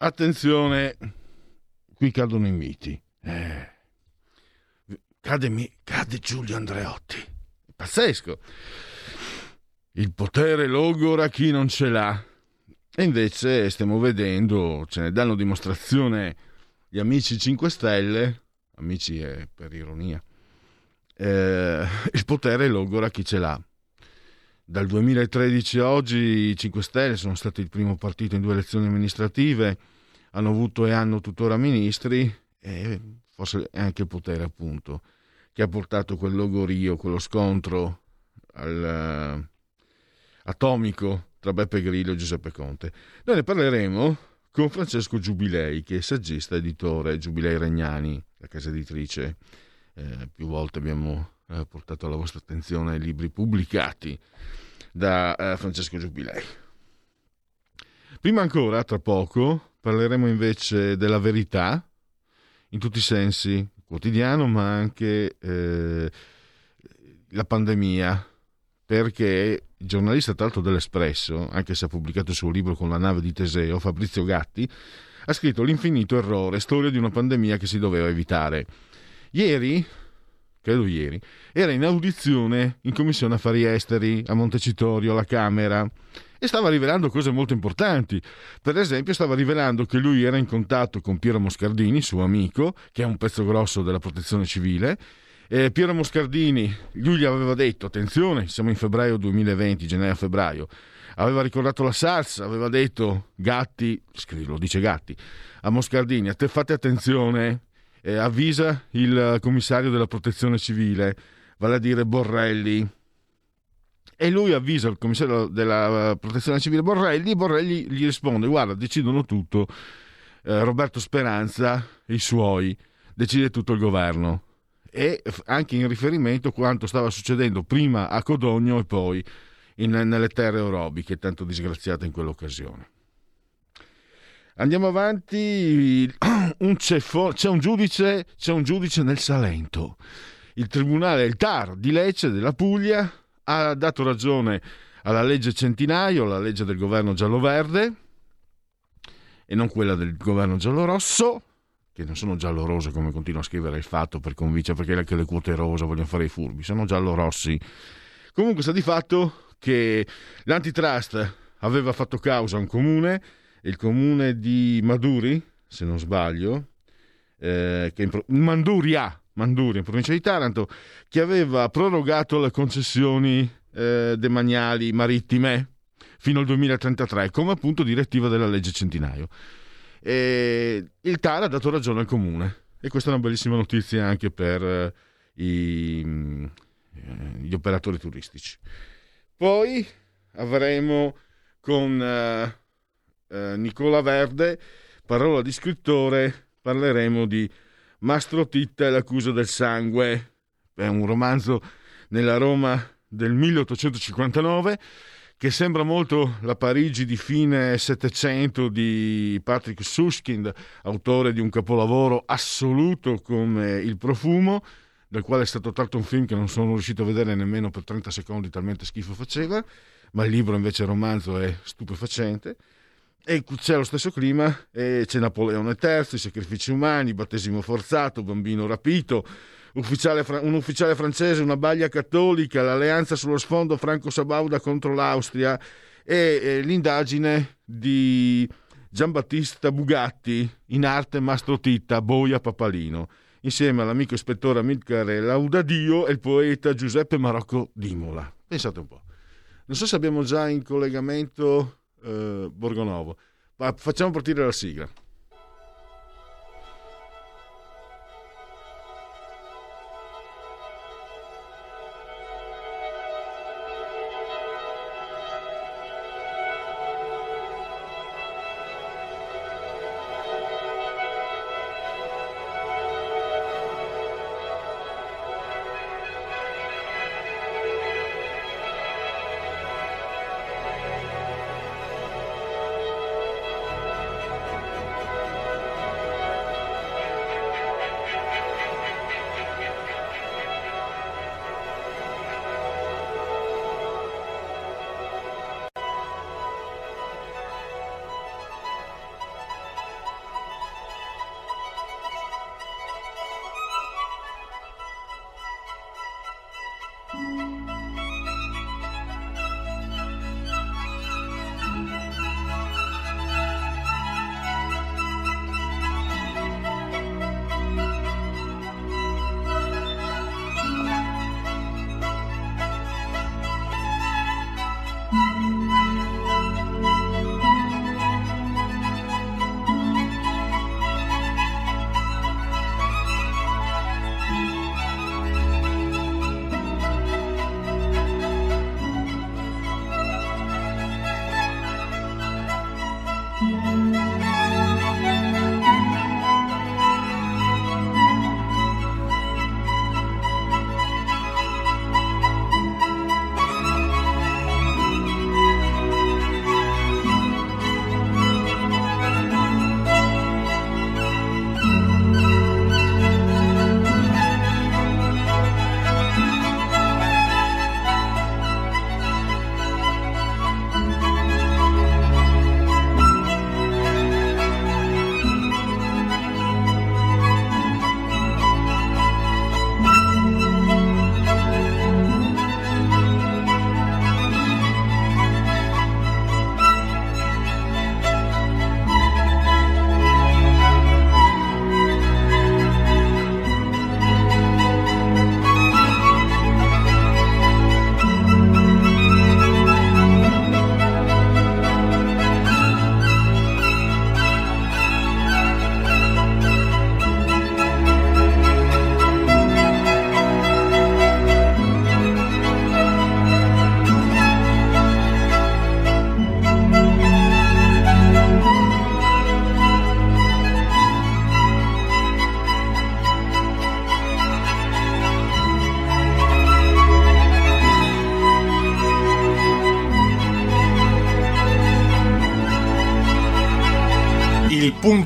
Attenzione, qui cadono i miti. Eh, cade, cade Giulio Andreotti. Pazzesco. Il potere logora chi non ce l'ha. E invece stiamo vedendo, ce ne danno dimostrazione gli amici 5 Stelle, amici è per ironia, eh, il potere logora chi ce l'ha. Dal 2013 a oggi i 5 Stelle sono stati il primo partito in due elezioni amministrative, hanno avuto e hanno tuttora ministri e forse anche il potere appunto che ha portato quel logorio, quello scontro al, uh, atomico tra Beppe Grillo e Giuseppe Conte. Noi ne parleremo con Francesco Giubilei che è saggista editore Giubilei Regnani, la casa editrice. Eh, più volte abbiamo eh, portato alla vostra attenzione i libri pubblicati da eh, Francesco Giubilei. Prima ancora, tra poco, parleremo invece della verità, in tutti i sensi, quotidiano, ma anche eh, la pandemia, perché il giornalista tra l'altro dell'Espresso, anche se ha pubblicato il suo libro con la nave di Teseo, Fabrizio Gatti, ha scritto L'infinito errore, storia di una pandemia che si doveva evitare. Ieri, credo ieri, era in audizione in Commissione Affari Esteri a Montecitorio, alla Camera, e stava rivelando cose molto importanti. Per esempio, stava rivelando che lui era in contatto con Piero Moscardini, suo amico, che è un pezzo grosso della protezione civile. Eh, Piero Moscardini, lui gli aveva detto, attenzione, siamo in febbraio 2020, gennaio-febbraio, aveva ricordato la SARS, aveva detto Gatti, lo dice Gatti, a Moscardini, fate attenzione, eh, avvisa il commissario della protezione civile, vale a dire Borrelli, e lui avvisa il commissario della protezione civile Borrelli e Borrelli gli risponde guarda decidono tutto eh, Roberto Speranza e i suoi decide tutto il governo. E anche in riferimento a quanto stava succedendo prima a Codogno e poi in, nelle terre orobiche tanto disgraziate in quell'occasione Andiamo avanti. Un ceffo, c'è, un giudice, c'è un giudice nel Salento. Il tribunale, il TAR di Lecce della Puglia, ha dato ragione alla legge Centinaio, la legge del governo giallo-verde, e non quella del governo giallo-rosso, che non sono giallo-rose come continua a scrivere il fatto per convincere, perché anche le quote rosa vogliono fare i furbi, sono giallo-rossi. Comunque sta di fatto che l'antitrust aveva fatto causa a un comune il comune di Maduri, se non sbaglio, eh, che in, Manduria, Manduria, in provincia di Taranto, che aveva prorogato le concessioni eh, demaniali marittime fino al 2033, come appunto direttiva della legge Centinaio. E il TAR ha dato ragione al comune e questa è una bellissima notizia anche per eh, i, eh, gli operatori turistici. Poi avremo con eh, Nicola Verde, parola di scrittore, parleremo di Mastro Titta e l'accusa del sangue. È un romanzo nella Roma del 1859 che sembra molto la Parigi di fine Settecento di Patrick Suskind, autore di un capolavoro assoluto come Il profumo, dal quale è stato tratto un film che non sono riuscito a vedere nemmeno per 30 secondi, talmente schifo faceva, ma il libro invece il romanzo è stupefacente. E c'è lo stesso clima, c'è Napoleone III, i sacrifici umani, battesimo forzato, bambino rapito, ufficiale, un ufficiale francese, una baglia cattolica, l'alleanza sullo sfondo Franco-Sabauda contro l'Austria e, e l'indagine di Giambattista Bugatti in arte Mastro Titta, Boia Papalino. insieme all'amico ispettore Amilcare Laudadio e il poeta Giuseppe Marocco Dimola. Pensate un po'. Non so se abbiamo già in collegamento eh, Borgonovo, ma facciamo partire la sigla.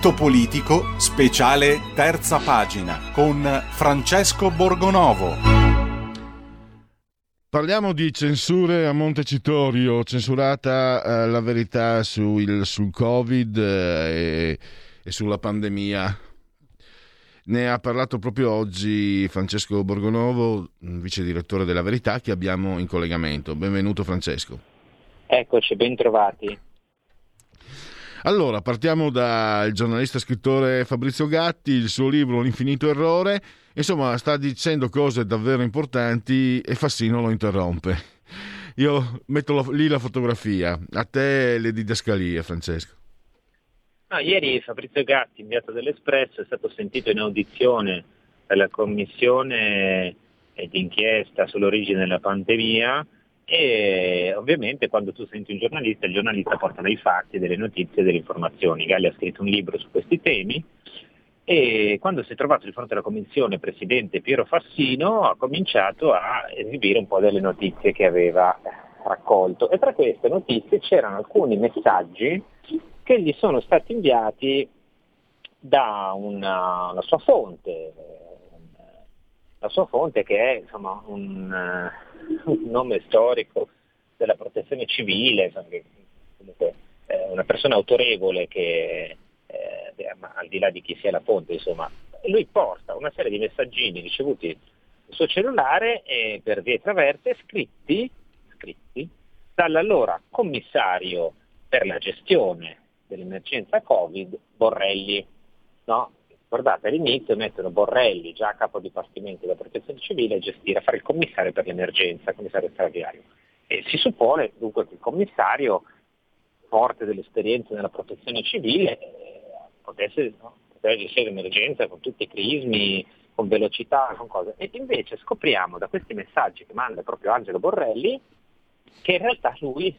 Punto politico, speciale terza pagina con Francesco Borgonovo. Parliamo di censure a Montecitorio, censurata eh, la verità sul, sul Covid eh, e, e sulla pandemia. Ne ha parlato proprio oggi Francesco Borgonovo, vice direttore della Verità, che abbiamo in collegamento. Benvenuto Francesco. Eccoci, ben trovati. Allora, partiamo dal giornalista e scrittore Fabrizio Gatti, il suo libro L'infinito errore. Insomma, sta dicendo cose davvero importanti e Fassino lo interrompe. Io metto lì la fotografia. A te le didascalie, Francesco. No, ieri Fabrizio Gatti, inviato dell'Espresso, è stato sentito in audizione dalla commissione d'inchiesta sull'origine della pandemia e ovviamente quando tu senti un giornalista, il giornalista porta dei fatti, delle notizie, delle informazioni. Galli ha scritto un libro su questi temi e quando si è trovato di fronte alla commissione presidente Piero Fassino ha cominciato a esibire un po' delle notizie che aveva raccolto e tra queste notizie c'erano alcuni messaggi che gli sono stati inviati da una, una sua fonte, la sua fonte che è insomma, un, un nome storico della protezione civile, comunque eh, una persona autorevole che eh, al di là di chi sia la fonte, insomma, lui porta una serie di messaggini ricevuti sul suo cellulare e per vie traverse scritti, scritti dall'allora commissario per la gestione dell'emergenza Covid, Borrelli. No? Guardate, all'inizio mettono Borrelli, già capo dipartimento della protezione civile, a gestire, a fare il commissario per l'emergenza, il commissario straordinario. E si suppone dunque che il commissario, forte dell'esperienza nella protezione civile, potesse, no, potesse gestire l'emergenza con tutti i crismi, con velocità, con cose. E invece scopriamo da questi messaggi che manda proprio Angelo Borrelli che in realtà lui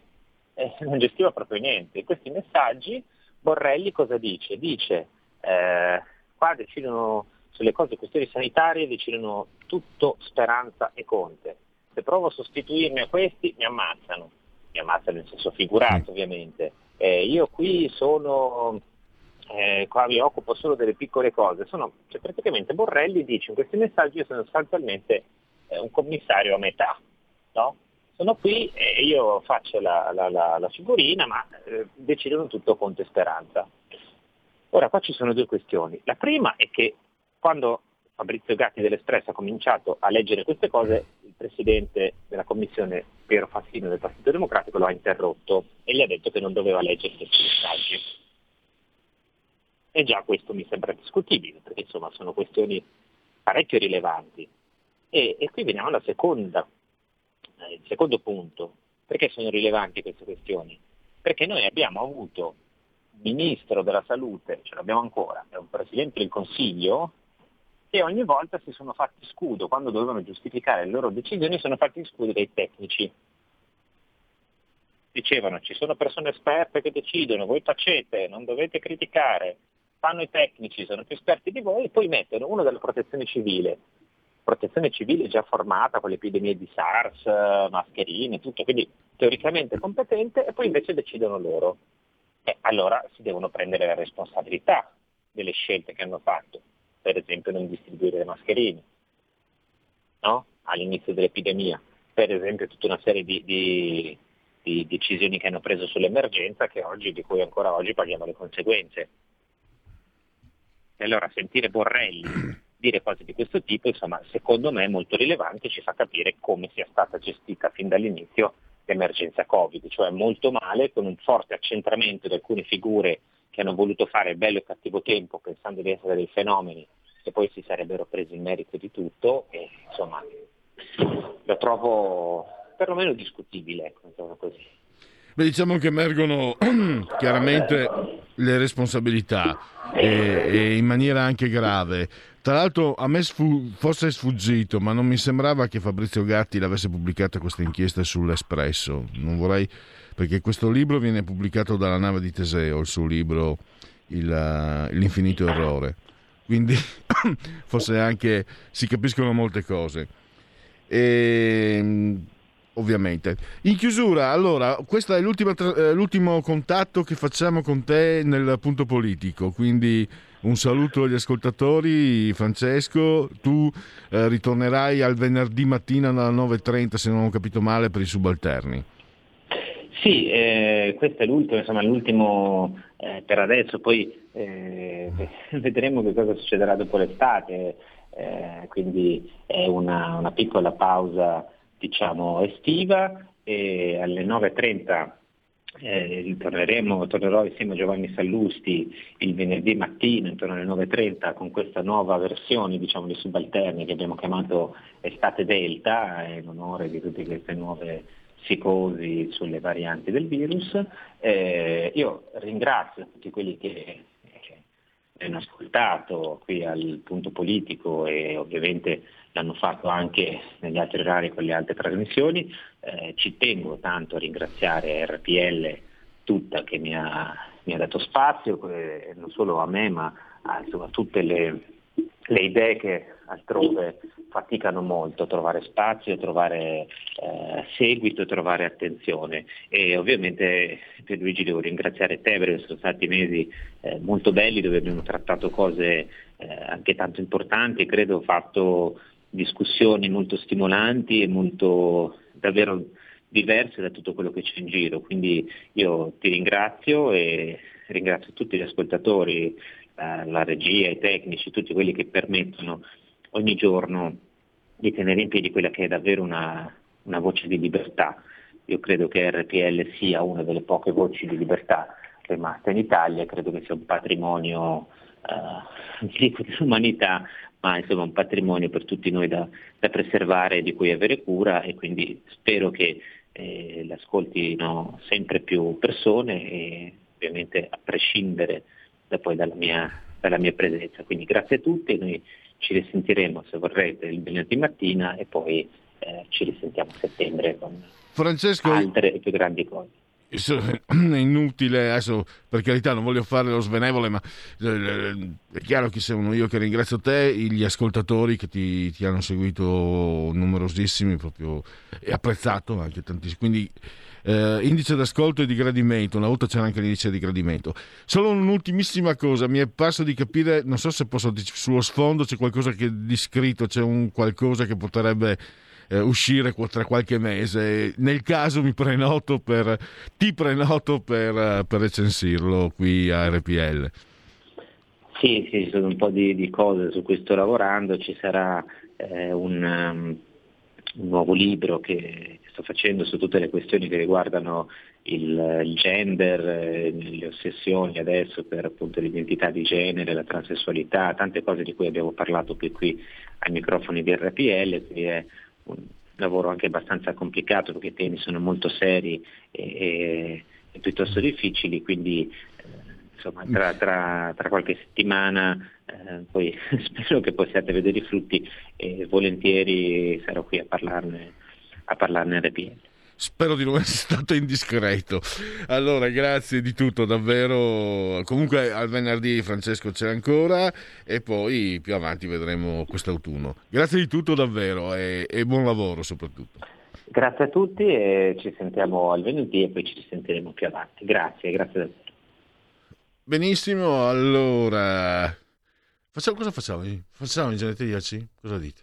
eh, non gestiva proprio niente. In questi messaggi Borrelli cosa dice? Dice eh, qua decidono sulle cose, questioni sanitarie, decidono tutto Speranza e Conte. Se provo a sostituirmi a questi mi ammazzano, mi ammazzano in senso figurato ovviamente. Eh, io qui sono, eh, qua mi occupo solo delle piccole cose, sono, cioè, praticamente Borrelli dice in questi messaggi io sono sostanzialmente eh, un commissario a metà, no? sono qui e io faccio la, la, la, la figurina, ma eh, decidono tutto Conte Speranza. Ora qua ci sono due questioni. La prima è che quando Fabrizio Gatti dell'Espresso ha cominciato a leggere queste cose, il presidente della commissione Piero Fassino del Partito Democratico lo ha interrotto e gli ha detto che non doveva leggere questi messaggi. E già questo mi sembra discutibile, perché insomma sono questioni parecchio rilevanti. E, e qui veniamo alla seconda eh, secondo punto, perché sono rilevanti queste questioni? Perché noi abbiamo avuto ministro della salute, ce l'abbiamo ancora, è un presidente del Consiglio, che ogni volta si sono fatti scudo, quando dovevano giustificare le loro decisioni, sono fatti scudo dei tecnici. Dicevano ci sono persone esperte che decidono, voi tacete, non dovete criticare, fanno i tecnici, sono più esperti di voi, e poi mettono uno della protezione civile protezione civile già formata con le epidemie di SARS, mascherine, tutto, quindi teoricamente competente e poi invece decidono loro. E allora si devono prendere la responsabilità delle scelte che hanno fatto, per esempio non distribuire le mascherine no? all'inizio dell'epidemia, per esempio tutta una serie di, di, di decisioni che hanno preso sull'emergenza che oggi, di cui ancora oggi paghiamo le conseguenze. E allora sentire Borrelli dire cose di questo tipo, insomma, secondo me è molto rilevante e ci fa capire come sia stata gestita fin dall'inizio l'emergenza Covid, cioè molto male, con un forte accentramento di alcune figure che hanno voluto fare bello e cattivo tempo pensando di essere dei fenomeni e poi si sarebbero presi il merito di tutto e insomma lo trovo perlomeno discutibile, ecco, così. Beh, diciamo che emergono chiaramente le responsabilità e, e, in maniera anche grave. Tra l'altro a me sfu- è sfuggito, ma non mi sembrava che Fabrizio Gatti l'avesse pubblicata questa inchiesta sull'Espresso. Non vorrei perché questo libro viene pubblicato dalla nave di Teseo, il suo libro il, uh, L'infinito errore. Quindi forse anche si capiscono molte cose. E ehm, ovviamente. In chiusura, allora, questo è eh, l'ultimo contatto che facciamo con te nel punto politico, quindi un saluto agli ascoltatori, Francesco, tu eh, ritornerai al venerdì mattina alle 9.30 se non ho capito male per i subalterni. Sì, eh, questo è l'ultimo, insomma, l'ultimo eh, per adesso, poi eh, vedremo che cosa succederà dopo l'estate, eh, quindi è una, una piccola pausa diciamo, estiva. E alle 9.30 eh, torneremo, tornerò insieme a Giovanni Sallusti il venerdì mattina intorno alle 9.30 con questa nuova versione diciamo, di subalterni che abbiamo chiamato Estate Delta in onore di tutte queste nuove psicosi sulle varianti del virus. Eh, io ringrazio tutti quelli che hanno ascoltato qui al punto politico e ovviamente l'hanno fatto anche negli altri orari con le altre trasmissioni. Eh, ci tengo tanto a ringraziare RPL tutta che mi ha, mi ha dato spazio, eh, non solo a me ma a insomma, tutte le, le idee che altrove faticano molto a trovare spazio, a trovare eh, seguito, a trovare attenzione e ovviamente Pierluigi devo ringraziare te perché sono stati mesi eh, molto belli dove abbiamo trattato cose eh, anche tanto importanti, credo fatto discussioni molto stimolanti e molto davvero diverse da tutto quello che c'è in giro. Quindi io ti ringrazio e ringrazio tutti gli ascoltatori, la, la regia, i tecnici, tutti quelli che permettono ogni giorno di tenere in piedi quella che è davvero una, una voce di libertà. Io credo che RPL sia una delle poche voci di libertà rimaste in Italia, credo che sia un patrimonio dico dell'umanità, ma insomma un patrimonio per tutti noi da, da preservare e di cui avere cura e quindi spero che eh, l'ascoltino sempre più persone e ovviamente a prescindere da poi dalla mia, dalla mia presenza. Quindi grazie a tutti, noi ci risentiremo se vorrete il venerdì mattina e poi eh, ci risentiamo a settembre con Francesco, altre e più grandi cose è inutile adesso per carità non voglio fare lo svenevole ma eh, eh, è chiaro che sono io che ringrazio te gli ascoltatori che ti, ti hanno seguito numerosissimi proprio e apprezzato anche tantissimi quindi eh, indice d'ascolto e di gradimento una volta c'era anche l'indice di gradimento. Solo un'ultimissima cosa mi è parso di capire non so se posso sullo sfondo c'è qualcosa che di scritto c'è un qualcosa che potrebbe eh, uscire tra qualche mese. Nel caso mi prenoto per, ti prenoto per, eh, per recensirlo qui a RPL. Sì, sì, ci sono un po' di, di cose su cui sto lavorando, ci sarà eh, un, um, un, nuovo libro che, sto facendo su tutte le questioni che riguardano il, il gender, eh, le ossessioni adesso per appunto l'identità di genere, la transessualità, tante cose di cui abbiamo parlato qui, qui ai microfoni di RPL, quindi è un lavoro anche abbastanza complicato perché i temi sono molto seri e, e, piuttosto difficili, quindi eh, insomma, tra, tra, tra, qualche settimana eh, poi spero che possiate vedere i frutti e volentieri sarò qui a parlarne, a parlarne RPL. Spero di non essere stato indiscreto. Allora, grazie di tutto, davvero. Comunque al venerdì Francesco c'è ancora e poi più avanti vedremo quest'autunno. Grazie di tutto davvero e, e buon lavoro soprattutto. Grazie a tutti e ci sentiamo al venerdì e poi ci risentiremo più avanti. Grazie, grazie davvero. Benissimo, allora... Facciamo, cosa facciamo? Facciamo in genetriaci? Cosa dite?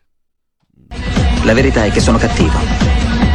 La verità è che sono cattivo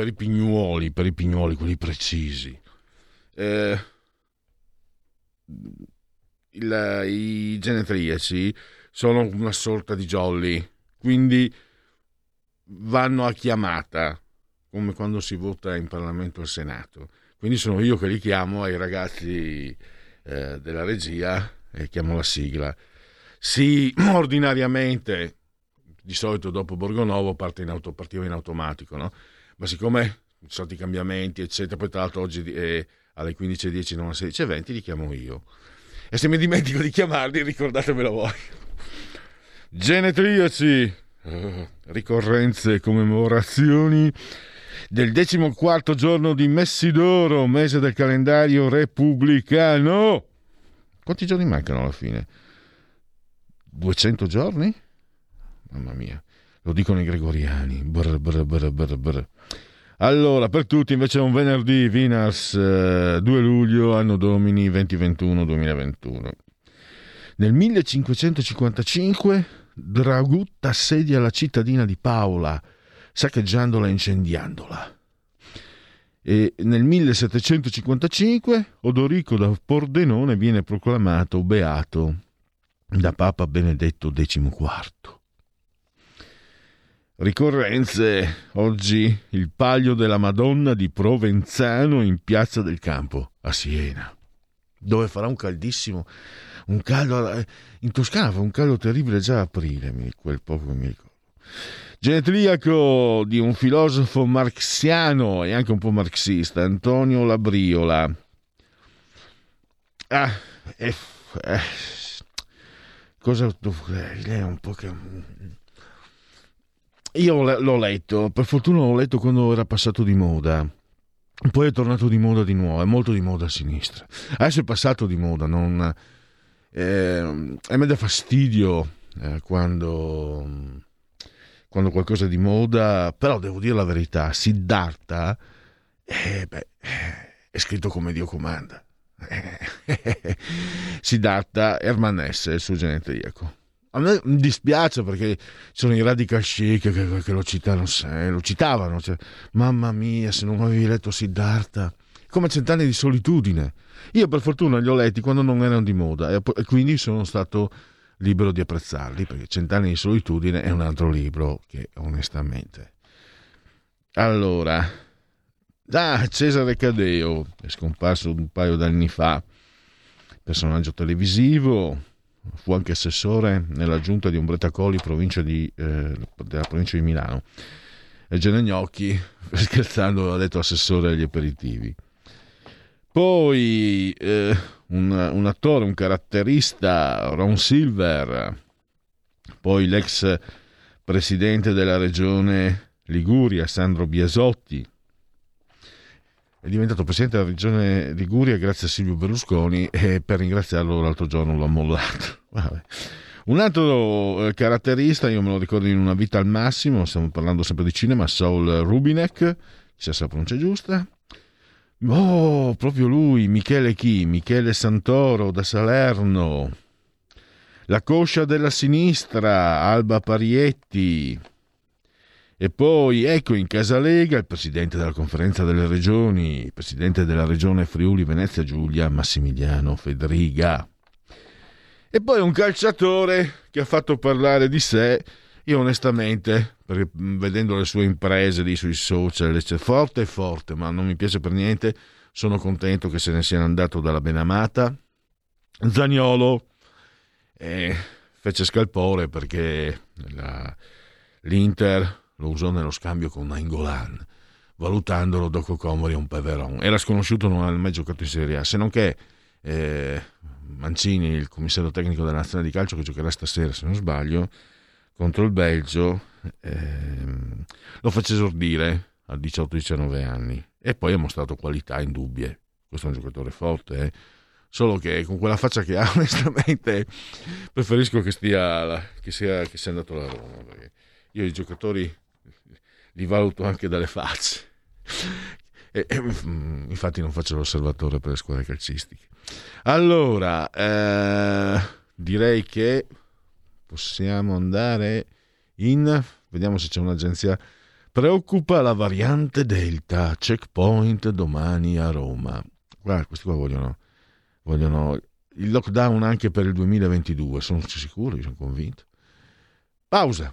per i pignuoli, per i pignuoli, quelli precisi. Eh, il, I genetriaci sono una sorta di jolly, quindi vanno a chiamata, come quando si vota in Parlamento al Senato. Quindi sono io che li chiamo ai ragazzi eh, della regia e chiamo la sigla. Sì, ordinariamente, di solito dopo Borgonovo parte in auto, partiva in automatico, no? Ma siccome ci sono stati cambiamenti, eccetera, poi tra l'altro oggi eh, alle 15.10 non alle 16.20 li chiamo io. E se mi dimentico di chiamarli, ricordatemelo voi. Genetriaci, uh, ricorrenze e commemorazioni del decimoquarto giorno di Messidoro, mese del calendario repubblicano. Quanti giorni mancano alla fine? 200 giorni? Mamma mia lo dicono i gregoriani. Brr, brr, brr, brr, Allora, per tutti invece è un venerdì, Vinas, eh, 2 luglio, anno domini 2021-2021. Nel 1555 Dragut assedia la cittadina di Paola, saccheggiandola e incendiandola. E nel 1755 Odorico da Pordenone viene proclamato beato da Papa Benedetto XIV. Ricorrenze. Oggi il palio della Madonna di Provenzano in Piazza del Campo, a Siena, dove farà un caldissimo, un caldo... Eh, in Toscana fa un caldo terribile già a aprile, quel poco che mi ricordo. Genetriaco di un filosofo marxiano e anche un po' marxista, Antonio Labriola. Ah, eh, eh, cosa... Eh, lei è un po' che io l'ho letto, per fortuna l'ho letto quando era passato di moda. Poi è tornato di moda di nuovo, è molto di moda a sinistra. Adesso è passato di moda, non... Eh, a me dà fastidio eh, quando, quando qualcosa è di moda, però devo dire la verità, Siddhartha eh, beh, è scritto come Dio comanda. Siddhartha Herman S, il suo genetriaco. A me dispiace perché sono i radical chic che, che lo, citano, lo citavano. Cioè, mamma mia, se non avevi letto Siddhartha, come cent'anni di solitudine. Io per fortuna li ho letti quando non erano di moda e quindi sono stato libero di apprezzarli perché Cent'anni di solitudine è un altro libro che onestamente. Allora, ah, Cesare Cadeo è scomparso un paio d'anni fa, personaggio televisivo, fu anche assessore nella giunta di Ombretacoli, provincia di, eh, della provincia di Milano. E Genegnocchi, scherzando, ha detto assessore agli aperitivi. Poi eh, un, un, attore, un caratterista, Ron Silver, poi l'ex presidente della regione Liguria, Sandro Biasotti, è diventato presidente della regione Liguria grazie a Silvio Berlusconi e per ringraziarlo l'altro giorno l'ho mollato. Vabbè. Un altro eh, caratterista, io me lo ricordo in una vita al massimo, stiamo parlando sempre di cinema, Saul Rubinek, se la pronuncia giusta. Oh, proprio lui, Michele chi? Michele Santoro da Salerno. La coscia della sinistra, Alba Parietti. E poi ecco in Casalega il presidente della conferenza delle regioni, il presidente della regione Friuli Venezia Giulia, Massimiliano Federiga. E poi un calciatore che ha fatto parlare di sé io onestamente, perché vedendo le sue imprese lì sui social, forte e forte, ma non mi piace per niente, sono contento che se ne sia andato dalla benamata. Zagnolo eh, fece scalpore perché la, l'Inter lo usò nello scambio con Nainggolan, valutandolo dopo Comori un peveron. Era sconosciuto, non ha mai giocato in Serie A, se non che eh, Mancini, il commissario tecnico della nazionale di calcio che giocherà stasera, se non sbaglio, contro il Belgio, ehm, lo fece esordire a 18-19 anni e poi ha mostrato qualità indubbie. Questo è un giocatore forte, eh? solo che con quella faccia che ha, onestamente, preferisco che, stia, che, sia, che sia andato alla Roma. io i giocatori li valuto anche dalle facce. E, e, infatti non faccio l'osservatore per le squadre calcistiche. Allora, eh, direi che possiamo andare in... Vediamo se c'è un'agenzia. Preoccupa la variante Delta, checkpoint domani a Roma. Guarda, questi qua vogliono, vogliono il lockdown anche per il 2022, sono sicuro, sono convinto. Pausa.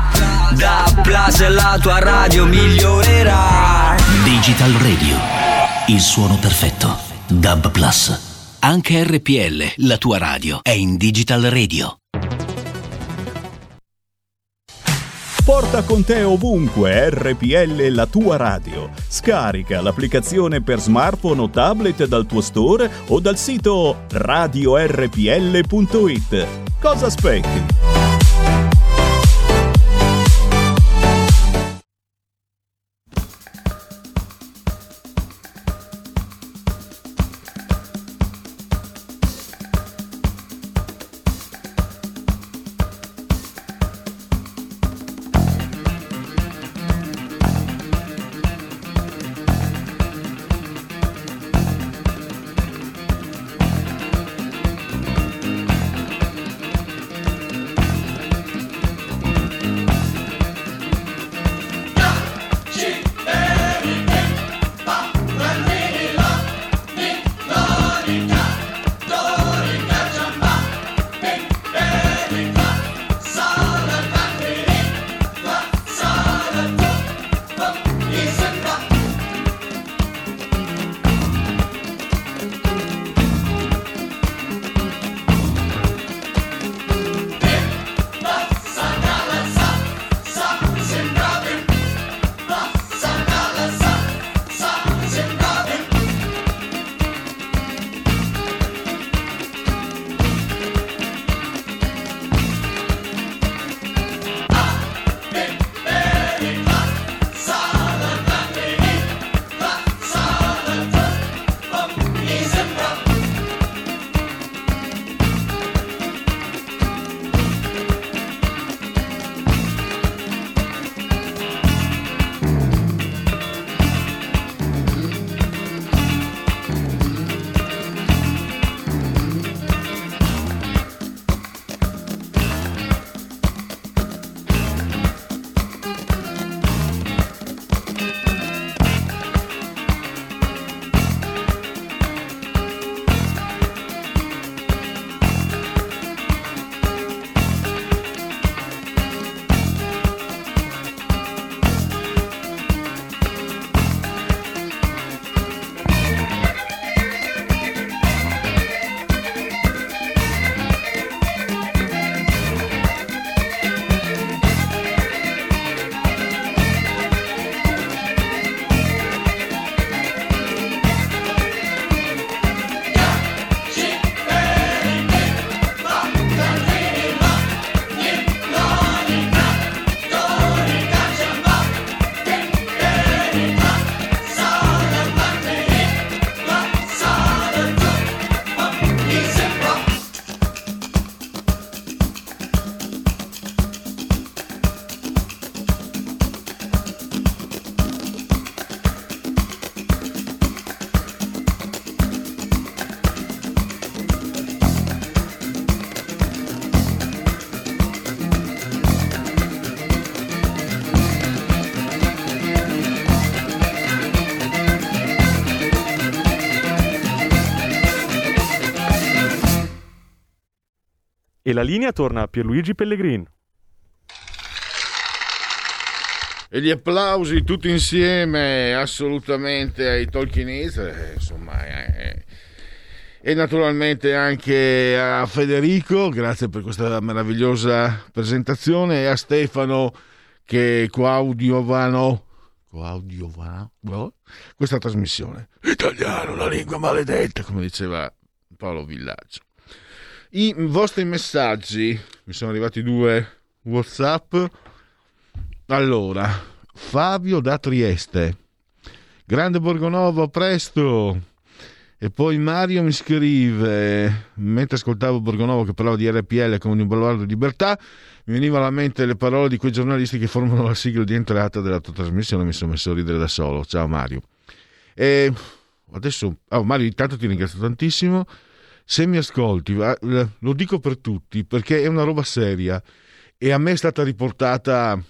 DAB Plus la tua radio migliorerà Digital Radio Il suono perfetto DAB Plus Anche RPL, la tua radio, è in Digital Radio Porta con te ovunque RPL la tua radio. Scarica l'applicazione per smartphone o tablet dal tuo store o dal sito radiorpl.it. Cosa aspetti? E la linea torna a Pierluigi Pellegrin. E gli applausi tutti insieme assolutamente ai Tolkienists, eh, insomma, eh, e naturalmente anche a Federico, grazie per questa meravigliosa presentazione, e a Stefano che coaudiovano coaudiovano questa trasmissione. Italiano, la lingua maledetta, come diceva Paolo Villaggio. I vostri messaggi, mi sono arrivati due WhatsApp. Allora, Fabio da Trieste. Grande Borgonovo, presto. E poi Mario mi scrive, mentre ascoltavo Borgonovo che parlava di RPL come un baluardo di libertà, mi venivano alla mente le parole di quei giornalisti che formano la sigla di entrata della tua trasmissione, mi sono messo a ridere da solo. Ciao Mario. E adesso, oh, Mario, intanto ti ringrazio tantissimo. Se mi ascolti, lo dico per tutti perché è una roba seria e a me è stata riportata,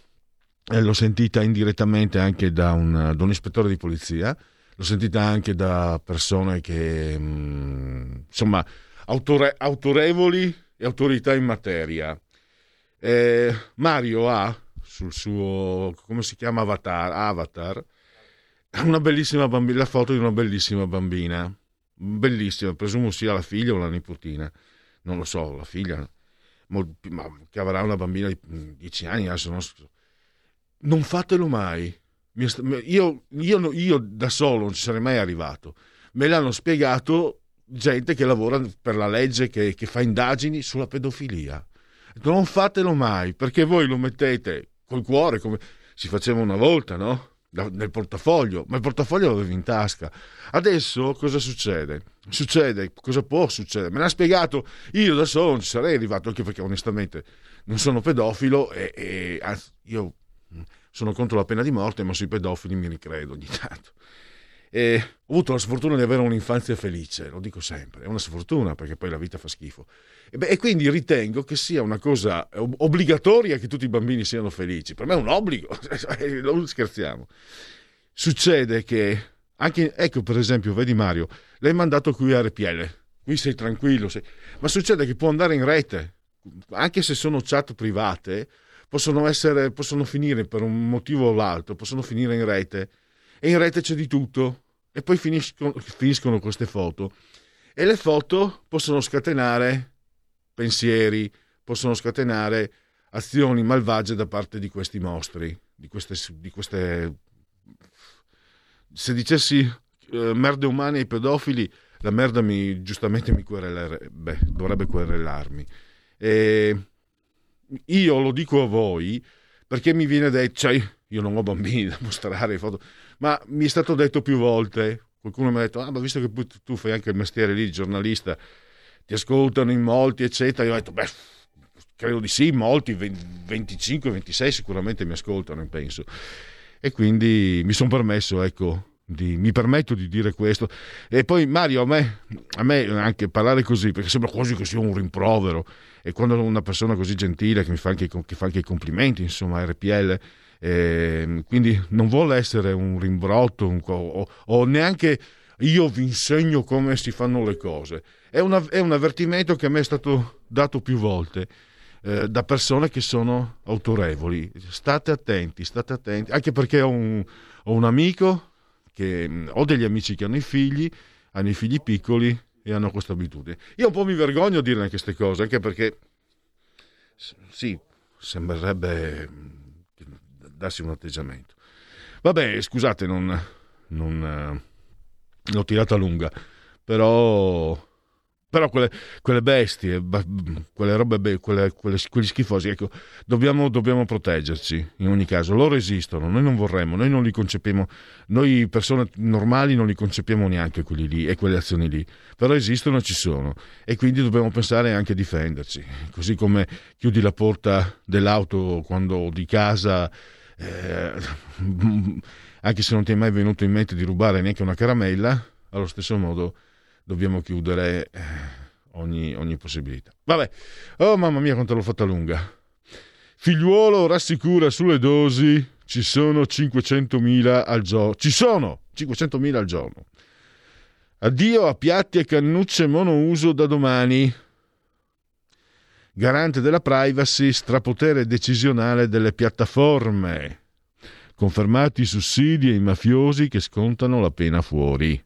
eh, l'ho sentita indirettamente anche da un, da un ispettore di polizia l'ho sentita anche da persone che, mm, insomma, autore- autorevoli e autorità in materia. Eh, Mario ha sul suo, come si chiama, avatar, avatar una bambina, la foto di una bellissima bambina, bellissima, presumo sia la figlia o la nipotina, non lo so, la figlia, ma che avrà una bambina di 10 anni, adesso non so. Non fatelo mai, io, io, io da solo non ci sarei mai arrivato. Me l'hanno spiegato gente che lavora per la legge che, che fa indagini sulla pedofilia. Non fatelo mai, perché voi lo mettete col cuore come si faceva una volta, no? Nel portafoglio, ma il portafoglio lo avevi in tasca. Adesso cosa succede? Succede, cosa può succedere? Me l'ha spiegato, io da solo non ci sarei arrivato, anche perché onestamente non sono pedofilo e, e anzi, io sono contro la pena di morte, ma sui pedofili mi ricredo ogni tanto. E ho avuto la sfortuna di avere un'infanzia felice, lo dico sempre, è una sfortuna perché poi la vita fa schifo. E, beh, e quindi ritengo che sia una cosa obbligatoria che tutti i bambini siano felici. Per me è un obbligo, non scherziamo. Succede che, anche, ecco per esempio, vedi Mario, l'hai mandato qui a RPL, qui sei tranquillo, sei... ma succede che può andare in rete, anche se sono chat private, possono, essere, possono finire per un motivo o l'altro, possono finire in rete e in rete c'è di tutto. E poi finiscono, finiscono queste foto. E le foto possono scatenare pensieri, possono scatenare azioni malvagie da parte di questi mostri, di queste, di queste se dicessi eh, merde umane ai pedofili, la merda mi, giustamente mi querelerebbe, dovrebbe querelarmi. E io lo dico a voi perché mi viene detto, cioè, io non ho bambini da mostrare foto, ma mi è stato detto più volte, qualcuno mi ha detto, ah, ma visto che tu fai anche il mestiere lì, giornalista, ti ascoltano in molti, eccetera, io ho detto, beh, credo di sì, molti, 25, 26 sicuramente mi ascoltano, penso. E quindi mi sono permesso, ecco, di, mi permetto di dire questo. E poi Mario, a me, a me anche parlare così, perché sembra quasi che sia un rimprovero, e quando una persona così gentile che mi fa anche, che fa anche i complimenti, insomma, RPL, eh, quindi non vuole essere un rimbrotto un, o, o, neanche io vi insegno come si fanno le cose. È, una, è un avvertimento che a me è stato dato più volte. Eh, da persone che sono autorevoli. State attenti, state attenti, anche perché ho un, ho un amico che mm, ho degli amici che hanno i figli, hanno i figli piccoli e hanno questa abitudine. Io un po' mi vergogno a dire queste cose, anche perché sì, sembrerebbe mm, darsi un atteggiamento. Vabbè, scusate, non, non uh, l'ho tirata lunga, però però quelle, quelle bestie, quelle robe, quelle, quelle, quegli schifosi, ecco, dobbiamo, dobbiamo, proteggerci in ogni caso. Loro esistono, noi non vorremmo, noi non li concepiamo, noi persone normali non li concepiamo neanche quelli lì e quelle azioni lì, però esistono e ci sono e quindi dobbiamo pensare anche a difenderci. Così come chiudi la porta dell'auto quando di casa, eh, anche se non ti è mai venuto in mente di rubare neanche una caramella, allo stesso modo dobbiamo chiudere eh, ogni, ogni possibilità. Vabbè, oh mamma mia quanto l'ho fatta lunga. Figliuolo rassicura sulle dosi, ci sono 500.000 al giorno. Ci sono 500.000 al giorno. Addio a piatti e cannucce monouso da domani. Garante della privacy, strapotere decisionale delle piattaforme, confermati i sussidi ai mafiosi che scontano la pena fuori.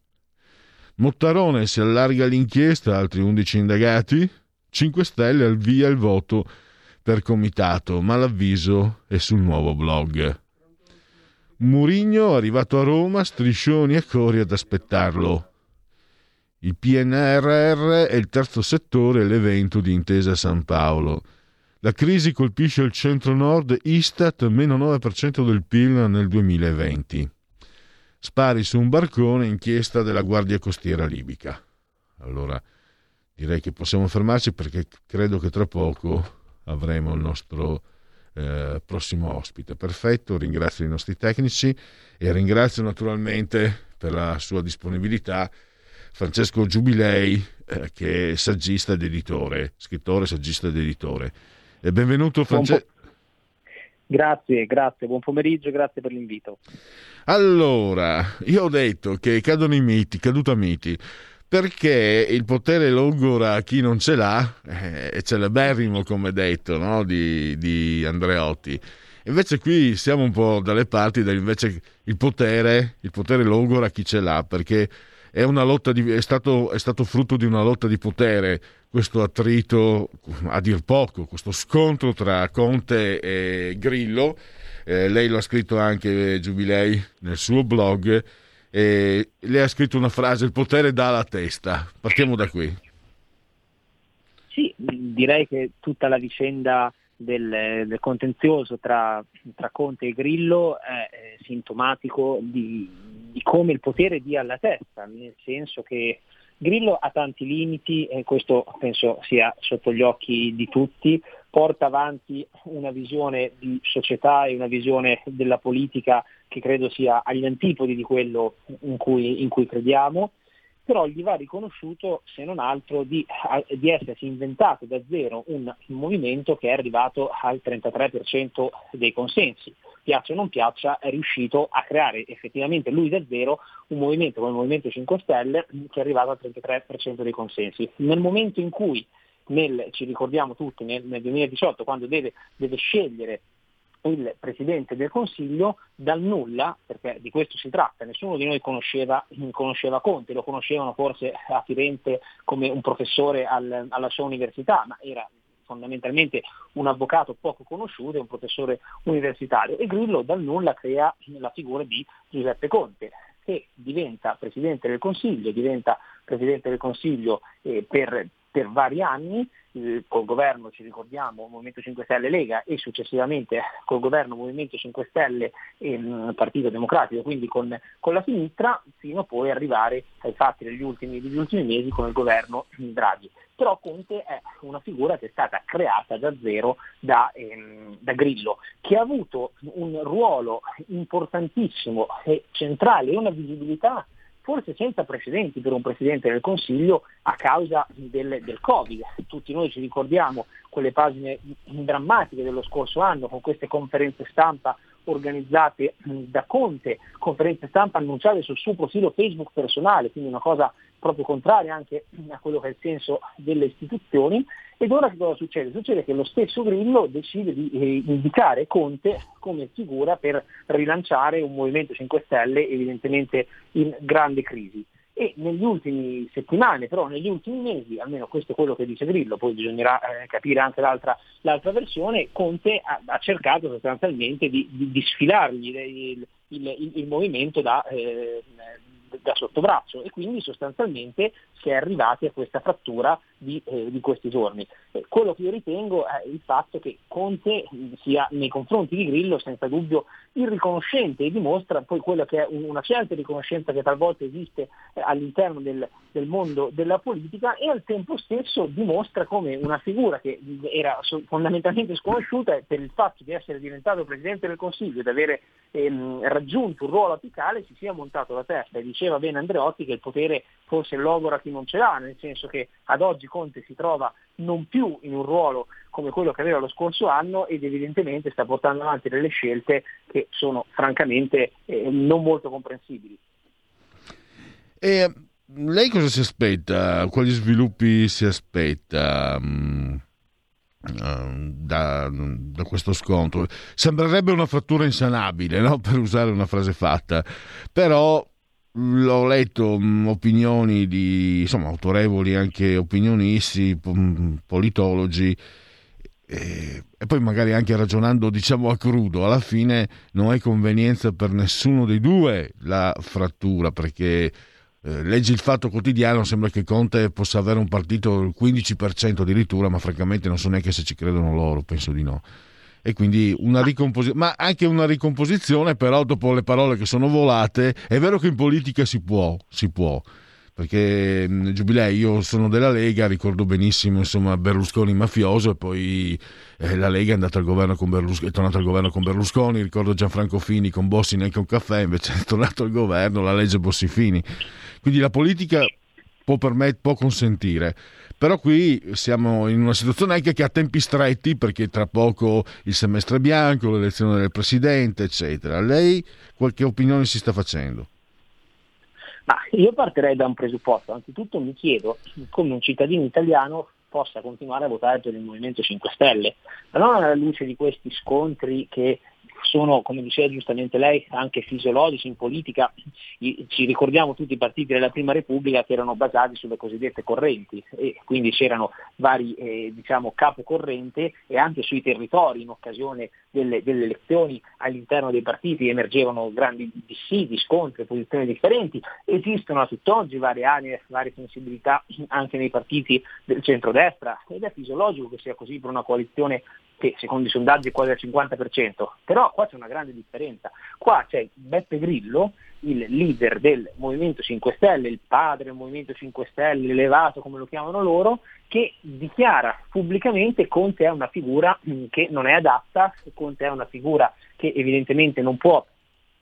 Mottarone si allarga l'inchiesta, altri 11 indagati, 5 Stelle al via il voto per comitato, ma l'avviso è sul nuovo blog. Murigno, arrivato a Roma, striscioni e cori ad aspettarlo. Il PNRR è il terzo settore e l'evento di Intesa San Paolo. La crisi colpisce il centro-nord, Istat, meno 9% del PIL nel 2020. Spari su un barcone, inchiesta della Guardia Costiera libica. Allora, direi che possiamo fermarci perché credo che tra poco avremo il nostro eh, prossimo ospite. Perfetto, ringrazio i nostri tecnici e ringrazio naturalmente per la sua disponibilità Francesco Giubilei, eh, che è saggista ed editore, scrittore, saggista ed editore. E benvenuto Francesco. Grazie, grazie, buon pomeriggio, grazie per l'invito. Allora, io ho detto che cadono i miti, caduta miti perché il potere logora a chi non ce l'ha eh, è celeberrimo come detto no? di, di, Andreotti invece qui siamo un po' dalle parti invece il potere il potere logora a chi ce l'ha perché è, di, è, stato, è stato frutto di una lotta di potere questo attrito a dir poco questo scontro tra Conte e Grillo eh, lei lo ha scritto anche Giubilei nel suo blog e lei ha scritto una frase, il potere dà la testa. Partiamo da qui. Sì, direi che tutta la vicenda del, del contenzioso tra, tra, Conte e Grillo è, è sintomatico di, di, come il potere dia la testa, nel senso che Grillo ha tanti limiti e questo penso sia sotto gli occhi di tutti, porta avanti una visione di società e una visione della politica che credo sia agli antipodi di quello in cui, in cui crediamo, però gli va riconosciuto se non altro di, di, essersi inventato da zero un, un movimento che è arrivato al 33% dei consensi. Piaccia o non piaccia, è riuscito a creare effettivamente lui da zero un movimento come il Movimento 5 Stelle che è arrivato al 33% dei consensi. Nel momento in cui nel, ci ricordiamo tutti nel, nel 2018 quando deve, deve scegliere il Presidente del Consiglio dal nulla, perché di questo si tratta, nessuno di noi conosceva, conosceva Conte, lo conoscevano forse a Firenze come un professore al, alla sua università, ma era fondamentalmente un avvocato poco conosciuto e un professore universitario. E Grillo dal nulla crea la figura di Giuseppe Conte che diventa Presidente del Consiglio, diventa Presidente del Consiglio eh, per per vari anni, eh, col governo ci ricordiamo Movimento 5 Stelle Lega e successivamente col governo Movimento 5 Stelle e mh, Partito Democratico, quindi con, con, la sinistra, fino poi ad arrivare ai fatti degli ultimi, degli ultimi mesi con il governo Draghi. Però Conte è una figura che è stata creata da zero da, ehm, da Grillo, che ha avuto un ruolo importantissimo e centrale e una visibilità forse senza precedenti per un Presidente del Consiglio a causa del, del, Covid. Tutti noi ci ricordiamo quelle pagine drammatiche dello scorso anno con queste conferenze stampa organizzate da Conte, conferenze stampa annunciate sul suo profilo Facebook personale, quindi una cosa proprio contraria anche a quello che è il senso delle istituzioni. Ed ora che cosa succede? Succede che lo stesso Grillo decide di eh, indicare Conte come figura per rilanciare un Movimento 5 Stelle evidentemente in grande crisi. E negli ultimi settimane, però negli ultimi mesi, almeno questo è quello che dice Grillo, poi bisognerà eh, capire anche l'altra, l'altra, versione, Conte ha, ha cercato sostanzialmente di, di, di sfilargli il, il, il, il, movimento da, eh, da sottobraccio e quindi sostanzialmente si è arrivati a questa frattura di, eh, di questi giorni. Eh, quello che io ritengo è il fatto che Conte sia nei confronti di Grillo senza dubbio irriconoscente e dimostra poi quella che è una certa riconoscenza che talvolta esiste eh, all'interno del, del, mondo della politica e al tempo stesso dimostra come una figura che era fondamentalmente sconosciuta per il fatto di essere diventato Presidente del Consiglio e di avere ehm, raggiunto un ruolo apicale si sia montato la testa e diceva bene Andreotti che il potere forse logora chi non ce l'ha, nel senso che ad oggi Conte si trova non più in un ruolo come quello che aveva lo scorso anno ed evidentemente sta portando avanti delle scelte che sono francamente eh, non molto comprensibili. E lei cosa si aspetta? Quali sviluppi si aspetta? Mm, uh, da, da, questo scontro. Sembrerebbe una frattura insanabile, no? per usare una frase fatta, però l'ho letto mh, opinioni di insomma, autorevoli anche opinionisti, politologi e, e, poi magari anche ragionando diciamo a crudo, alla fine non è convenienza per nessuno dei due la frattura perché eh, leggi il fatto quotidiano, sembra che Conte possa avere un partito del 15% addirittura, ma francamente non so neanche se ci credono loro, penso di no e quindi una ricomposizione, ma anche una ricomposizione, però dopo le parole che sono volate, è vero che in politica si può, si può, perché Giubilei, io sono della Lega, ricordo benissimo insomma, Berlusconi mafioso e poi eh, la Lega è andata al governo con Berlusconi, è tornata al governo con Berlusconi, ricordo Gianfranco Fini con Bossi neanche un caffè, invece è tornato al governo la legge Bossi-Fini. Quindi la politica può, permet- può consentire. Però qui siamo in una situazione anche che ha tempi stretti perché tra poco il semestre bianco, l'elezione del presidente, eccetera. Lei qualche opinione si sta facendo? Ma io partirei da un presupposto. Anzitutto mi chiedo come un cittadino italiano possa continuare a votare per il Movimento 5 Stelle, ma non alla luce di questi scontri che sono, come diceva giustamente lei, anche fisiologici in politica. Ci ricordiamo tutti i partiti della Prima Repubblica che erano basati sulle cosiddette correnti e quindi c'erano vari eh, diciamo, capocorrente e anche sui territori in occasione delle, delle, elezioni all'interno dei partiti emergevano grandi dissidi, scontri, posizioni differenti. Esistono a tutt'oggi varie aree, varie sensibilità anche nei partiti del centrodestra ed è fisiologico che sia così per una coalizione che secondo i sondaggi è quasi al 50%, però qua c'è una grande differenza. Qua c'è Beppe Grillo, il leader del Movimento 5 Stelle, il padre del Movimento 5 Stelle, l'elevato come lo chiamano loro, che dichiara pubblicamente Conte è una figura mm, che non è adatta, Conte è una figura che evidentemente non può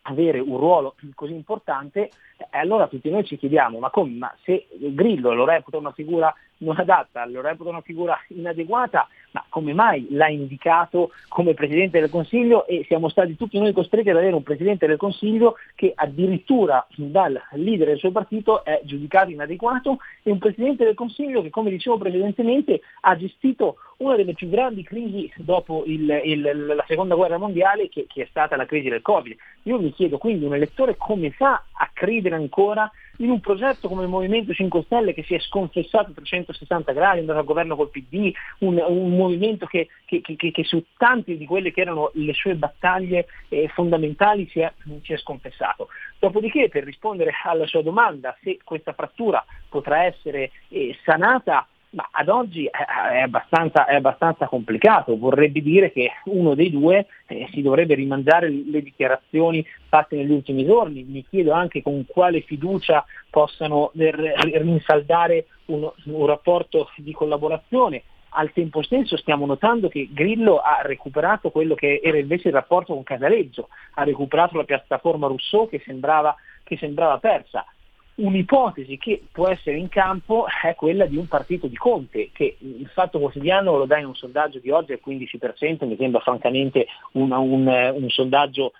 avere un ruolo così importante, eh, allora tutti noi ci chiediamo, ma come? Ma se Grillo lo reputa una figura non adatta, lo reputa una figura inadeguata, ma come mai l'ha indicato come Presidente del Consiglio e siamo stati tutti noi costretti ad avere un Presidente del Consiglio che addirittura dal leader del suo partito è giudicato inadeguato e un Presidente del Consiglio che, come dicevo precedentemente, ha gestito una delle più grandi crisi dopo il, il, la seconda guerra mondiale che, che, è stata la crisi del Covid. Io mi chiedo quindi un elettore come fa a credere ancora in un progetto come il Movimento 5 Stelle che si è sconfessato a 360 gradi, è andato al governo col PD, un, un movimento che, che, che, che, su tante di quelle che erano le sue battaglie eh, fondamentali si è, si è sconfessato. Dopodiché, per rispondere alla sua domanda, se questa frattura potrà essere eh, sanata, ma ad oggi è abbastanza, è abbastanza, complicato, vorrebbe dire che uno dei due eh, si dovrebbe rimangiare le dichiarazioni fatte negli ultimi giorni. Mi chiedo anche con quale fiducia possano rinsaldare un, un rapporto di collaborazione. Al tempo stesso stiamo notando che Grillo ha recuperato quello che era invece il rapporto con Casaleggio, ha recuperato la piattaforma Rousseau che sembrava, che sembrava persa Un'ipotesi che può essere in campo è quella di un partito di Conte, che il Fatto Quotidiano lo dà in un sondaggio di oggi al 15%, mi sembra francamente un, un, un sondaggio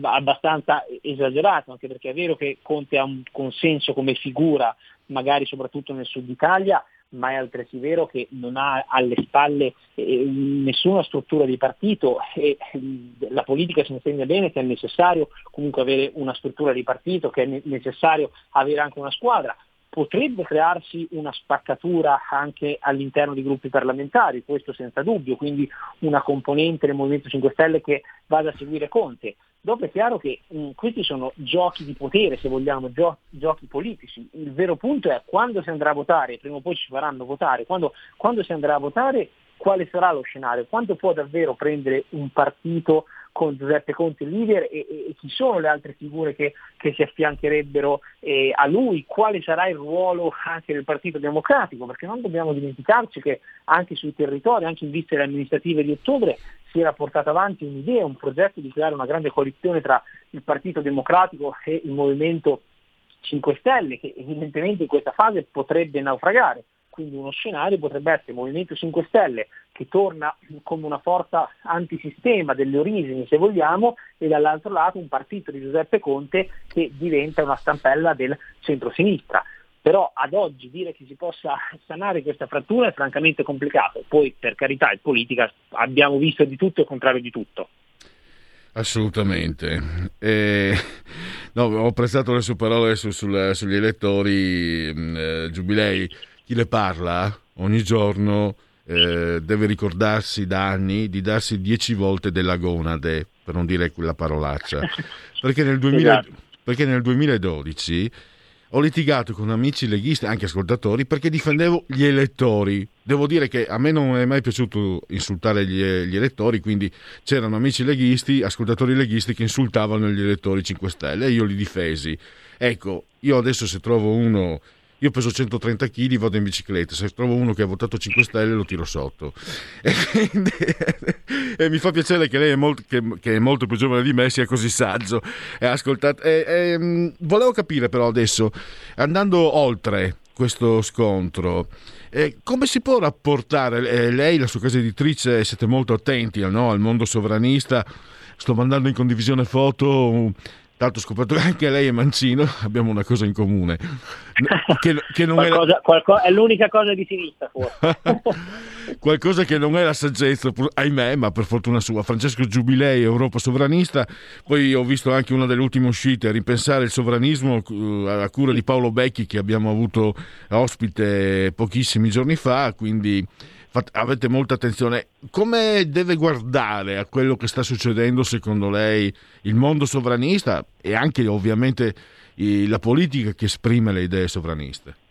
abbastanza esagerato, anche perché è vero che Conte ha un consenso come figura, magari soprattutto nel sud Italia, ma è altresì vero che non ha alle spalle eh, nessuna struttura di partito e eh, la politica si insegna bene che è necessario comunque avere una struttura di partito, che è necessario avere anche una squadra. Potrebbe crearsi una spaccatura anche all'interno di gruppi parlamentari, questo senza dubbio, quindi una componente del Movimento 5 Stelle che vada a seguire Conte. Dopo è chiaro che mh, mm, questi sono giochi di potere, se vogliamo, gio- giochi politici. Il vero punto è quando si andrà a votare, prima o poi ci faranno votare, quando, quando si andrà a votare quale sarà lo scenario, quanto può davvero prendere un partito con Giuseppe Conte il leader e, e, e chi sono le altre figure che, che si affiancherebbero eh, a lui, quale sarà il ruolo anche del Partito Democratico, perché non dobbiamo dimenticarci che anche sui territori, anche in vista delle amministrative di ottobre, si era portata avanti un'idea, un progetto di creare una grande coalizione tra il Partito Democratico e il Movimento 5 Stelle, che evidentemente in questa fase potrebbe naufragare. Quindi uno scenario potrebbe essere il Movimento 5 Stelle che torna come una forza antisistema delle origini, se vogliamo, e dall'altro lato un partito di Giuseppe Conte che diventa una stampella del centro-sinistra però ad oggi dire che si possa sanare questa frattura è francamente complicato. Poi per carità in politica abbiamo visto di tutto e il contrario di tutto. Assolutamente. Eh, no, ho prestato le sue parole su, sul, sugli elettori mh, eh, giubilei. Chi le parla ogni giorno eh, deve ricordarsi da anni di darsi dieci volte della gonade, per non dire quella parolaccia. Perché nel, 2000, esatto. perché nel 2012 ho litigato con amici leghisti, anche ascoltatori, perché difendevo gli elettori. Devo dire che a me non è mai piaciuto insultare gli, gli, elettori, quindi c'erano amici leghisti, ascoltatori leghisti che insultavano gli elettori 5 Stelle e io li difesi. Ecco, io adesso se trovo uno io peso 130 kg, vado in bicicletta. Se trovo uno che ha votato 5 Stelle, lo tiro sotto. E, quindi, e mi fa piacere che lei, è molto, che, che è molto, più giovane di me, sia così saggio. E ascoltate. E, e, volevo capire, però, adesso, andando oltre questo scontro. Eh, come si può rapportare eh, lei, la sua casa editrice, siete molto attenti no, al mondo sovranista? Sto mandando in condivisione foto Tanto ho scoperto che anche lei è mancino, abbiamo una cosa in comune. Che, che qualcosa, è... Qualcosa, è l'unica cosa di sinistra, forse. qualcosa che non è la saggezza, ahimè, ma per fortuna sua. Francesco Giubilei, Europa Sovranista. Poi ho visto anche una delle ultime uscite, Ripensare il sovranismo, eh, a cura di Paolo Becchi, che abbiamo avuto ospite pochissimi giorni fa. Quindi avete molta attenzione. Come deve guardare a quello che sta succedendo secondo lei il mondo sovranista e anche ovviamente la politica che esprime le idee sovraniste?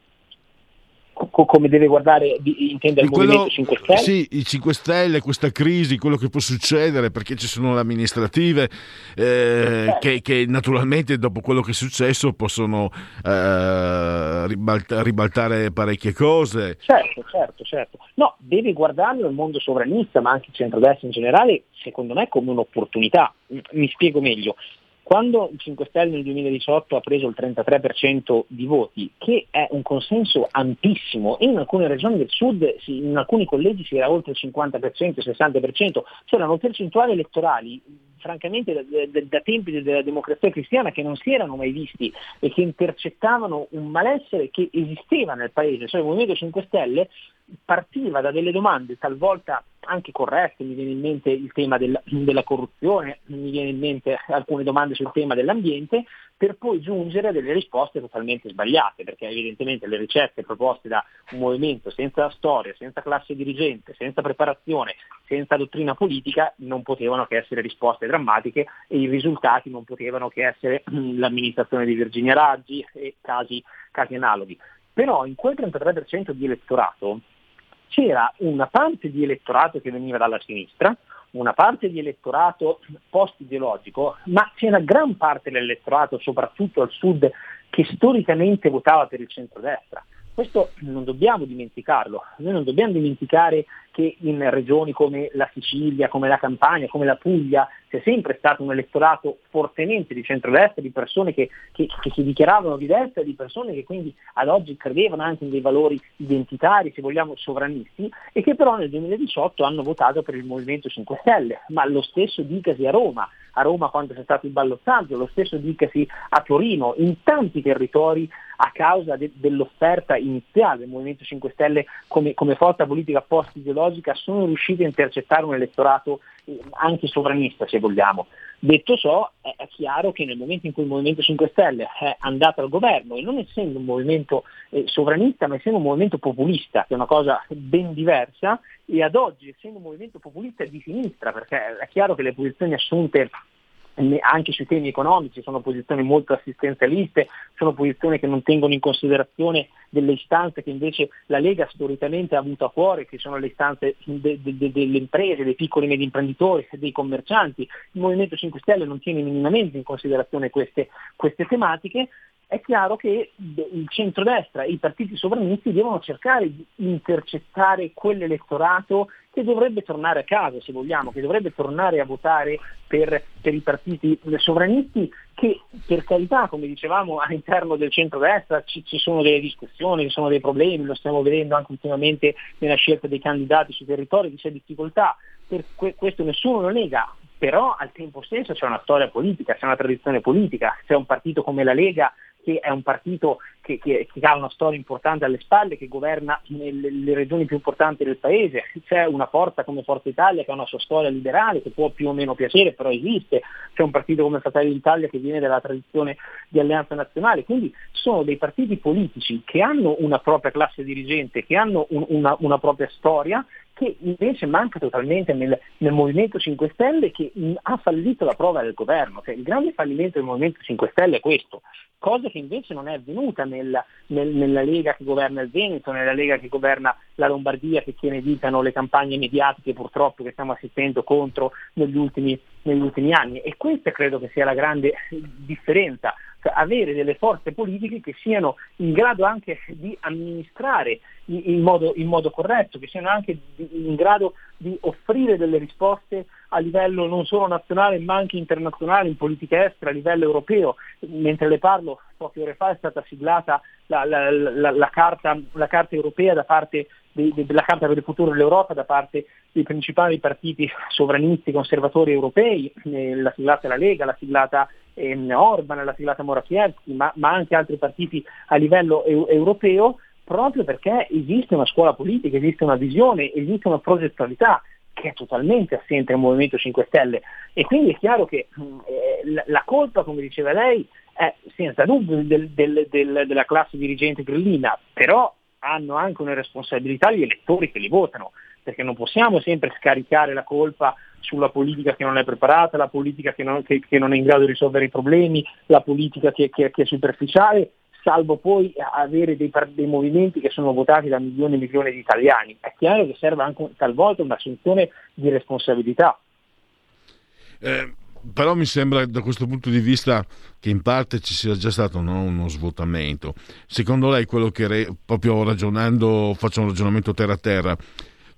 Come deve guardare, intende il quello, Movimento 5 Stelle? Sì, i 5 Stelle, questa crisi, quello che può succedere, perché ci sono le amministrative eh, che, che, naturalmente dopo quello che è successo possono eh, ribalta, ribaltare parecchie cose. Certo, certo, certo. No, deve guardarlo il mondo sovranista, ma anche il centrodestra in generale, secondo me come un'opportunità. Mi spiego meglio. Quando il 5 Stelle nel 2018 ha preso il 33% di voti, che è un consenso ampissimo, in alcune regioni del sud, in alcuni collegi si era oltre il 50%, il 60%, c'erano percentuali elettorali francamente da, da, da, tempi della democrazia cristiana che non si erano mai visti e che intercettavano un malessere che esisteva nel paese, cioè il Movimento 5 Stelle partiva da delle domande talvolta anche corrette, mi viene in mente il tema del, della corruzione, mi viene in mente alcune domande sul tema dell'ambiente, per poi giungere a delle risposte totalmente sbagliate, perché evidentemente le ricette proposte da un movimento senza storia, senza classe dirigente, senza preparazione, senza dottrina politica non potevano che essere risposte drammatiche e i risultati non potevano che essere l'amministrazione di Virginia Raggi e casi, casi analoghi. Però in quel 33% di elettorato c'era una parte di elettorato che veniva dalla sinistra, una parte di elettorato post-ideologico, ma c'era gran parte dell'elettorato, soprattutto al sud, che storicamente votava per il centrodestra. Questo non dobbiamo dimenticarlo, noi non dobbiamo dimenticare che in regioni come la Sicilia, come la Campania, come la Puglia c'è sempre stato un elettorato fortemente di centrodestra, di persone che, che, che, si dichiaravano di destra, di persone che quindi ad oggi credevano anche in dei valori identitari, se vogliamo sovranisti, e che però nel 2018 hanno votato per il Movimento 5 Stelle, ma lo stesso dicasi a Roma, a Roma quando c'è stato il ballottaggio, lo stesso dicasi a Torino, in tanti territori a causa de- dell'offerta iniziale del Movimento 5 Stelle come, come forza politica post-ideologica sono riusciti a intercettare un elettorato eh, anche sovranista se vogliamo. Detto ciò è, è, chiaro che nel momento in cui il Movimento 5 Stelle è andato al governo e non essendo un movimento eh, sovranista ma essendo un movimento populista, che è una cosa ben diversa, e ad oggi essendo un movimento populista di sinistra, perché è chiaro che le posizioni assunte anche sui temi economici, sono posizioni molto assistenzialiste, sono posizioni che non tengono in considerazione delle istanze che invece la Lega storicamente ha avuto a cuore, che sono le istanze de, de, de, delle imprese, dei piccoli e medi imprenditori, dei commercianti. Il Movimento 5 Stelle non tiene minimamente in considerazione queste, queste tematiche è chiaro che il centrodestra e i partiti sovranisti devono cercare di intercettare quell'elettorato che dovrebbe tornare a casa, se vogliamo, che dovrebbe tornare a votare per, per i partiti sovranisti che per carità, come dicevamo, all'interno del centrodestra ci, ci sono delle discussioni, ci sono dei problemi, lo stiamo vedendo anche ultimamente nella scelta dei candidati sui territori, c'è difficoltà, per que- questo nessuno lo nega, però al tempo stesso c'è una storia politica, c'è una tradizione politica, c'è un partito come la Lega che è un partito che, che, che, ha una storia importante alle spalle, che governa nelle regioni più importanti del paese, c'è una forza come Forza Italia che ha una sua storia liberale, che può più o meno piacere, però esiste, c'è un partito come Fratelli d'Italia che viene dalla tradizione di alleanza nazionale, quindi sono dei partiti politici che hanno una propria classe dirigente, che hanno un, una, una propria storia che invece manca totalmente nel, nel Movimento 5 Stelle che mh, ha fallito la prova del governo. Cioè, il grande fallimento del Movimento 5 Stelle è questo, cosa che invece non è avvenuta nel, nel, nella Lega che governa il Veneto, nella Lega che governa la Lombardia, che tiene vitano le campagne mediatiche purtroppo che stiamo assistendo contro negli ultimi, negli ultimi anni. E questa credo che sia la grande differenza avere delle forze politiche che siano in grado anche di amministrare in modo, in modo corretto, che siano anche in grado di offrire delle risposte a livello non solo nazionale ma anche internazionale, in politica estera, a livello europeo. Mentre le parlo, poche ore fa è stata siglata la, la, la, la carta, carta, europea da parte della Carta per il futuro dell'Europa da parte dei principali partiti sovranisti conservatori europei, eh, la siglata la Lega, la siglata ehm, Orban, la siglata Morawiecki, ma, ma, anche altri partiti a livello eu- europeo, proprio perché esiste una scuola politica, esiste una visione, esiste una progettualità che è totalmente assente nel Movimento 5 Stelle. E quindi è chiaro che eh, la colpa, come diceva lei, è senza dubbio del, del, del, della classe dirigente grillina, però hanno anche una responsabilità gli elettori che li votano, perché non possiamo sempre scaricare la colpa sulla politica che non è preparata, la politica che non, che, che non è in grado di risolvere i problemi, la politica che, che è superficiale, salvo poi avere dei, dei, movimenti che sono votati da milioni e milioni di italiani. È chiaro che serve anche talvolta un'assunzione di responsabilità. Eh, però mi sembra da questo punto di vista che in parte ci sia già stato no, uno svuotamento. Secondo lei quello che, re, proprio ragionando, faccio un ragionamento terra a terra,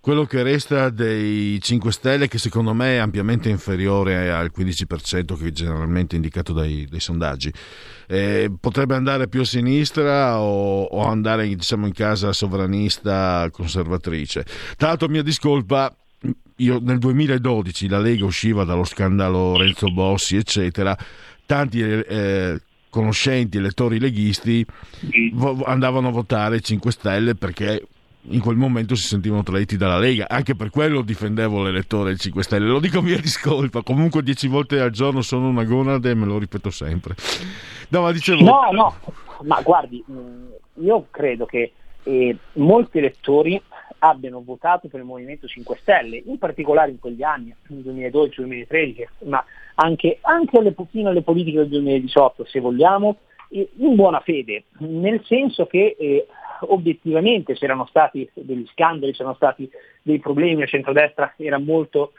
quello che resta dei 5 Stelle, che secondo me è ampiamente inferiore al 15% che è generalmente indicato dai, dai sondaggi, eh, potrebbe andare più a sinistra o, o andare diciamo, in casa sovranista conservatrice. Tra l'altro, mia discolpa, io, nel 2012 la Lega usciva dallo scandalo Renzo Bossi, eccetera, tanti eh, conoscenti elettori leghisti andavano a votare 5 Stelle perché in quel momento si sentivano traditi dalla Lega. Anche per quello difendevo l'elettore del 5 Stelle. Lo dico mia discolpa. Comunque, dieci volte al giorno sono una gonade e me lo ripeto sempre. No, ma dicevo. No, no, ma guardi, mm, io credo che eh, molti elettori abbiano votato per il Movimento 5 Stelle, in particolare in quegli anni, 2012-2013, ma anche, anche alle, pochino alle politiche del 2018, se vogliamo, in buona fede, nel senso che eh, obiettivamente c'erano stati degli scandali, c'erano stati dei problemi, il centrodestra era molto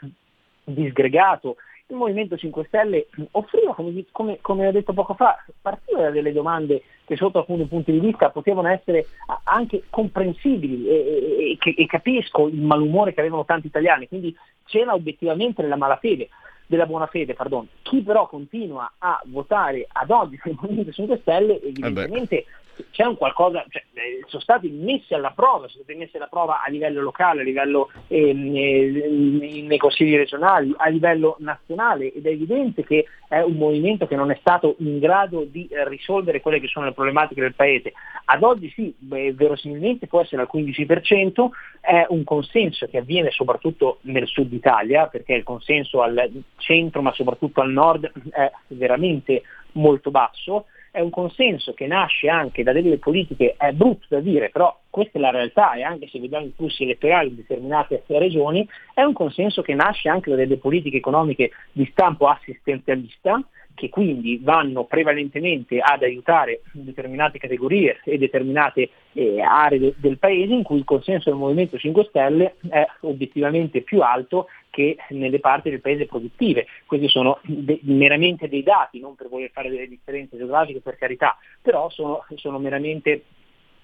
disgregato, il Movimento 5 Stelle offriva, come, come, come, ho detto poco fa, partiva da delle domande che sotto alcuni punti di vista potevano essere anche comprensibili e, e, e capisco il malumore che avevano tanti italiani, quindi c'era obiettivamente della malafede della buona fede, pardon. Chi però continua a votare ad oggi per il Movimento 5 Stelle evidentemente eh c'è un qualcosa, cioè, eh, sono stati messi alla prova, sono stati messi alla prova a livello locale, a livello ehm, eh, nei consigli regionali, a livello nazionale ed è evidente che è un movimento che non è stato in grado di risolvere quelle che sono le problematiche del paese. Ad oggi sì, beh, verosimilmente può essere al 15%, è un consenso che avviene soprattutto nel sud Italia, perché il consenso al centro ma soprattutto al nord è veramente molto basso è un consenso che nasce anche da delle politiche, è brutto da dire, però questa è la realtà e anche se vediamo i flussi elettorali in determinate regioni, è un consenso che nasce anche da delle politiche economiche di stampo assistenzialista, che quindi vanno prevalentemente ad aiutare determinate categorie e determinate eh, aree de- del paese in cui il consenso del Movimento 5 Stelle è obiettivamente più alto che nelle parti del paese produttive. Questi sono de- meramente dei dati, non per voler fare delle differenze geografiche per carità, però sono, sono meramente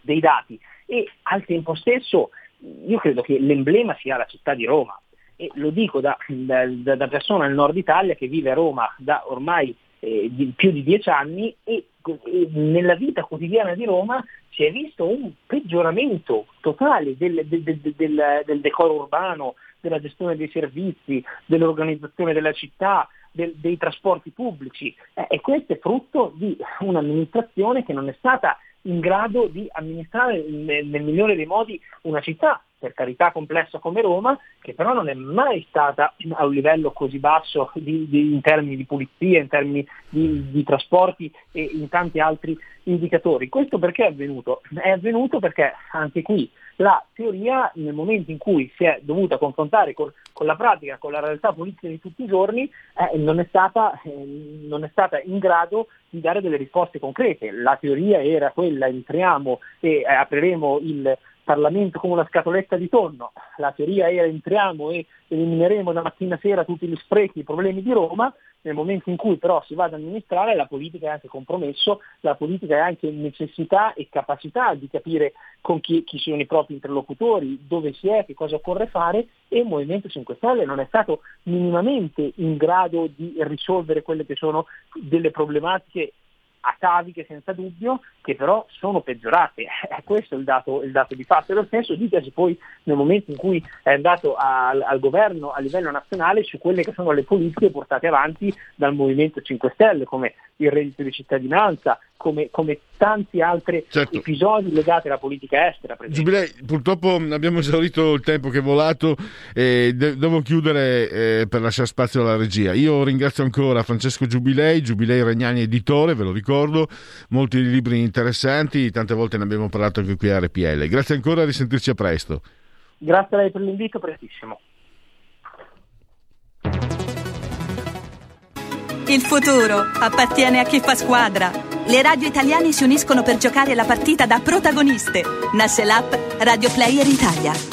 dei dati. E al tempo stesso io credo che l'emblema sia la città di Roma, e lo dico da, da, da, persona nel nord Italia che vive a Roma da ormai eh, di, più di dieci anni e, e, nella vita quotidiana di Roma si è visto un peggioramento totale del, del, del, del decoro urbano, della gestione dei servizi, dell'organizzazione della città, dei trasporti pubblici. Eh, e questo è frutto di un'amministrazione che non è stata in grado di amministrare nel, nel migliore dei modi una città per carità complessa come Roma, che però non è mai stata a un livello così basso di, di, in termini di pulizia, in termini di, di, trasporti e in tanti altri indicatori. Questo perché è avvenuto? È avvenuto perché anche qui la teoria nel momento in cui si è dovuta confrontare con, con la pratica, con la realtà politica di tutti i giorni, eh, non, è stata, eh, non, è stata, in grado di dare delle risposte concrete. La teoria era quella, entriamo e eh, apriremo il Parlamento come una scatoletta di tonno. La teoria era entriamo e elimineremo da mattina a sera tutti gli sprechi, i problemi di Roma, nel momento in cui però si va ad amministrare la politica è anche compromesso, la politica è anche necessità e capacità di capire con chi, chi sono i propri interlocutori, dove si è, che cosa occorre fare e il Movimento 5 Stelle non è stato minimamente in grado di risolvere quelle che sono delle problematiche ataviche senza dubbio, che però sono peggiorate. Questo è il dato, il dato di fatto. E lo stesso dicasi poi nel momento in cui è andato al, al, governo a livello nazionale su quelle che sono le politiche portate avanti dal Movimento 5 Stelle, come il reddito di cittadinanza, come, come tanti altri certo. episodi legati alla politica estera. Giubilei, purtroppo abbiamo esaurito il tempo che è volato e de- devo chiudere eh, per lasciare spazio alla regia. Io ringrazio ancora Francesco Giubilei, Giubilei Regnani editore, ve lo ricordo, molti libri interessanti, tante volte ne abbiamo parlato anche qui a RPL. Grazie ancora, a risentirci a presto. Grazie a lei per l'invito, prestissimo. Il futuro appartiene a chi fa squadra. Le radio italiane si uniscono per giocare la partita da protagoniste. Nasce l'app Radio Player Italia.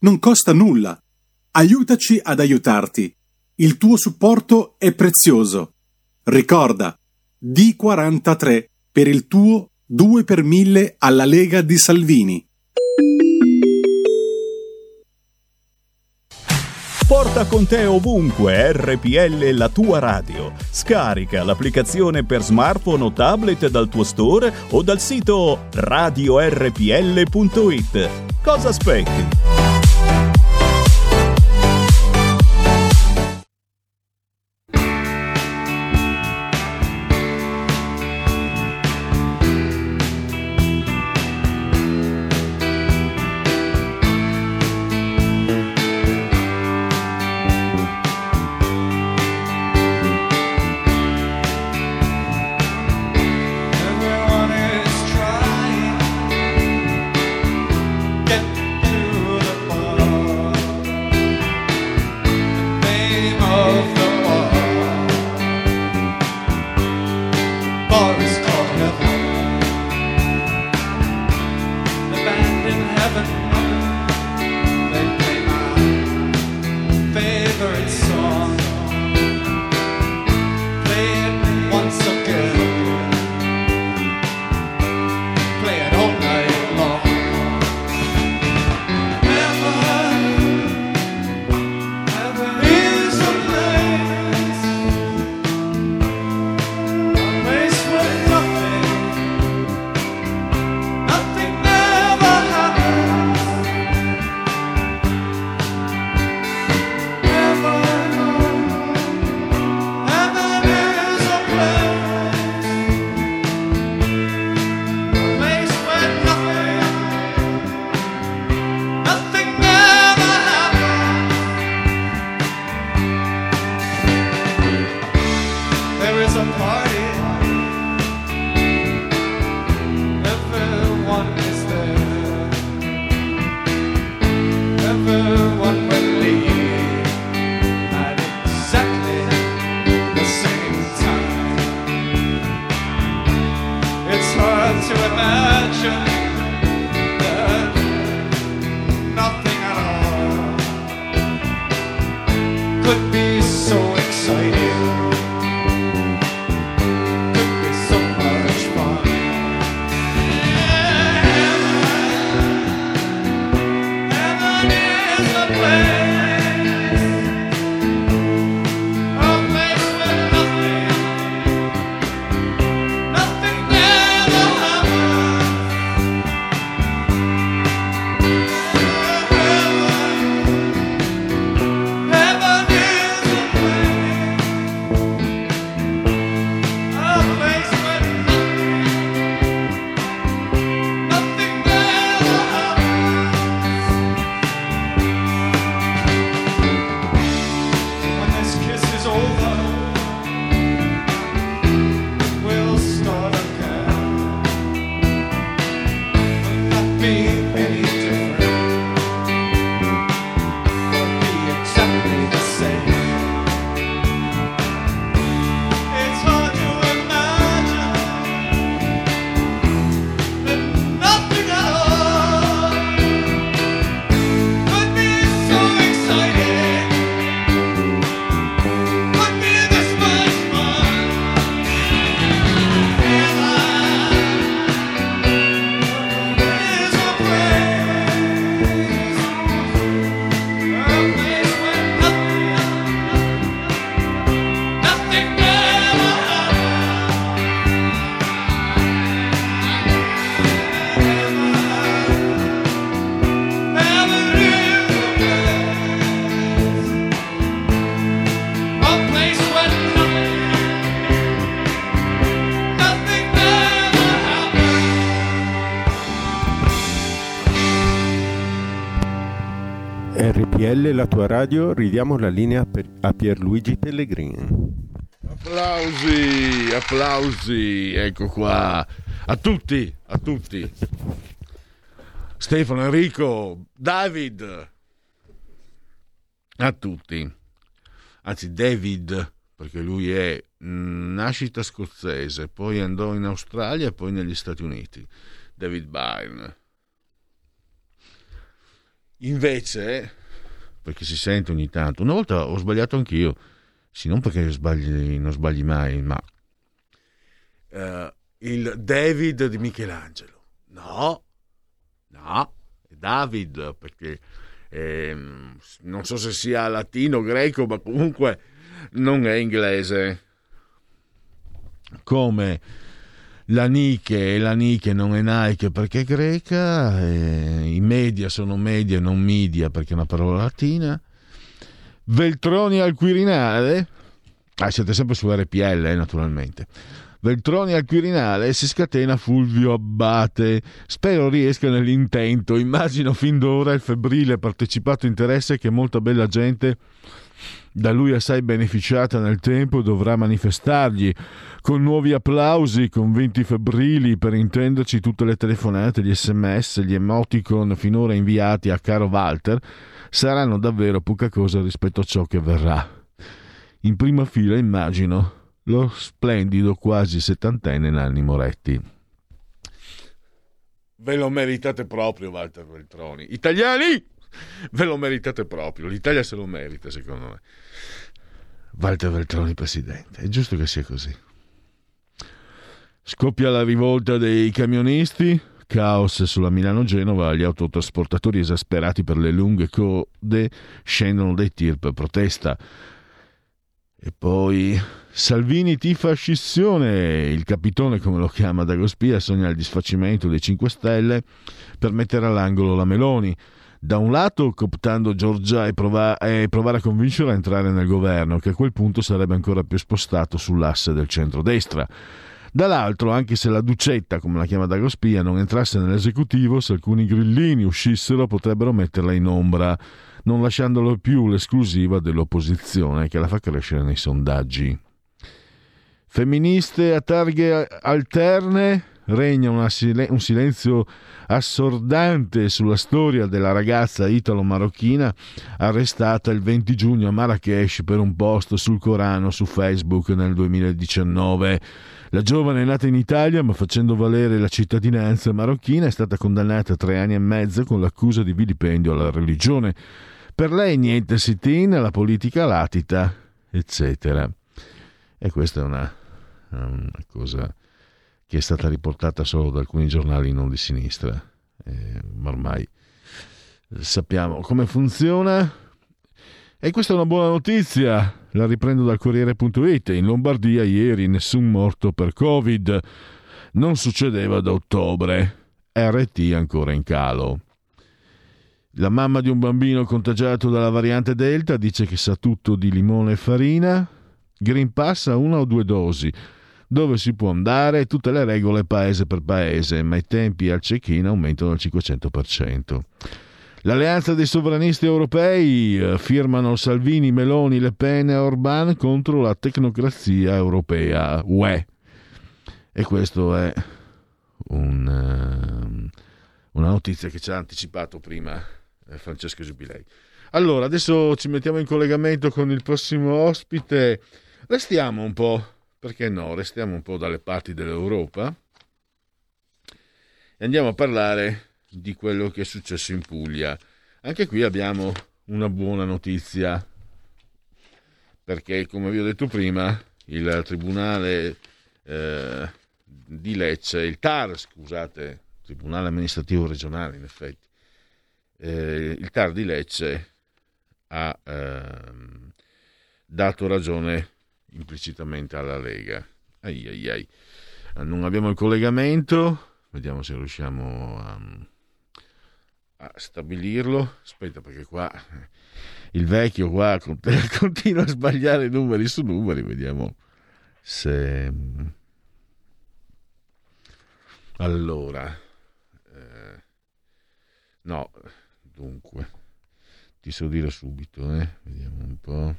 non costa nulla. Aiutaci ad aiutarti. Il tuo supporto è prezioso. Ricorda, D43 per il tuo 2 per 1000 alla Lega di Salvini. Porta con te ovunque RPL la tua radio. Scarica l'applicazione per smartphone o tablet dal tuo store o dal sito radiorpl.it. Cosa aspetti? RPL, la tua radio, ridiamo la linea a Pierluigi Pellegrini. Applausi, applausi, ecco qua. A tutti, a tutti. Stefano, Enrico, David. A tutti. Anzi, David, perché lui è nascita scozzese, poi andò in Australia e poi negli Stati Uniti. David Byrne. Invece, perché si sente ogni tanto, una volta ho sbagliato anch'io, sì, non perché sbagli, non sbagli mai, ma eh, il David di Michelangelo. No, no, è David, perché ehm, non so se sia latino, greco, ma comunque non è inglese. Come la Nike e la Nike non è Nike perché è greca, i media sono media non media perché è una parola latina. Veltroni al Quirinale, ah, siete sempre su RPL eh, naturalmente. Veltroni al Quirinale si scatena Fulvio Abbate. Spero riesca nell'intento. Immagino fin d'ora il febbrile partecipato interesse che molta bella gente da lui assai beneficiata nel tempo dovrà manifestargli con nuovi applausi, convinti febbrili, per intenderci tutte le telefonate, gli sms, gli emoticon finora inviati a caro Walter, saranno davvero poca cosa rispetto a ciò che verrà. In prima fila immagino lo splendido quasi settantenne Nanni Moretti. Ve lo meritate proprio, Walter Veltroni. Italiani, ve lo meritate proprio. L'Italia se lo merita, secondo me. Walter Veltroni presidente. È giusto che sia così. Scoppia la rivolta dei camionisti, caos sulla Milano-Genova, gli autotrasportatori esasperati per le lunghe code scendono dai tir per protesta. E poi Salvini tifa scissione, il capitone come lo chiama Dagospia sogna il disfacimento dei 5 Stelle per mettere all'angolo la Meloni. Da un lato cooptando Giorgia e, prova- e provare a convincerla a entrare nel governo, che a quel punto sarebbe ancora più spostato sull'asse del centrodestra. Dall'altro, anche se la Ducetta, come la chiama Dagospia, non entrasse nell'esecutivo, se alcuni grillini uscissero potrebbero metterla in ombra, non lasciandolo più l'esclusiva dell'opposizione che la fa crescere nei sondaggi. Femministe a targhe alterne, regna una sil- un silenzio assordante sulla storia della ragazza italo-marocchina arrestata il 20 giugno a Marrakesh per un post sul Corano su Facebook nel 2019. La giovane è nata in Italia ma facendo valere la cittadinanza marocchina è stata condannata a tre anni e mezzo con l'accusa di vilipendio alla religione. Per lei niente sit-in, la politica latita, eccetera. E questa è una, una cosa che è stata riportata solo da alcuni giornali non di sinistra. Eh, ma ormai sappiamo come funziona. E questa è una buona notizia, la riprendo dal Corriere.it. In Lombardia ieri nessun morto per Covid. Non succedeva da ottobre. RT ancora in calo. La mamma di un bambino contagiato dalla variante Delta dice che sa tutto di limone e farina. Green Pass a una o due dosi dove si può andare, tutte le regole paese per paese, ma i tempi al check-in aumentano al 500%. L'alleanza dei sovranisti europei eh, firmano Salvini, Meloni, Le Pen e Orban contro la tecnocrazia europea UE. E questo è un, uh, una notizia che ci ha anticipato prima eh, Francesco Giubilei. Allora, adesso ci mettiamo in collegamento con il prossimo ospite. Restiamo un po' perché no, restiamo un po' dalle parti dell'Europa e andiamo a parlare di quello che è successo in Puglia. Anche qui abbiamo una buona notizia, perché come vi ho detto prima, il Tribunale eh, di Lecce, il TAR, scusate, Tribunale amministrativo regionale in effetti, eh, il TAR di Lecce ha eh, dato ragione implicitamente alla Lega. Ai, ai, ai. Non abbiamo il collegamento, vediamo se riusciamo a, a stabilirlo. Aspetta perché qua il vecchio qua continua a sbagliare numeri su numeri, vediamo se... Allora, eh, no, dunque, ti so dire subito, eh? vediamo un po'.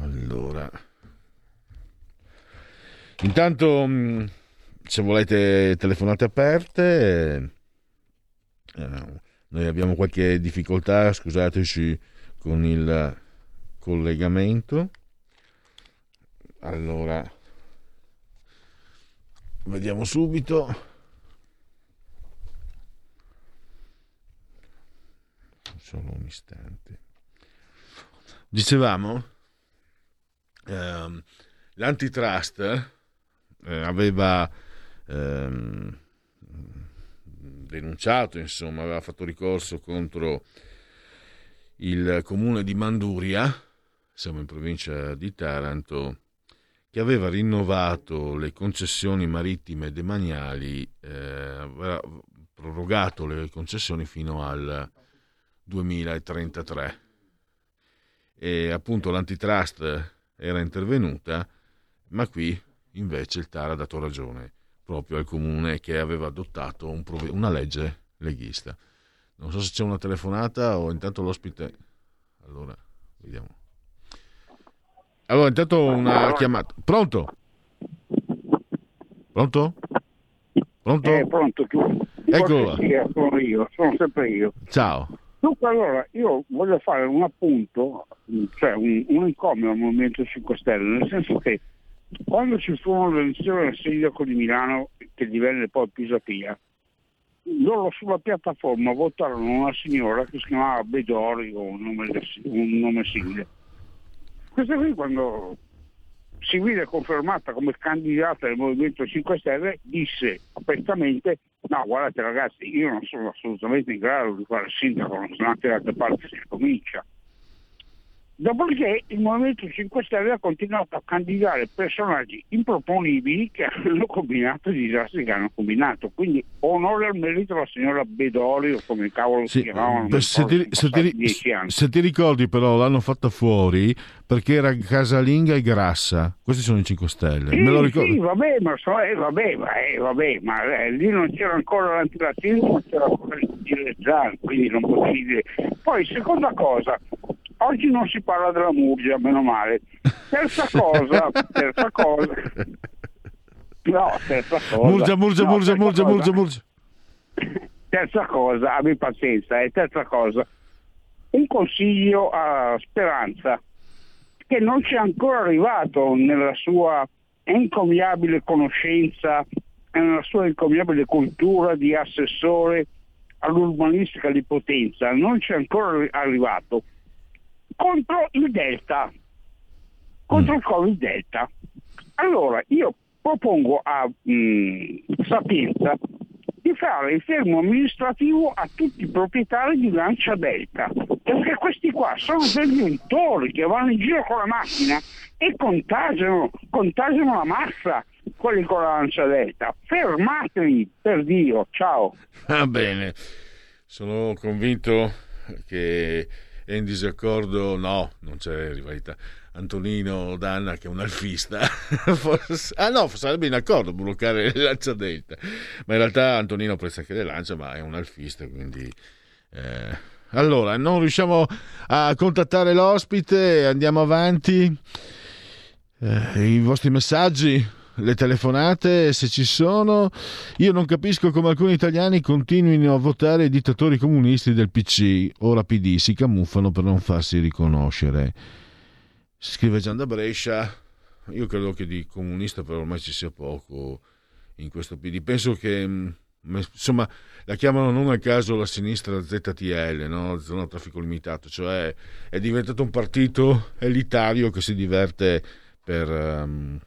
Allora, intanto mm, se volete telefonate aperte, eh, noi abbiamo qualche difficoltà, scusateci con il collegamento. Allora, vediamo subito. Solo un istante. Dicevamo? Eh, l'antitrust eh, aveva ehm, denunciato, insomma, aveva fatto ricorso contro il comune di Manduria, siamo in provincia di Taranto, che aveva rinnovato le concessioni marittime demaniali, eh, aveva prorogato le concessioni fino al 2033. E appunto l'antitrust era intervenuta, ma qui invece il TAR ha dato ragione proprio al comune che aveva adottato un prov- una legge leghista. Non so se c'è una telefonata o intanto l'ospite. Allora, vediamo. Allora, intanto una chiamata. Pronto? Pronto? Pronto? Eh, pronto tu. Eccola. Sono io, sono sempre io. Ciao. Dunque allora io voglio fare un appunto, cioè un, un incomio al Movimento 5 Stelle, nel senso che quando ci furono le elezioni al sindaco di Milano, che divenne poi Pisapia, loro sulla piattaforma votarono una signora che si chiamava Bedori o un nome, un nome simile. Questa qui quando si vide confermata come candidata del Movimento 5 Stelle disse apertamente no guardate ragazzi io non sono assolutamente in grado di fare sindaco non sono anche da altre parti si comincia Dopodiché il Movimento 5 Stelle ha continuato a candidare personaggi improponibili che hanno combinato i disastri che hanno combinato. Quindi onore al merito la signora Bedoli o come cavolo Sì, si chiamavano. se, ti, se ti- se ti ricordi però l'hanno fatta fuori perché era casalinga e grassa questi sono i 5 Stelle Sì, me lo ricordo sì, vabbè, ma, so, eh, vabbè, ma, eh, vabbè, ma eh, lì non c'era ancora l'antirazzismo, non c'era ancora il Zan, quindi non potevi dire. Poi, seconda cosa, oggi non si parla della Murgia, meno male. Terza cosa, terza cosa, No, terza cosa. Murgia, murgia, no, murgia, murgia, cosa. murgia, murgia. Terza cosa, abbi pazienza, e terza cosa, un consiglio a Speranza, che non c'è ancora arrivato nella sua encomiabile conoscenza e nella sua encomiabile cultura di assessore all'urbanistica di Potenza, non c'è ancora arri- arrivato, contro il Delta, contro il Covid Delta. Allora, io propongo a mm, Sapienza di fare il fermo amministrativo a tutti i proprietari di Lancia Delta, perché questi qua sono degli untori che vanno in giro con la macchina e contagiano, contagiano la massa, quelli con la Lancia Delta. Fermateli, per Dio, ciao. Va bene, sono convinto che è in disaccordo, no, non c'è rivalità. Antonino Danna che è un alfista, Forse- ah no, sarebbe in accordo bloccare le lancia delta, ma in realtà Antonino apprezza anche le lancia, ma è un alfista, quindi... eh, Allora, non riusciamo a contattare l'ospite, andiamo avanti. Eh, I vostri messaggi, le telefonate, se ci sono. Io non capisco come alcuni italiani continuino a votare i dittatori comunisti del PC, ora PD, si camuffano per non farsi riconoscere. Scrive Gian da Brescia. Io credo che di comunista però ormai ci sia poco in questo PD. Penso che mh, insomma la chiamano non a caso la sinistra ZTL, no? zona traffico limitato, cioè è diventato un partito elitario che si diverte per, ehm,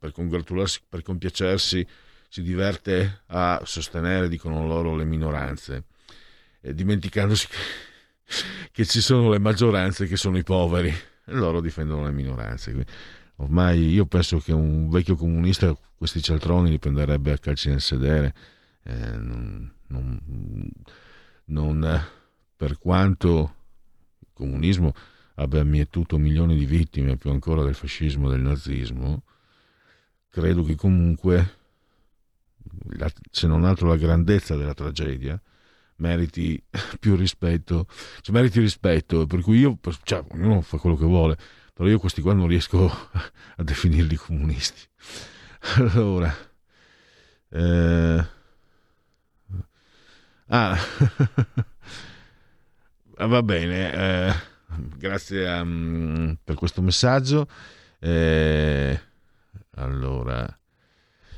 per congratularsi, per compiacersi, si diverte a sostenere, dicono loro, le minoranze, dimenticandosi che, che ci sono le maggioranze che sono i poveri e loro difendono le minoranze. Quindi, Ormai io penso che un vecchio comunista questi cialtroni li prenderebbe a calci nel sedere. Eh, non, non- non, per quanto il comunismo abbia mietuto milioni di vittime, più ancora del fascismo e del nazismo, credo che comunque, se non altro la grandezza della tragedia, meriti più rispetto, cioè meriti rispetto, per cui io, cioè, ognuno fa quello che vuole, però io questi qua non riesco a definirli comunisti. Allora, eh, ah, ah, va bene, eh, grazie mm, per questo messaggio. Eh, allora,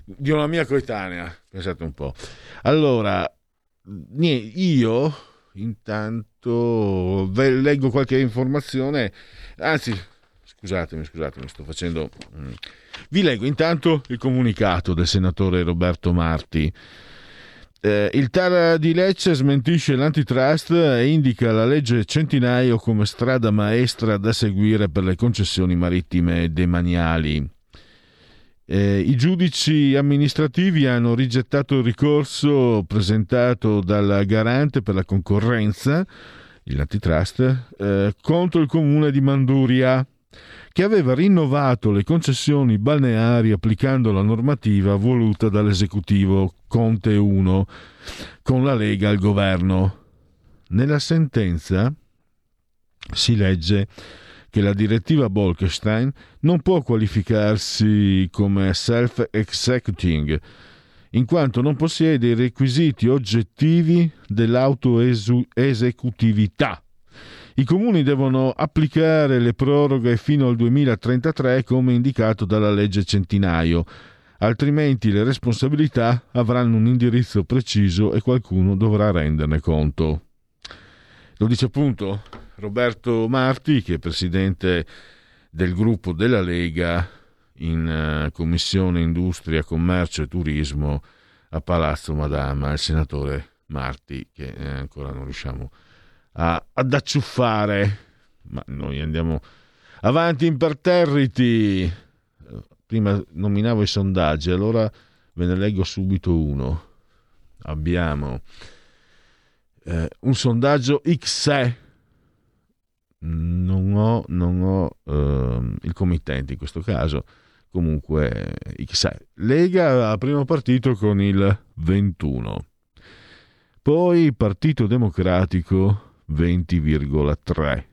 di una mia coetanea, pensate un po'. Allora, io intanto leggo qualche informazione, anzi, scusatemi, scusatemi, sto facendo... mm. Vi leggo intanto il comunicato del senatore Roberto Marti. Eh, il TAR di Lecce smentisce l'antitrust e indica la legge Centinaio come strada maestra da seguire per le concessioni marittime demaniali. Eh, I giudici amministrativi hanno rigettato il ricorso presentato dal garante per la concorrenza, l'antitrust, eh, contro il comune di Manduria, che aveva rinnovato le concessioni balneari applicando la normativa voluta dall'esecutivo Conte 1 con la Lega al governo. Nella sentenza si legge che la direttiva Bolkestein non può qualificarsi come self-executing, in quanto non possiede i requisiti oggettivi dell'autoesecutività. I comuni devono applicare le proroghe fino al 2033 come indicato dalla legge Centinaio, altrimenti le responsabilità avranno un indirizzo preciso e qualcuno dovrà renderne conto. Lo dice appunto Roberto Marti, che è presidente del gruppo della Lega in eh, Commissione Industria, Commercio e Turismo a Palazzo Madama, il senatore Marti, che eh, ancora non riusciamo a, ad acciuffare, ma noi andiamo avanti imperterriti. Prima nominavo i sondaggi, allora ve ne leggo subito uno. Abbiamo eh, un sondaggio XE. Non ho, non ho ehm, il committente in questo caso, comunque XE. Lega a primo partito con il 21, poi Partito Democratico 20,3,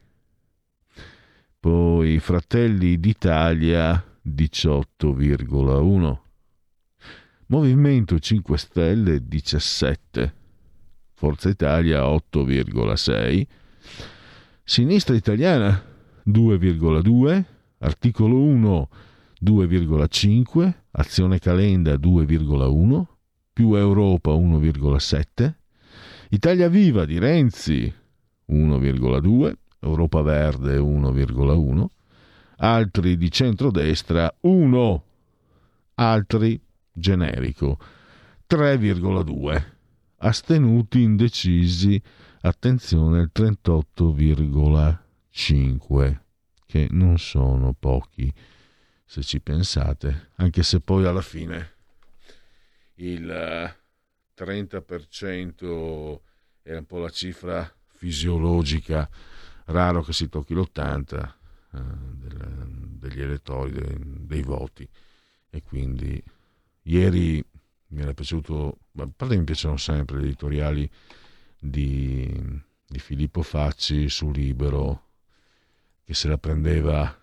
poi Fratelli d'Italia 18,1, Movimento 5 Stelle 17, Forza Italia 8,6, Sinistra Italiana 2,2, Articolo 1 2,5, Azione Calenda 2,1, più Europa 1,7, Italia Viva di Renzi 1,2, Europa Verde 1,1, altri di centrodestra 1, altri generico 3,2, astenuti indecisi, attenzione il 38,5, che non sono pochi se ci pensate, anche se poi alla fine il 30% è un po' la cifra fisiologica, raro che si tocchi l'80% eh, degli elettori, dei, dei voti. E quindi ieri mi era piaciuto, a parte mi piacciono sempre gli editoriali di, di Filippo Facci su Libero che se la prendeva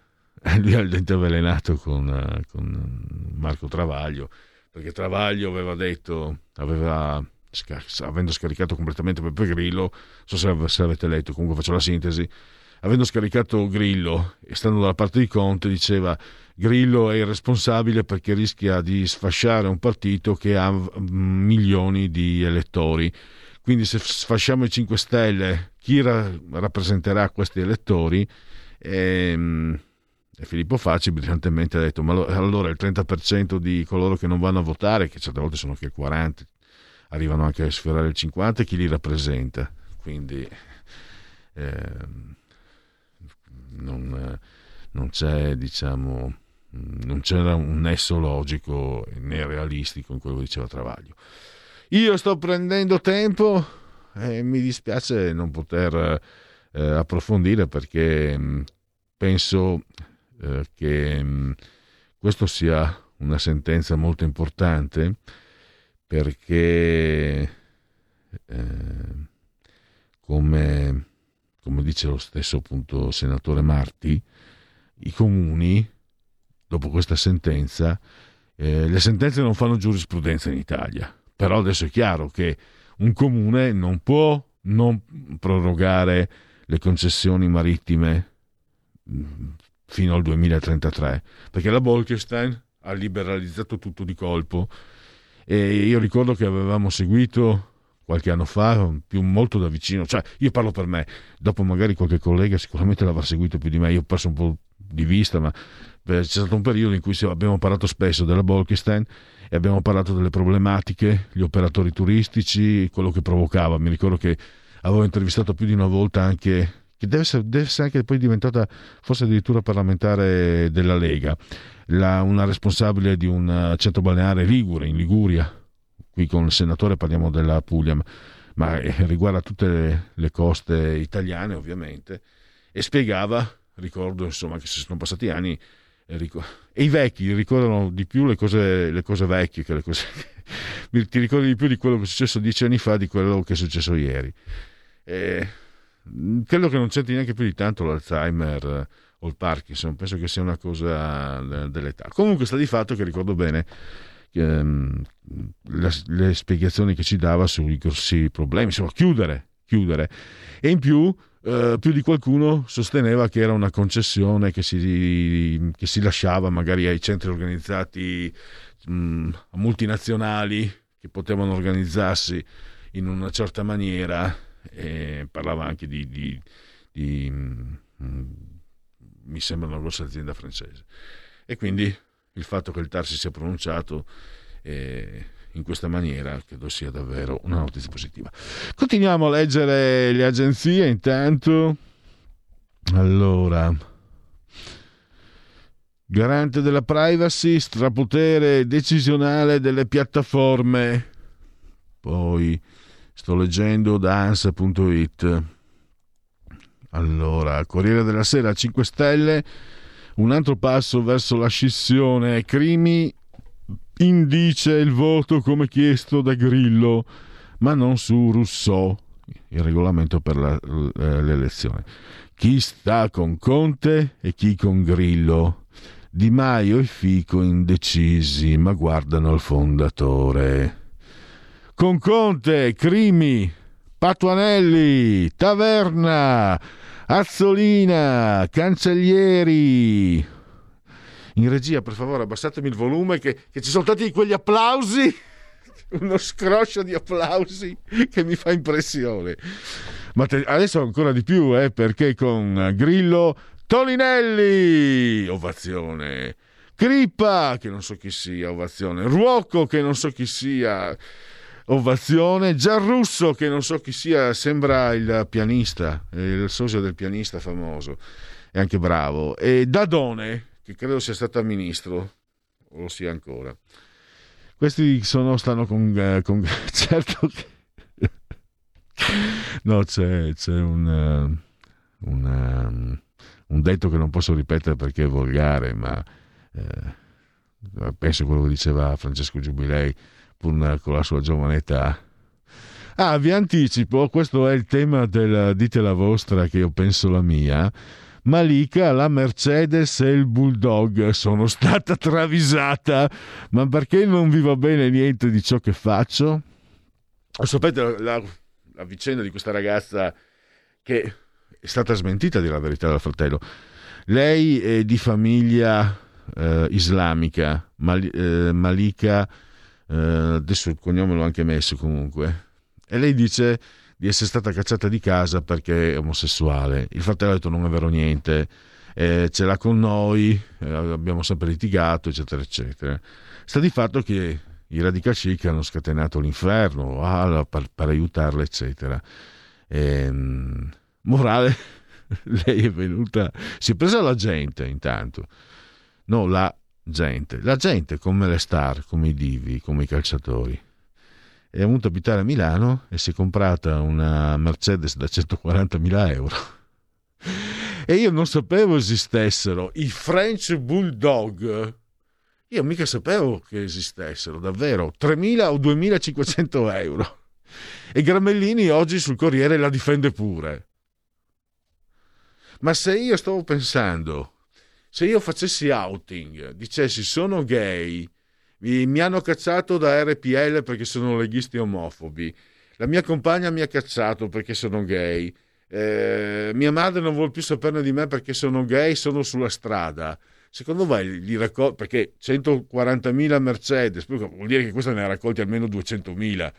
lui al dente avvelenato con, con Marco Travaglio perché Travaglio aveva detto aveva avendo scaricato completamente Peppe Grillo, non so se, avete letto, comunque faccio la sintesi, avendo scaricato Grillo e stando dalla parte di Conte diceva Grillo è irresponsabile perché rischia di sfasciare un partito che ha milioni di elettori. Quindi se sfasciamo i 5 Stelle, chi ra- rappresenterà questi elettori? Ehm, e Filippo Facci brillantemente ha detto, ma allora il 30% di coloro che non vanno a votare, che certe volte sono anche il 40%, arrivano anche a sfiorare il 50%, chi li rappresenta? Quindi eh, non, non, c'è, diciamo, non c'era un nesso logico né realistico in quello che diceva Travaglio. Io sto prendendo tempo e mi dispiace non poter eh, approfondire perché mh, penso eh, che mh, questo sia una sentenza molto importante perché eh, come, come, dice lo stesso appunto senatore Marti, i comuni, dopo questa sentenza, eh, le sentenze non fanno giurisprudenza in Italia, però adesso è chiaro che un comune non può non prorogare le concessioni marittime mm, fino al 2033, perché la Bolkestein ha liberalizzato tutto di colpo. E io ricordo che avevamo seguito qualche anno fa, più molto da vicino, cioè io parlo per me, dopo magari qualche collega sicuramente l'avrà seguito più di me, io ho perso un po' di vista, ma c'è stato un periodo in cui abbiamo parlato spesso della Bolkestein e abbiamo parlato delle problematiche, gli operatori turistici, quello che provocava. Mi ricordo che avevo intervistato più di una volta anche che deve essere, deve essere anche poi diventata forse addirittura parlamentare della Lega, la, una responsabile di un centro balneare Ligure, in Liguria, qui con il senatore parliamo della Puglia, ma, ma riguarda tutte le, le, coste italiane ovviamente, e spiegava, ricordo insomma che se sono passati anni, e i vecchi ricordano di più le cose, le cose vecchie che le cose... ti ricordi di più di quello che è successo dieci anni fa di quello che è successo ieri. E credo che non c'entri neanche più di tanto l'Alzheimer eh, o il Parkinson, penso che sia una cosa dell'età. Comunque sta di fatto che ricordo bene ehm, le, le, spiegazioni che ci dava sui grossi problemi, insomma chiudere, chiudere. E in più, eh, più di qualcuno sosteneva che era una concessione che si, che si lasciava magari ai centri organizzati mh, multinazionali che potevano organizzarsi in una certa maniera e parlava anche di, di, di mm, mi sembra una grossa azienda francese. E quindi il fatto che il TAR si sia pronunciato eh, in questa maniera credo sia davvero una notizia positiva. Continuiamo a leggere le agenzie intanto. Allora, garante della privacy, strapotere decisionale delle piattaforme. Poi Sto leggendo da ANSA.it. Allora, Corriere della Sera 5 Stelle, un altro passo verso la scissione. Crimi indice il voto come chiesto da Grillo, ma non su Rousseau, il regolamento per la, l'elezione. Chi sta con Conte e chi con Grillo. Di Maio e Fico indecisi, ma guardano al fondatore. Con Conte, Crimi, Patuanelli, Taverna, Azzolina, Cancellieri. In regia, per favore, abbassatemi il volume che, che ci sono stati quegli applausi, uno scroscio di applausi che mi fa impressione. Ma te- adesso ancora di più, eh, perché con Grillo Tolinelli, ovazione. Crippa, che non so chi sia, ovazione. Ruocco, che non so chi sia, ovazione. Giarrusso, che non so chi sia, sembra il pianista, il socio del pianista famoso, è anche bravo. E Dadone, che credo sia stato ministro, o lo sia ancora. Questi sono, stanno con... eh, con certo che... No, c'è, c'è un, eh, un, um, un detto che non posso ripetere perché è volgare, ma eh, penso quello che diceva Francesco Giubilei, pur con la sua giovane età. Ah, vi anticipo, questo è il tema del dite la vostra che io penso la mia. Malika, la Mercedes e il Bulldog sono stata travisata, ma perché non vi va bene niente di ciò che faccio? Sapete la, la vicenda di questa ragazza che è stata smentita di la verità dal fratello. Lei è di famiglia eh, islamica, Mal- eh, Malika, eh, adesso il cognome l'ho anche messo comunque, e lei dice di essere stata cacciata di casa perché è omosessuale. Il fratello ha detto non è vero niente, eh, ce l'ha con noi, eh, abbiamo sempre litigato, eccetera, eccetera. Sta di fatto che i radical chic hanno scatenato l'inferno ah, per, per, aiutarla, eccetera. E, morale, lei è venuta, si è presa la gente intanto, no, la gente, la gente come le star, come i divi, come i calciatori. È venuta a abitare a Milano e si è comprata una Mercedes da 140.000 euro. E io non sapevo esistessero i French Bulldog io mica sapevo che esistessero, davvero. 3.000 o 2.500 euro. E Gramellini oggi sul Corriere la difende pure. Ma se io stavo pensando, se io facessi outing, dicessi sono gay, mi hanno cacciato da RPL perché sono leghisti omofobi, la mia compagna mi ha cacciato perché sono gay, eh, mia madre non vuole più saperne di me perché sono gay, sono sulla strada secondo voi li raccol- perché 140.000 Mercedes, vuol dire che questa ne ha raccolti almeno 200.000.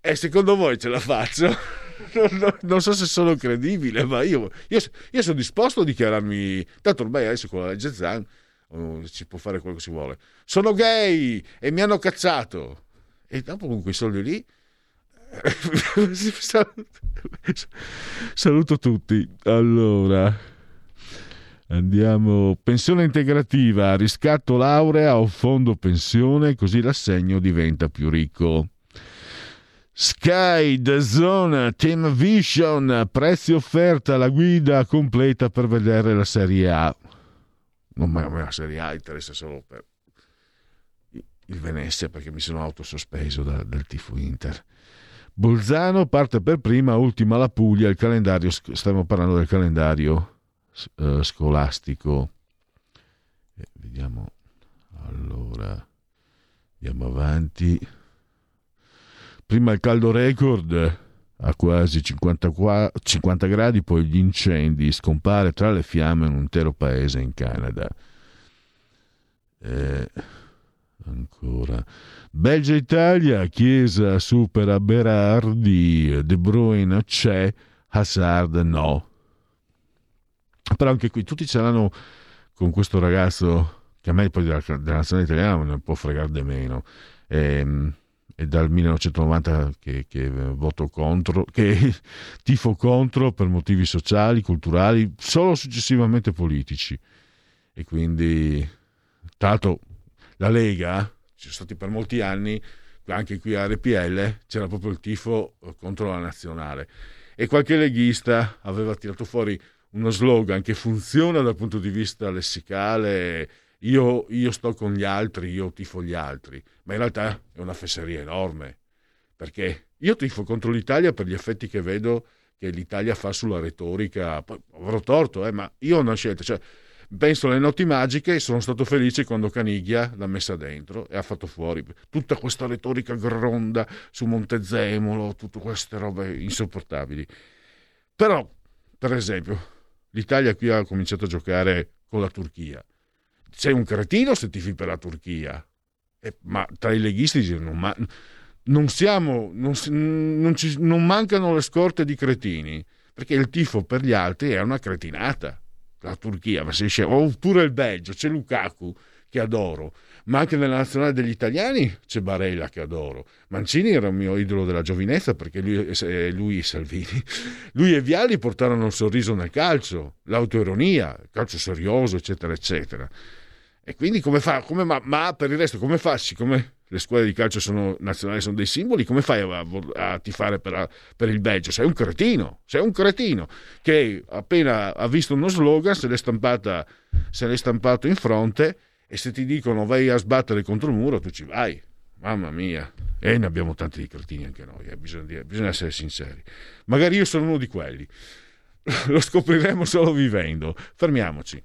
E secondo voi ce la faccio? non, non, so se sono credibile, ma io, io, io, sono disposto a dichiararmi. Tanto ormai adesso con la legge Zan oh, si può fare quello che si vuole. Sono gay e mi hanno cacciato. E dopo con quei soldi lì. Saluto tutti. Allora. Andiamo, pensione integrativa, riscatto laurea o fondo pensione, così l'assegno diventa più ricco. Sky, The Zone, Team Vision, prezzi offerta, la guida completa per vedere la Serie A. Non ma la Serie A interessa solo per il Venezia perché mi sono autosospeso da, dal tifo Inter. Bolzano parte per prima, ultima la Puglia, il calendario, stiamo parlando del calendario eh, scolastico. Eh, vediamo allora, andiamo avanti. Prima il caldo record a quasi 50, 50 gradi, poi gli incendi, scompare tra le fiamme un intero paese in Canada. Eh, ancora. Belgia-Italia, Chiesa supera Berardi, De Bruyne c'è, Hazard no. Però anche qui tutti ce l'hanno con questo ragazzo che a me poi della, della nazionale italiana non può fregare di meno. Ehm, è dal 1990 che, che, voto contro, che tifo contro per motivi sociali, culturali, solo successivamente politici. E quindi, tra l'altro, la Lega, ci sono stati per molti anni, anche qui a RPL, c'era proprio il tifo contro la nazionale. E qualche leghista aveva tirato fuori uno slogan che funziona dal punto di vista lessicale, io, io, sto con gli altri, io tifo gli altri, ma in realtà è una fesseria enorme, perché io tifo contro l'Italia per gli effetti che vedo che l'Italia fa sulla retorica, poi avrò torto, eh, ma io ho una scelta, cioè penso alle notti magiche e sono stato felice quando Caniglia l'ha messa dentro e ha fatto fuori tutta questa retorica gronda su Montezemolo, tutte queste robe insopportabili. Però, per esempio, l'Italia qui ha cominciato a giocare con la Turchia. Sei un cretino se tifi per la Turchia, eh, ma tra i leghisti non, ma, non siamo, non, non, ci, non mancano le scorte di cretini, perché il tifo per gli altri è una cretinata. La Turchia, ma se esce, oppure il Belgio, c'è Lukaku che adoro, ma anche nella nazionale degli italiani c'è Barella che adoro. Mancini era il mio idolo della giovinezza perché lui, lui Salvini, lui e Viali portarono il sorriso nel calcio, l'autoironia, il calcio serioso, eccetera, eccetera. E quindi come fa, come, ma, ma, per il resto come fa, siccome le squadre di calcio sono, nazionali sono dei simboli, come fai a, a tifare per, per, il Belgio? Sei un cretino, sei un cretino che appena ha visto uno slogan se l'è, stampata, se l'è stampato in fronte e se ti dicono vai a sbattere contro il muro tu ci vai. Mamma mia, e ne abbiamo tanti di cretini anche noi, eh, bisogna, dire, bisogna essere sinceri. Magari io sono uno di quelli, lo scopriremo solo vivendo. Fermiamoci.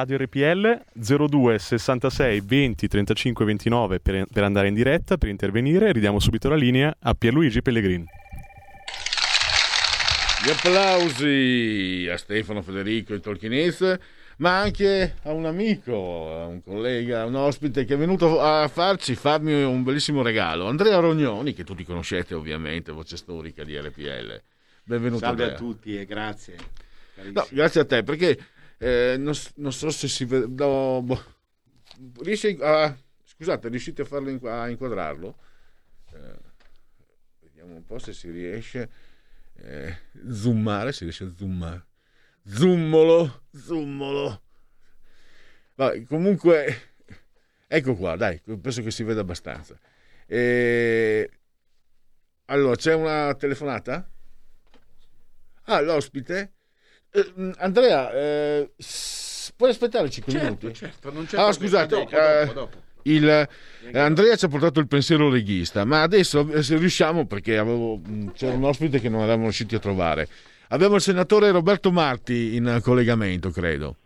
Radio RPL 02 66 20 35 29 per, per andare in diretta, per intervenire. Ridiamo subito la linea a Pierluigi Pellegrin. Gli applausi a Stefano Federico e Tolkienese, ma anche a un amico, a un collega, a un ospite che è venuto a farci, farmi un bellissimo regalo. Andrea Rognoni, che tutti conoscete ovviamente, voce storica di RPL. Benvenuto. Salve Andrea. a tutti e grazie. No, grazie a te, perché eh, non, non so se si vede. no, boh. Riesci a. Scusate, riuscite a farlo in- a inquadrarlo? Eh, vediamo un po' se si riesce. Eh, zoomare, si riesce a zoomare. Zoomolo, zoomolo. Vabbè, comunque, ecco qua, dai, penso che si veda abbastanza. Eh, allora, c'è una telefonata? Ah, l'ospite? Eh, mm, Andrea, eh, s- puoi aspettare 5 Certo, minuti? certo, non c'è ah, problema. scusate, Dopo, eh, dopo, dopo. il- eh, Andrea ci ha portato il pensiero leghista, ma adesso eh, se riusciamo, perché avevo, mh, c'era un ospite che non eravamo riusciti a trovare. Abbiamo il senatore Roberto Marti in collegamento, credo.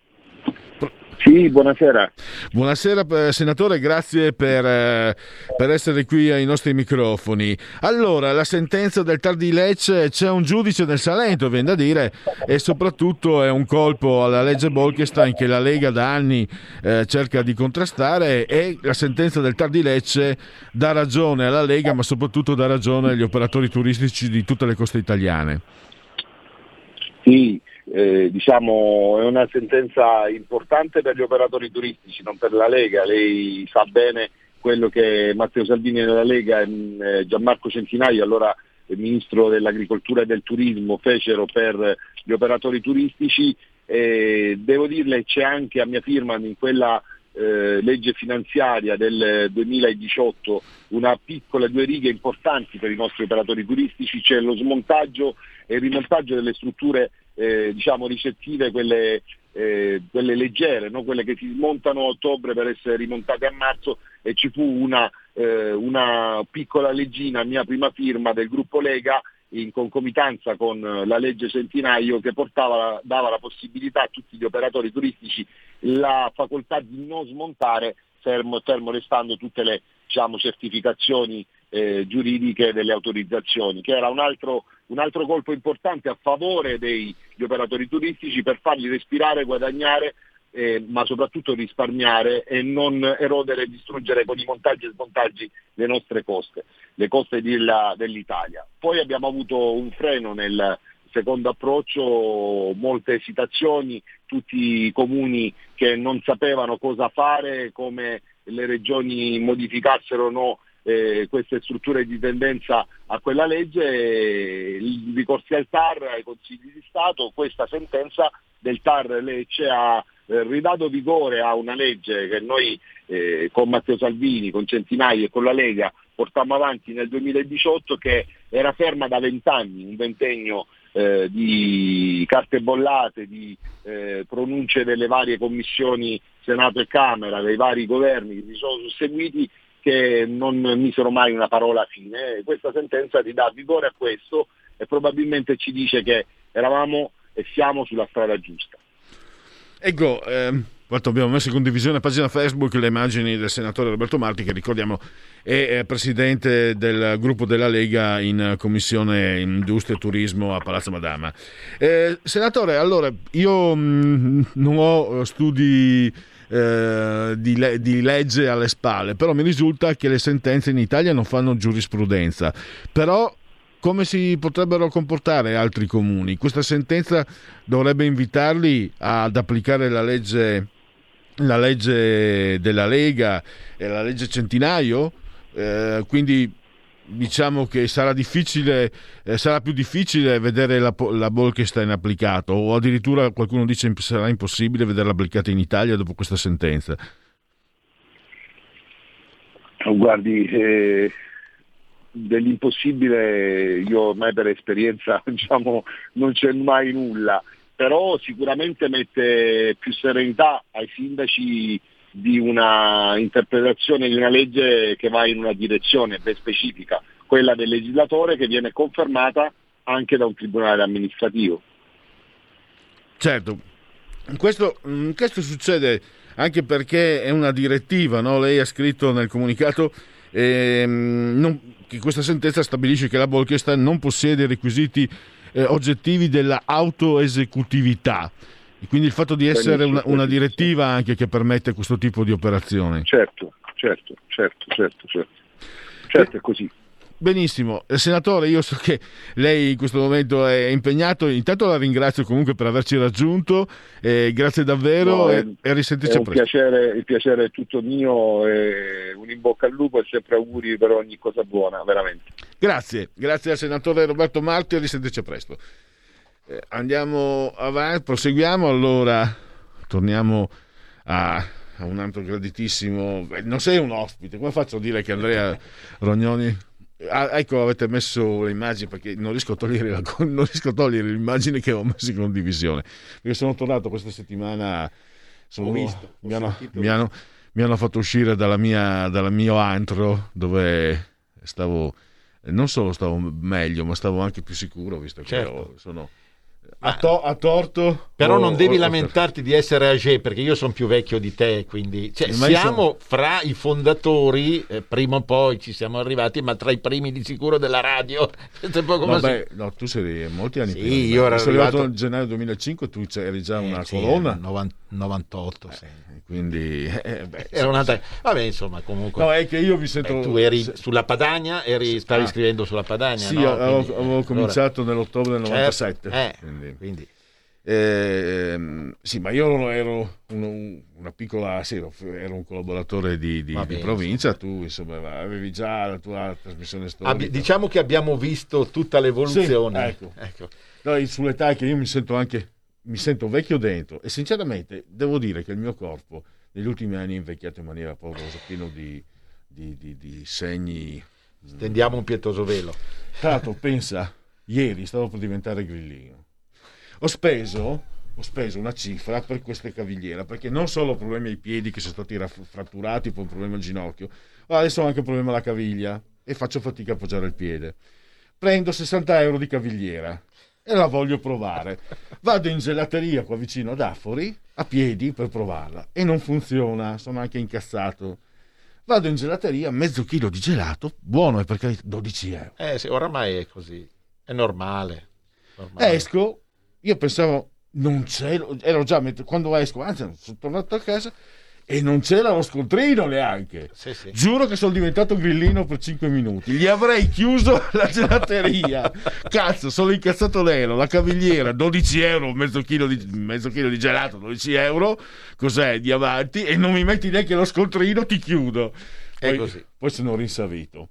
Sì, buonasera. Buonasera eh, senatore, grazie per, eh, per essere qui ai nostri microfoni. Allora, la sentenza del TAR di Lecce, c'è un giudice del Salento, viene da dire, e soprattutto è un colpo alla legge Bolkestein che la Lega da anni eh, cerca di contrastare e la sentenza del TAR di Lecce dà ragione alla Lega, ma soprattutto dà ragione agli operatori turistici di tutte le coste italiane. Sì, eh, diciamo è una sentenza importante per gli operatori turistici, non per la Lega. Lei sa bene quello che Matteo Salvini nella Lega e mm, eh, Gianmarco Centinaio, allora eh, ministro dell'agricoltura e del turismo, fecero per gli operatori turistici. E devo dirle c'è anche a mia firma in quella eh, legge finanziaria del 2018 una piccola due righe importanti per i nostri operatori turistici, c'è lo smontaggio e il rimontaggio delle strutture eh, diciamo ricettive, quelle, eh, quelle leggere, no? quelle che si smontano a ottobre per essere rimontate a marzo e ci fu una, eh, una piccola leggina mia prima firma del gruppo Lega in concomitanza con la legge Centinaio che portava, dava la possibilità a tutti gli operatori turistici la facoltà di non smontare fermo, fermo restando tutte le diciamo, certificazioni eh, giuridiche delle autorizzazioni, che era un altro, un altro colpo importante a favore degli operatori turistici per farli respirare, guadagnare, eh, ma soprattutto risparmiare e non erodere e distruggere con i montaggi e smontaggi le nostre coste, le coste della- dell'Italia. Poi abbiamo avuto un freno nel secondo approccio, molte esitazioni, tutti i comuni che non sapevano cosa fare, come le regioni modificassero o no eh, queste strutture di tendenza a quella legge, eh, i ricorsi al TAR, ai consigli di Stato, questa sentenza del TAR Lecce ha eh, ridato vigore a una legge che noi eh, con Matteo Salvini, con Centinaio e con la Lega portammo avanti nel 2018 che era ferma da vent'anni, un ventennio eh, di carte bollate, di eh, pronunce delle varie commissioni Senato e Camera, dei vari governi che si sono susseguiti che non misero mai una parola fine. Questa sentenza ridà vigore a questo e probabilmente ci dice che eravamo e siamo sulla strada giusta. Ecco, ehm, abbiamo messo in condivisione a pagina Facebook le immagini del senatore Roberto Marti, che ricordiamo è eh, presidente del gruppo della Lega in Commissione Industria e Turismo a Palazzo Madama. Eh, senatore, allora, io mh, non ho studi eh, di, le- di legge alle spalle, però mi risulta che le sentenze in Italia non fanno giurisprudenza. Però come si potrebbero comportare altri comuni? Questa sentenza dovrebbe invitarli ad applicare la legge, la legge della Lega e la legge Centinaio? Eh, quindi diciamo che sarà difficile, eh, sarà più difficile vedere la, la Bolkestein applicato o addirittura qualcuno dice che sarà impossibile vederla applicata in Italia dopo questa sentenza. Guardi, eh, dell'impossibile io ormai per esperienza diciamo, non c'è mai nulla, però sicuramente mette più serenità ai sindaci di una interpretazione di una legge che va in una direzione ben specifica, quella del legislatore che viene confermata anche da un tribunale amministrativo. Certo, questo, mm, questo succede anche perché è una direttiva, no? lei ha scritto nel comunicato ehm, non- che questa sentenza stabilisce che la Bolkestein non possiede i requisiti eh, oggettivi della autoesecutività. Quindi il fatto di essere una, una direttiva anche che permette questo tipo di operazioni. Certo, certo, certo, certo, certo. Certo, è così. Benissimo, Eh, senatore, io so che lei in questo momento è impegnato, intanto la ringrazio comunque per averci raggiunto, eh, grazie davvero No, e, e risentirci presto. piacere, il piacere è tutto mio, e un in bocca al lupo e sempre auguri per ogni cosa buona, veramente. Grazie, grazie al senatore Roberto Marti e risentirci presto. Eh, andiamo avanti, proseguiamo allora, torniamo a, a un altro graditissimo, beh, non sei un ospite, come faccio a dire che Andrea Rognoni... Ah, ecco, avete messo le immagini perché non riesco, a togliere la- non riesco a togliere l'immagine che ho messo in condivisione. Perché sono tornato questa settimana, sono- Ho visto, ho mi, hanno, mi hanno- mi hanno fatto uscire dalla dal mio antro dove stavo, non solo stavo meglio, ma stavo anche più sicuro, visto che Certo. ho- sono a, to- a torto. Però ho- non devi ho- lamentarti di essere age perché io sono più vecchio di te, quindi cioè, siamo fra i fondatori, eh, prima o poi ci siamo arrivati, ma tra i primi di sicuro della radio. Vabbè, no, tu sei molti anni Sì, prima. io ero sono arrivato arrivato- nel gennaio 2005, tu eri già una sì, colonna. 90 98, sì. Quindi, eh, beh, Era un'altra... Vabbè, insomma, comunque. No, è che io mi sento- Beh, tu eri sulla Padania, eri, stavi Ah. scrivendo sulla Padania, Sì, no? avevo, Quindi, avevo eh, cominciato allora- nell'ottobre del Certo, 97. eh, quindi. quindi. Ehm, sì, ma io ero un- una piccola, sì, ero, un collaboratore di, di- Va di bene, provincia, tu insomma avevi già la tua trasmissione storica. Abbi- diciamo che abbiamo visto tutta l'evoluzione. Sì, ecco. No, sull'età che io mi sento anche mi sento vecchio dentro e sinceramente devo dire che il mio corpo negli ultimi anni è invecchiato in maniera paurosa, pieno di, di- segni. Stendiamo un pietoso velo. L'altro, pensa, ieri stavo per diventare grillino. Ho speso, ho speso una cifra per queste cavigliere, perché non solo problemi ai piedi che sono stati fratturati, poi un problema al ginocchio, ma adesso ho anche un problema alla caviglia e faccio fatica a appoggiare il piede. Prendo 60 euro di cavigliera e la voglio provare. Vado in gelateria qua vicino ad Afori, a piedi, per provarla e non funziona, sono anche incazzato. Vado in gelateria, mezzo chilo di gelato, buono è perché 12 euro. Eh sì, oramai è così. È normale. normale. Esco, io pensavo, non c'è, ero già, quando esco, anzi, sono tornato a casa e non c'era lo scontrino neanche. Sì, sì. Giuro che sono diventato grillino per 5 minuti. Gli avrei chiuso la gelateria. Cazzo, sono incazzato nero. La cavigliera, 12 euro, mezzo chilo di, mezzo chilo di gelato, 12 euro. Cos'è? Di avanti. E non mi metti neanche lo scontrino, ti chiudo. Poi, così. poi sono rinsavito.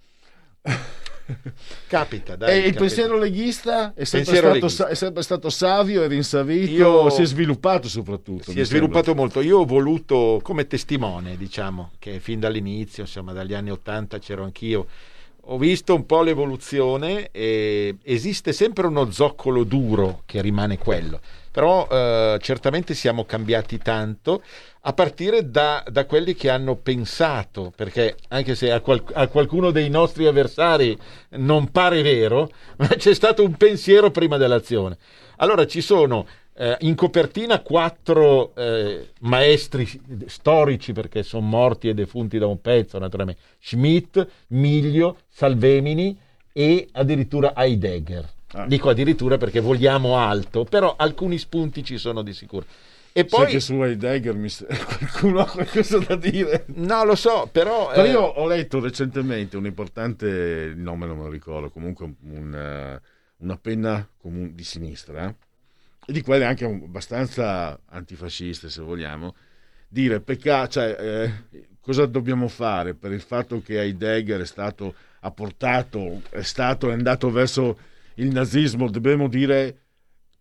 Capita, dai. e il capita. pensiero leghista è sempre, Pensiero stato, leghista. è sempre stato savio e rinsavito, Io- si è sviluppato soprattutto. Si è sembra. sviluppato molto. Io ho voluto, come testimone, diciamo, che fin dall'inizio, insomma, dagli anni Ottanta c'ero anch'io, ho visto un po' l'evoluzione e esiste sempre uno zoccolo duro che rimane quello. Però eh, certamente siamo cambiati tanto a partire da, da quelli che hanno pensato, perché anche se a, qual- a qualcuno dei nostri avversari non pare vero, ma c'è stato un pensiero prima dell'azione. Allora ci sono eh, in copertina quattro eh, maestri storici perché sono morti e defunti da un pezzo, naturalmente. Schmidt, Miglio, Salvemini e addirittura Heidegger. Ah. Dico addirittura perché vogliamo alto, però alcuni spunti ci sono di sicuro. E Sai poi che su Heidegger mi qualcuno ha qualcosa da dire. No, lo so, però... Però eh, io ho letto recentemente un importante, il nome non me lo ricordo, comunque un, eh, una penna comun- di sinistra, eh, e di quelle anche abbastanza antifasciste se vogliamo, dire peccato, cioè eh, cosa dobbiamo fare per il fatto che Heidegger è stato, ha portato, è stato, è andato verso il nazismo, dobbiamo dire...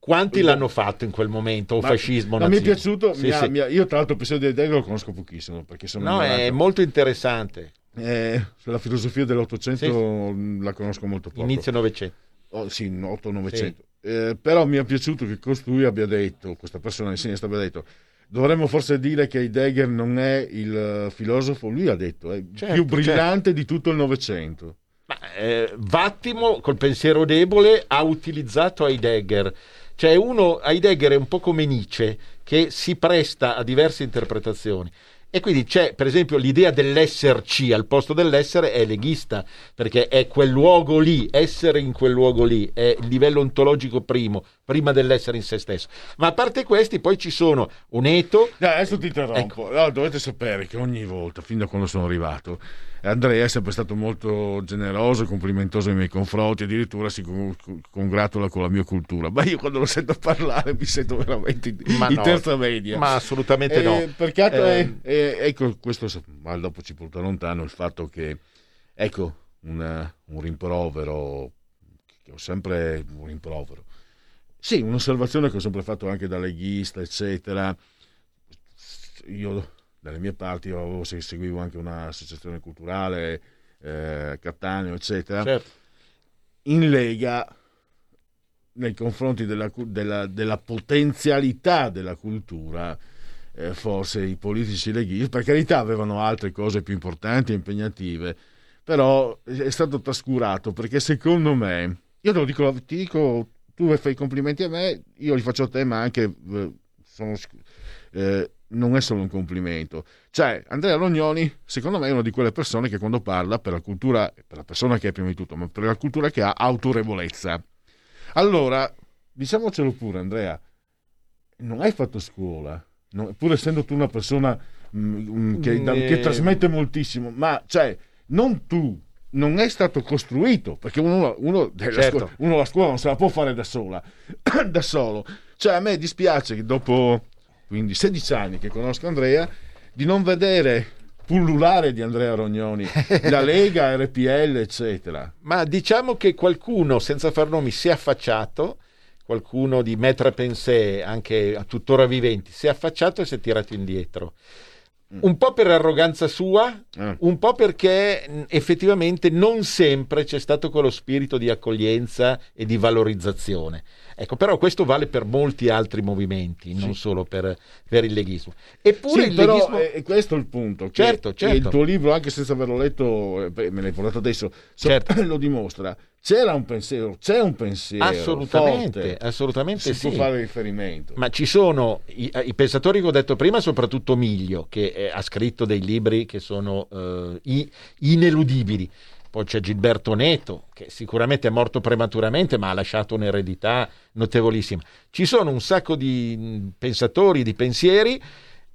Quanti l'hanno fatto in quel momento, o Ma- fascismo, ma mi è nazismo? piaciuto, Sì, mi ha- sì. mi ha- io tra l'altro il pensiero di Heidegger lo conosco pochissimo perché sono No, è molto interessante. Eh, sulla filosofia dell'Ottocento Sì. la conosco molto poco. Inizio Novecento. Oh, sì, 8-900. Eh, però mi è piaciuto che costui abbia detto, questa persona di sinistra abbia detto, dovremmo forse dire che Heidegger non è il eh, filosofo, lui ha detto, è Certo, più brillante di tutto il Novecento. Eh, Vattimo, col pensiero debole, ha utilizzato Heidegger Cioè uno, Heidegger è un po' come Nietzsche, che si presta a diverse interpretazioni. E quindi c'è, per esempio, l'idea dell'esserci al posto dell'essere è leghista, perché è quel luogo lì, essere in quel luogo lì, è il livello ontologico primo, prima dell'essere in se stesso. Ma a parte questi, poi ci sono un eto. No, adesso ti interrompo. No, dovete sapere che ogni volta, fin da quando sono arrivato, Andrea è sempre stato molto generoso complimentoso nei miei confronti, addirittura si con- congratula con la mia cultura. Ma io quando lo sento parlare mi sento veramente in, Ma in no, terza media. ma assolutamente Eh, no. Perché eh, eh, ecco, questo ma dopo ci porta lontano il fatto che, ecco, una- un rimprovero, che ho sempre un rimprovero. Sì, un'osservazione che ho sempre fatto anche da leghista, eccetera. Io dalle mie parti io avevo- se- seguivo anche un'associazione culturale, eh, Cattaneo, eccetera. Certo. In Lega, nei confronti della, della- della potenzialità della cultura, eh, forse i politici leghisti, per carità, avevano altre cose più importanti e impegnative, però è stato trascurato perché secondo me, io te lo dico, ti dico, tu fai i complimenti a me, io li faccio a te, ma anche eh, sono eh, non è solo un complimento. Cioè, Andrea Rognoni, secondo me, è una di quelle persone che quando parla per la cultura, per la persona che è prima di tutto, ma per la cultura che ha autorevolezza. Allora, diciamocelo pure, Andrea, non hai fatto scuola, non- pur essendo tu una persona mm, mm, che, da- Eh. che trasmette moltissimo, ma cioè, non tu, non è stato costruito, perché uno, uno Certo. scuola- uno la scuola non se la può fare da sola, da solo. Cioè, a me dispiace che dopo quindi 16 anni che conosco Andrea, di non vedere pullulare di Andrea Rognoni la Lega, RPL, eccetera. Ma diciamo che qualcuno, senza far nomi, si è affacciato, qualcuno di Metra Pensé, anche a tuttora viventi, si è affacciato e si è tirato indietro. Un po' per arroganza sua, Eh. un po' perché mh, effettivamente non sempre c'è stato quello spirito di accoglienza e di valorizzazione. Ecco, però questo vale per molti altri movimenti, non solo per, per il leghismo. Eppure Sì, il però leghismo... è, è questo il punto. Certo, certo. Il tuo libro, anche senza averlo letto, eh, me l'hai portato adesso, so- Certo. lo dimostra. C'era un pensiero, c'è un pensiero. Assolutamente, forte. assolutamente si sì. può fare riferimento. Ma ci sono i, i pensatori che ho detto prima, soprattutto Miglio, che eh, ha scritto dei libri che sono eh, ineludibili. Poi c'è Gilberto Neto, che sicuramente è morto prematuramente, ma ha lasciato un'eredità notevolissima. Ci sono un sacco di mh, pensatori, di pensieri.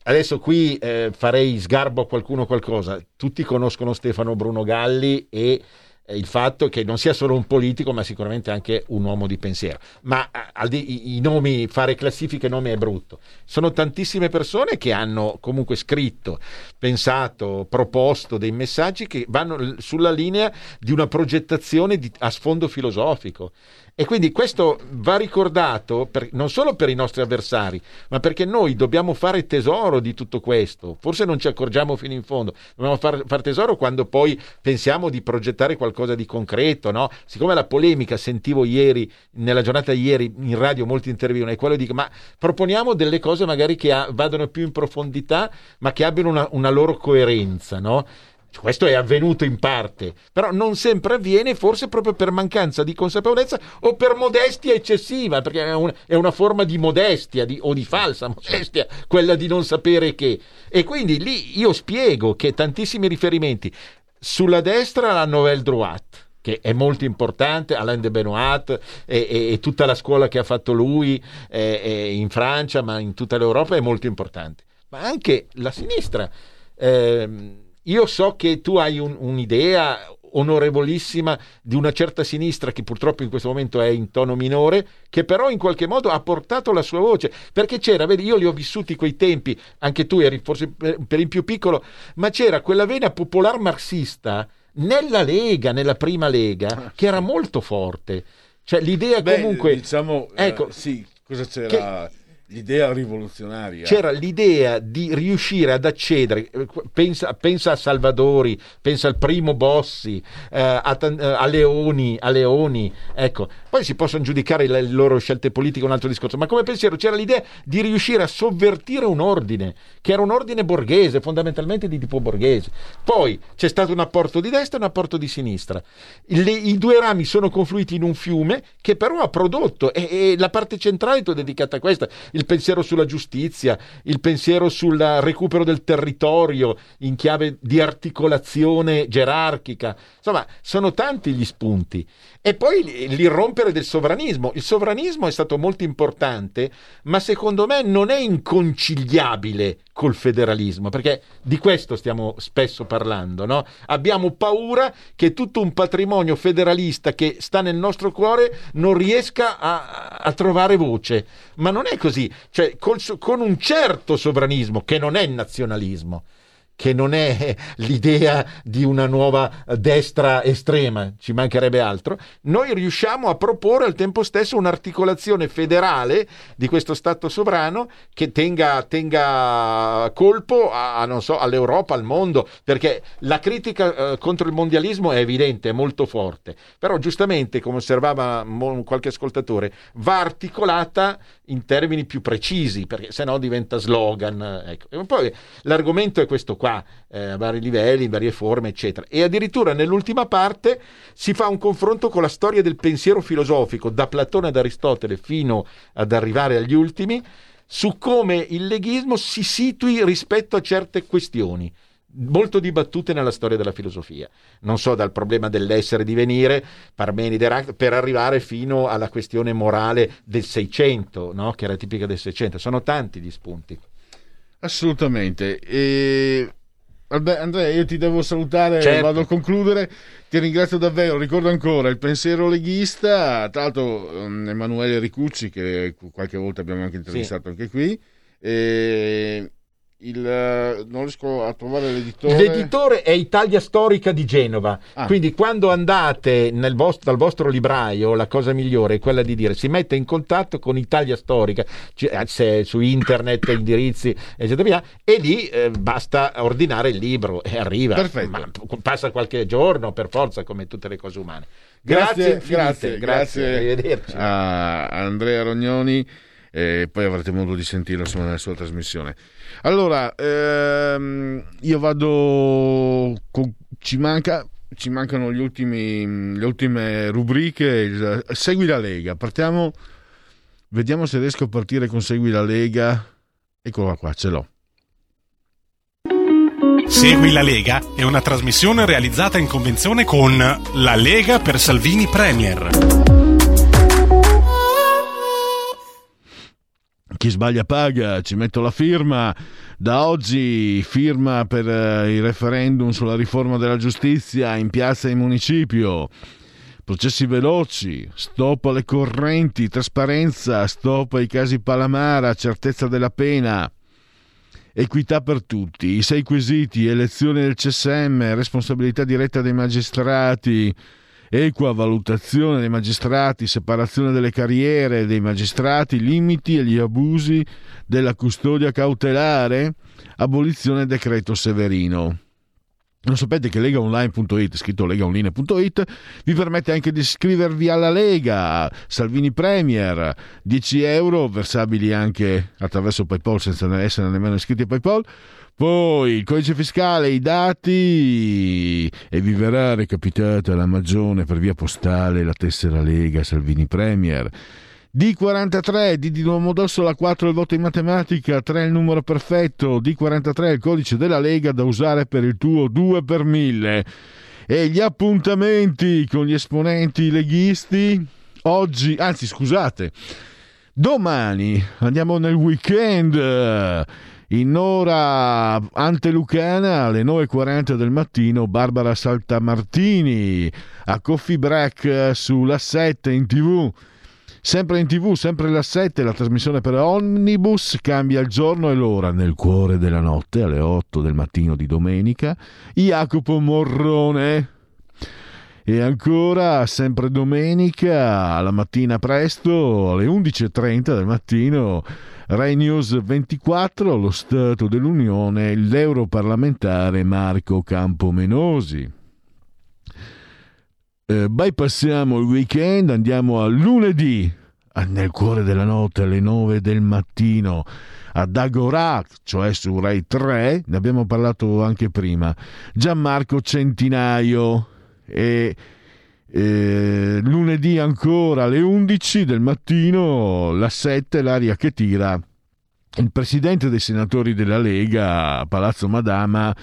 Adesso qui eh, farei sgarbo a qualcuno qualcosa. Tutti conoscono Stefano Bruno Galli e il fatto che non sia solo un politico, ma sicuramente anche un uomo di pensiero. Ma eh, i, nomi, fare classifiche nomi è brutto. Sono tantissime persone che hanno comunque scritto, pensato, proposto dei messaggi che vanno sulla linea di una progettazione di- a sfondo filosofico. E quindi questo va ricordato per- non solo per i nostri avversari, ma perché noi dobbiamo fare tesoro di tutto questo. Forse non ci accorgiamo fino in fondo, dobbiamo far, far tesoro quando poi pensiamo di progettare qualcosa di concreto. No? Siccome la polemica, sentivo ieri, nella giornata di ieri in radio molti interviewano, è quello di ma proponiamo delle cose magari che ha- vadano più in profondità, ma che abbiano una, una loro coerenza. No? Questo è avvenuto in parte, però non sempre avviene, forse proprio per mancanza di consapevolezza o per modestia eccessiva, perché è, un- è una forma di modestia di- o di falsa modestia, quella di non sapere che. E quindi lì io spiego che tantissimi riferimenti sulla destra la Nouvelle Droite, che è molto importante, Alain de Benoit e, e- e tutta la scuola che ha fatto lui eh, in Francia, ma in tutta l'Europa è molto importante. Ma anche la sinistra. Ehm, io so che tu hai un- un'idea onorevolissima di una certa sinistra che purtroppo in questo momento è in tono minore, che però in qualche modo ha portato la sua voce, perché c'era, vedi, io li ho vissuti quei tempi, anche tu eri forse per, per il più piccolo, ma c'era quella vena popolar marxista nella Lega, nella prima Lega, che era molto forte. Cioè l'idea Beh, comunque... diciamo, eh, ecco, sì, cosa c'era? L'idea rivoluzionaria. C'era l'idea di riuscire ad accedere, eh, pensa, pensa a Salvadori, pensa al primo Bossi, eh, a, eh, a Leoni, a Leoni, ecco. Poi si possono giudicare le loro scelte politiche, un altro discorso, ma come pensiero c'era l'idea di riuscire a sovvertire un ordine, che era un ordine borghese, fondamentalmente di tipo borghese. Poi c'è stato un apporto di destra e un apporto di sinistra. Le- I due rami sono confluiti in un fiume che però ha prodotto, e, e la parte centrale è dedicata a questa il pensiero sulla giustizia, il pensiero sul recupero del territorio in chiave di articolazione gerarchica. Insomma, sono tanti gli spunti. E poi l'irrompere del sovranismo. Il sovranismo è stato molto importante, ma secondo me non è inconciliabile col federalismo, perché di questo stiamo spesso parlando. No? Abbiamo paura che tutto un patrimonio federalista che sta nel nostro cuore non riesca a, a trovare voce. Ma non è così. Cioè, col, con un certo sovranismo, che non è nazionalismo, che non è l'idea di una nuova destra estrema, ci mancherebbe altro, noi riusciamo a proporre al tempo stesso un'articolazione federale di questo Stato sovrano che tenga, tenga colpo a, a, so, all'Europa, al mondo, perché la critica eh, contro il mondialismo è evidente, è molto forte, però giustamente, come osservava qualche ascoltatore, va articolata in termini più precisi, perché se no diventa slogan. Ecco. E poi l'argomento è questo qua, eh, a vari livelli, in varie forme, eccetera. E addirittura nell'ultima parte si fa un confronto con la storia del pensiero filosofico, da Platone ad Aristotele fino ad arrivare agli ultimi, su come il leghismo si situi rispetto a certe questioni molto dibattute nella storia della filosofia. Non so, dal problema dell'essere divenire, Parmenide, per arrivare fino alla questione morale del 600, no? che era tipica del 600. Sono tanti gli spunti. Assolutamente. E... Vabbè, Andrea, io ti devo salutare, certo. vado a concludere. Ti ringrazio davvero. Ricordo ancora il pensiero leghista, tra l'altro um, Emanuele Ricucci, che qualche volta abbiamo anche intervistato sì. anche qui. E il, non riesco a trovare l'editore. L'editore è Italia Storica di Genova. Ah. Quindi quando andate vostro, dal vostro libraio, la cosa migliore è quella di dire si mette in contatto con Italia Storica, se su internet, indirizzi, eccetera, e lì eh, basta ordinare il libro e arriva. Perfetto. Ma passa qualche giorno per forza, come tutte le cose umane. Grazie, grazie, grazie, grazie, arrivederci. a Andrea Rognoni e poi avrete modo di sentirlo insomma, nella sua trasmissione. Allora, ehm, io vado. Con, ci, manca, ci mancano ultimi, le ultime rubriche. Segui la Lega. Partiamo. Vediamo se riesco a partire con Segui la Lega. Eccola qua, ce l'ho. Segui la Lega è una trasmissione realizzata in convenzione con La Lega per Salvini Premier. Chi sbaglia paga, ci metto la firma. Da oggi firma per eh, il referendum sulla riforma della giustizia in piazza e in municipio. Processi veloci, stop alle correnti, trasparenza, stop ai casi Palamara, certezza della pena. Equità per tutti, i sei quesiti, elezione del CSM, responsabilità diretta dei magistrati, equa valutazione dei magistrati, separazione delle carriere dei magistrati, limiti agli abusi della custodia cautelare, abolizione del decreto Severino. Non sapete che legaonline.it, scritto legaonline.it, vi permette anche di iscrivervi alla Lega, Salvini Premier, 10 euro versabili anche attraverso PayPal senza essere nemmeno iscritti a PayPal poi il codice fiscale, i dati e vi verrà recapitata la magione per via postale la tessera Lega Salvini Premier. D43, D di Domodossola 4 il voto in matematica, 3 il numero perfetto, D43 il codice della Lega da usare per il tuo 2 per 1000. E gli appuntamenti con gli esponenti leghisti oggi, anzi scusate, domani andiamo nel weekend in ora antelucana alle 9.40 del mattino Barbara Saltamartini a Coffee Break sulla 7 in tv sempre in tv, sempre la 7 la trasmissione per Omnibus cambia il giorno e l'ora nel cuore della notte alle 8 del mattino di domenica Jacopo Morrone E ancora, sempre domenica, la mattina presto, alle 11.30 del mattino, Rai News 24, lo Stato dell'Unione, l'europarlamentare Marco Campomenosi. Eh, bypassiamo il weekend, andiamo a lunedì, nel cuore della notte, alle 9 del mattino, ad Agorat, cioè su Rai 3, ne abbiamo parlato anche prima, Gianmarco Centinaio e eh, lunedì ancora alle 11 del mattino, la 7, l'aria che tira il presidente dei senatori della Lega a Palazzo Madama,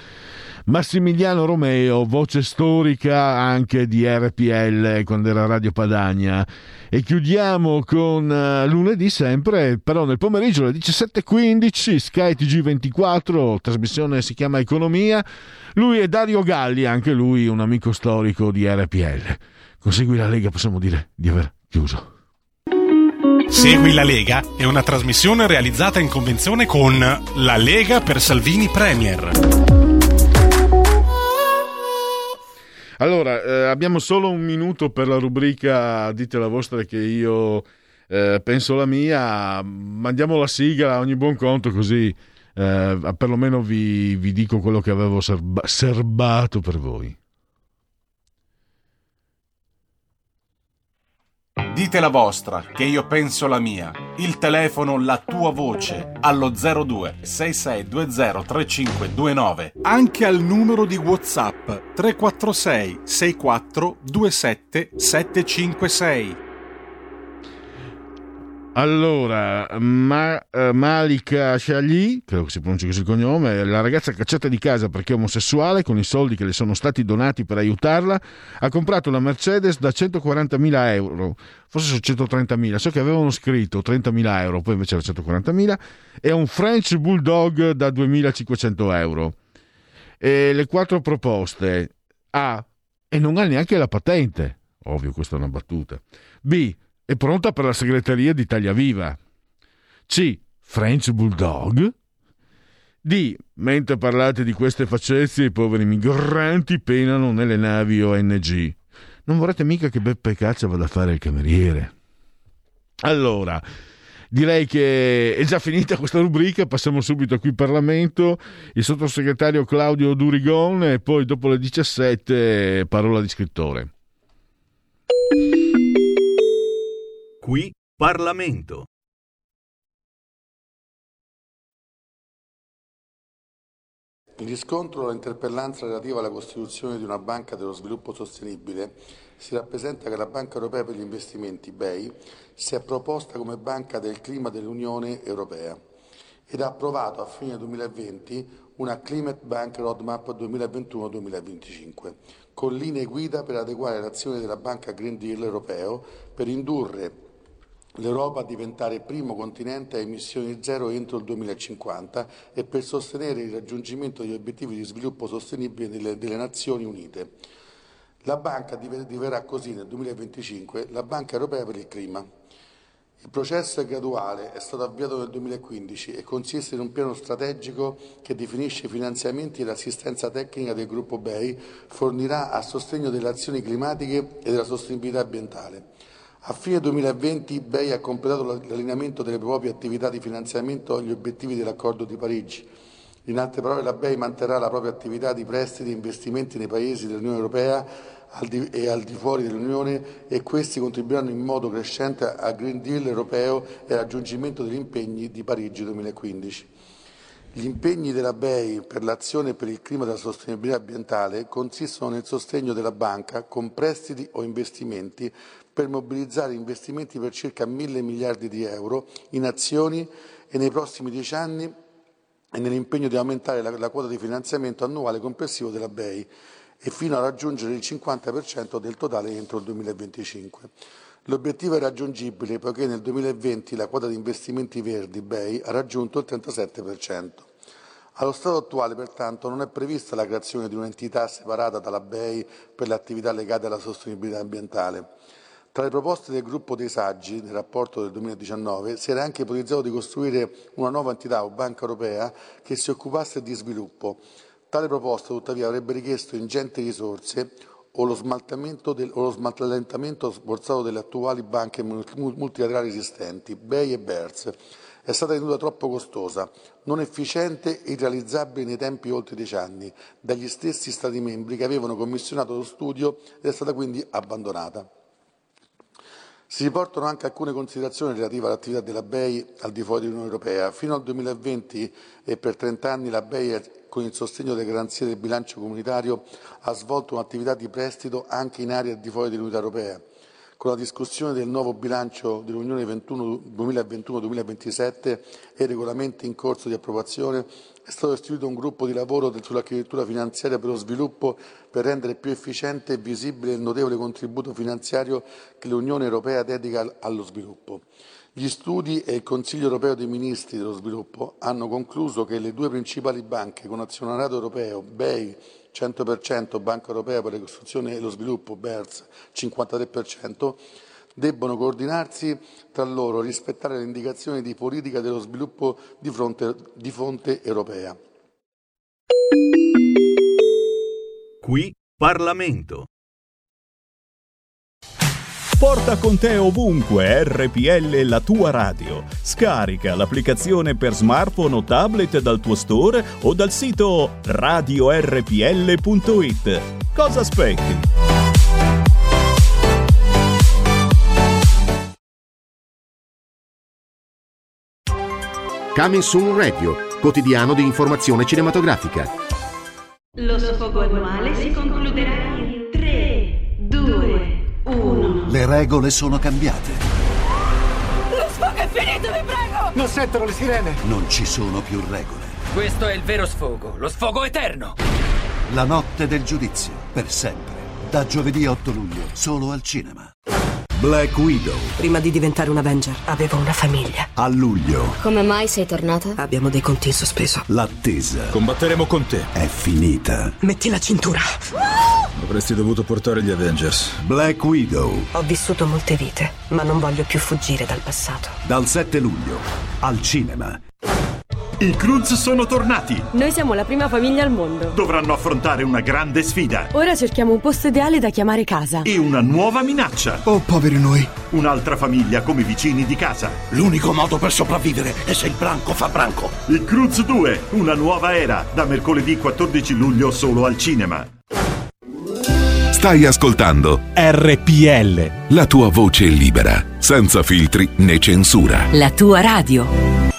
Massimiliano Romeo, voce storica anche di RPL quando era Radio Padania. E chiudiamo con uh, lunedì sempre, però nel pomeriggio alle 17.15, Sky TG24, trasmissione si chiama Economia. Lui è Dario Galli, anche lui un amico storico di RPL. Consegui la Lega, possiamo dire di aver chiuso. Segui la Lega è una trasmissione realizzata in convenzione con La Lega per Salvini Premier. Allora, eh, abbiamo solo un minuto per la rubrica Dite la vostra che io eh, penso la mia. Mandiamo la sigla a ogni buon conto così eh, perlomeno vi, vi, dico quello che avevo serba- serbato per voi. Dite la vostra, che io penso la mia. Il telefono, la tua voce, allo 02 6620 3529. Anche al numero di WhatsApp 346 64 27 756. Allora, Ma, uh, Malika Shali, credo che si pronunci così il cognome, la ragazza cacciata di casa perché è omosessuale, con i soldi che le sono stati donati per aiutarla, ha comprato una Mercedes da 140.000 euro, forse sono 130.000, so che avevano scritto 30.000 euro, poi invece era 140.000, e un French Bulldog da 2.500 euro. E le quattro proposte, A, e non ha neanche la patente, ovvio questa è una battuta, B, è pronta per la segreteria di Italia Viva. C. French Bulldog. D. Mentre parlate di queste facezie, i poveri migranti penano nelle navi ONG. Non vorrete mica che Beppe Caccia vada a fare il cameriere. Allora, direi che è già finita questa rubrica, passiamo subito qui in Parlamento, il sottosegretario Claudio Durigon e poi dopo le 17 parola di scrittore. Qui Parlamento. In riscontro all'interpellanza relativa alla costituzione di una banca dello sviluppo sostenibile, si rappresenta che la Banca Europea per gli investimenti, BEI, si è proposta come banca del clima dell'Unione Europea ed ha approvato a fine 2020 una Climate Bank Roadmap 2021-2025, con linee guida per adeguare l'azione della Banca Green Deal europeo per indurre l'Europa a diventare il primo continente a emissioni zero entro il 2050 e per sostenere il raggiungimento degli obiettivi di sviluppo sostenibile delle, delle Nazioni Unite. La banca diverrà così nel 2025 la Banca Europea per il Clima. Il processo è graduale, è stato avviato nel 2015 e consiste in un piano strategico che definisce i finanziamenti e l'assistenza tecnica del gruppo BEI, fornirà a sostegno delle azioni climatiche e della sostenibilità ambientale. A fine 2020 BEI ha completato l'allineamento delle proprie attività di finanziamento agli obiettivi dell'accordo di Parigi. In altre parole la BEI manterrà la propria attività di prestiti e investimenti nei paesi dell'Unione Europea e al di fuori dell'Unione e questi contribuiranno in modo crescente al Green Deal europeo e al raggiungimento degli impegni di Parigi 2015. Gli impegni della BEI per l'azione per il clima della sostenibilità ambientale consistono nel sostegno della banca con prestiti o investimenti per mobilizzare investimenti per circa mille miliardi di euro in azioni e nei prossimi dieci anni e nell'impegno di aumentare la, la quota di finanziamento annuale complessivo della BEI e fino a raggiungere il 50% del totale entro il 2025. L'obiettivo è raggiungibile poiché nel 2020 la quota di investimenti verdi BEI ha raggiunto il 37%. Allo stato attuale, pertanto, non è prevista la creazione di un'entità separata dalla BEI per le attività legate alla sostenibilità ambientale. Tra le proposte del gruppo dei saggi, nel rapporto del 2019, si era anche ipotizzato di costruire una nuova entità o banca europea che si occupasse di sviluppo. Tale proposta, tuttavia, avrebbe richiesto ingenti risorse o lo, del- o lo smantellamento sforzato delle attuali banche mul- multilaterali esistenti, BEI e BERS. È stata ritenuta troppo costosa, non efficiente e irrealizzabile nei tempi oltre dieci anni dagli stessi Stati membri che avevano commissionato lo studio ed è stata quindi abbandonata. Si riportano anche alcune considerazioni relative all'attività della BEI al di fuori dell'Unione Europea. Fino al 2020 e per 30 anni la BEI, con il sostegno delle garanzie del bilancio comunitario, ha svolto un'attività di prestito anche in aree al di fuori dell'Unione Europea. Con la discussione del nuovo bilancio dell'Unione 21 2021-2027 e regolamenti in corso di approvazione, è stato istituito un gruppo di lavoro sull'architettura finanziaria per lo sviluppo per rendere più efficiente e visibile il notevole contributo finanziario che l'Unione Europea dedica al- allo sviluppo. Gli studi e il Consiglio europeo dei ministri dello sviluppo hanno concluso che le due principali banche con azionariato europeo, BEI 100%, Banca europea per la ricostruzione e lo sviluppo, BERS 53%, debbono coordinarsi tra loro rispettare le indicazioni di politica dello sviluppo di fronte, di fonte europea. Qui Parlamento. Porta con te ovunque RPL la tua radio. Scarica l'applicazione per smartphone o tablet dal tuo store o dal sito radiorpl.it. Cosa aspetti? Coming Soon Radio, quotidiano di informazione cinematografica. Lo sfogo annuale si concluderà in 3, 2, 1. Le regole sono cambiate. Lo sfogo è finito, vi prego! Non sentono le sirene. Non ci sono più regole. Questo è il vero sfogo, lo sfogo eterno. La notte del giudizio, per sempre. Da giovedì 8 luglio, solo al cinema. Black Widow, Prima di diventare un Avenger avevo una famiglia. a luglio. Come mai sei tornata? Abbiamo dei conti in sospeso. L'attesa Combatteremo con te. è finita. Metti la cintura. Avresti dovuto portare gli Avengers. Black Widow, Ho vissuto molte vite, ma non voglio più fuggire dal passato. dal 7 luglio, al cinema. I Cruz sono tornati. Noi siamo la prima famiglia al mondo. Dovranno affrontare una grande sfida Ora cerchiamo un posto ideale da chiamare casa. e una nuova minaccia. Oh, poveri noi. Un'altra famiglia come vicini di casa. L'unico modo per sopravvivere è se il branco fa branco. I Cruz 2, una nuova era, da mercoledì 14 luglio solo al cinema. Stai ascoltando RPL. la tua voce libera, senza filtri né censura. La tua radio.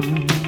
mm-hmm.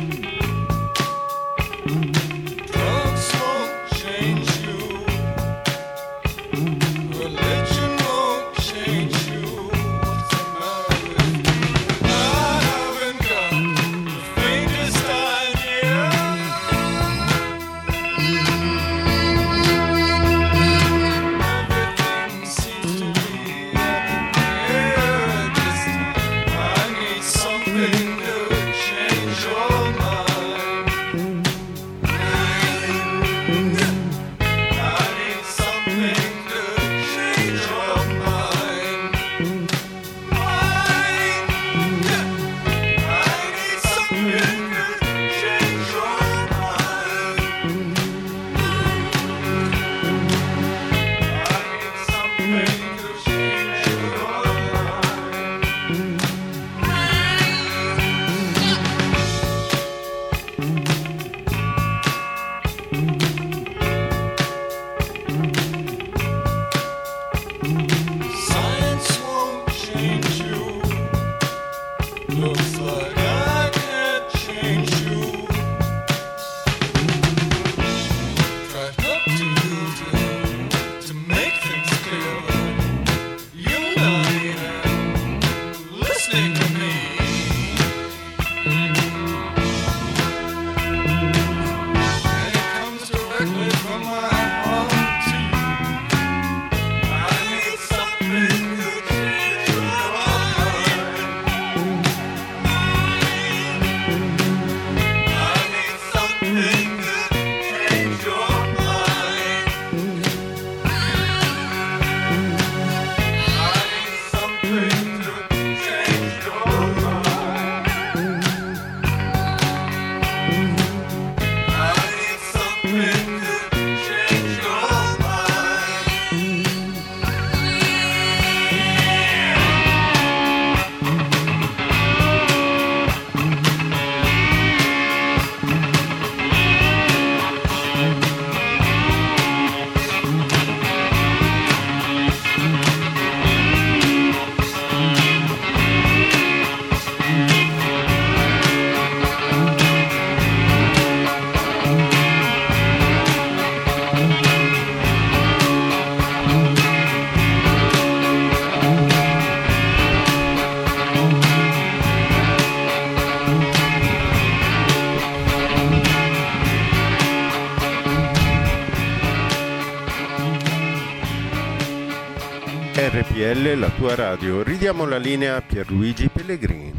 La tua radio. Ridiamo la linea a Pierluigi Pellegrini.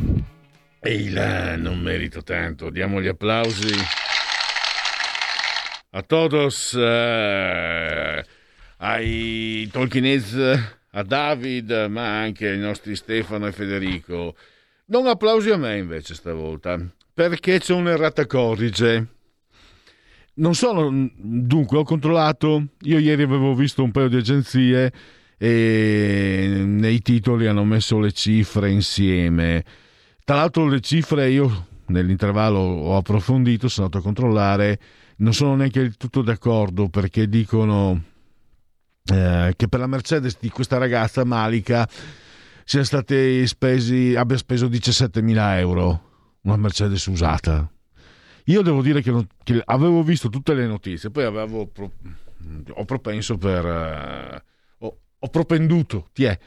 Ehi là, non merito tanto. Diamo gli applausi a todos, eh, ai Tolkienese, a David, ma anche ai nostri Stefano e Federico. Non applausi a me invece stavolta, perché c'è un'errata corrige. Non sono, dunque, ho controllato, io ieri avevo visto un paio di agenzie e nei titoli hanno messo le cifre insieme. Tra l'altro le cifre io nell'intervallo ho approfondito, sono andato a controllare, non sono neanche del tutto d'accordo perché dicono eh, che per la Mercedes di questa ragazza Malika siano stati spesi, abbia speso 17.000 euro, una Mercedes usata. Io devo dire che, non, che avevo visto tutte le notizie, poi avevo pro, ho propenso per... Eh, ho, propenduto, ti è.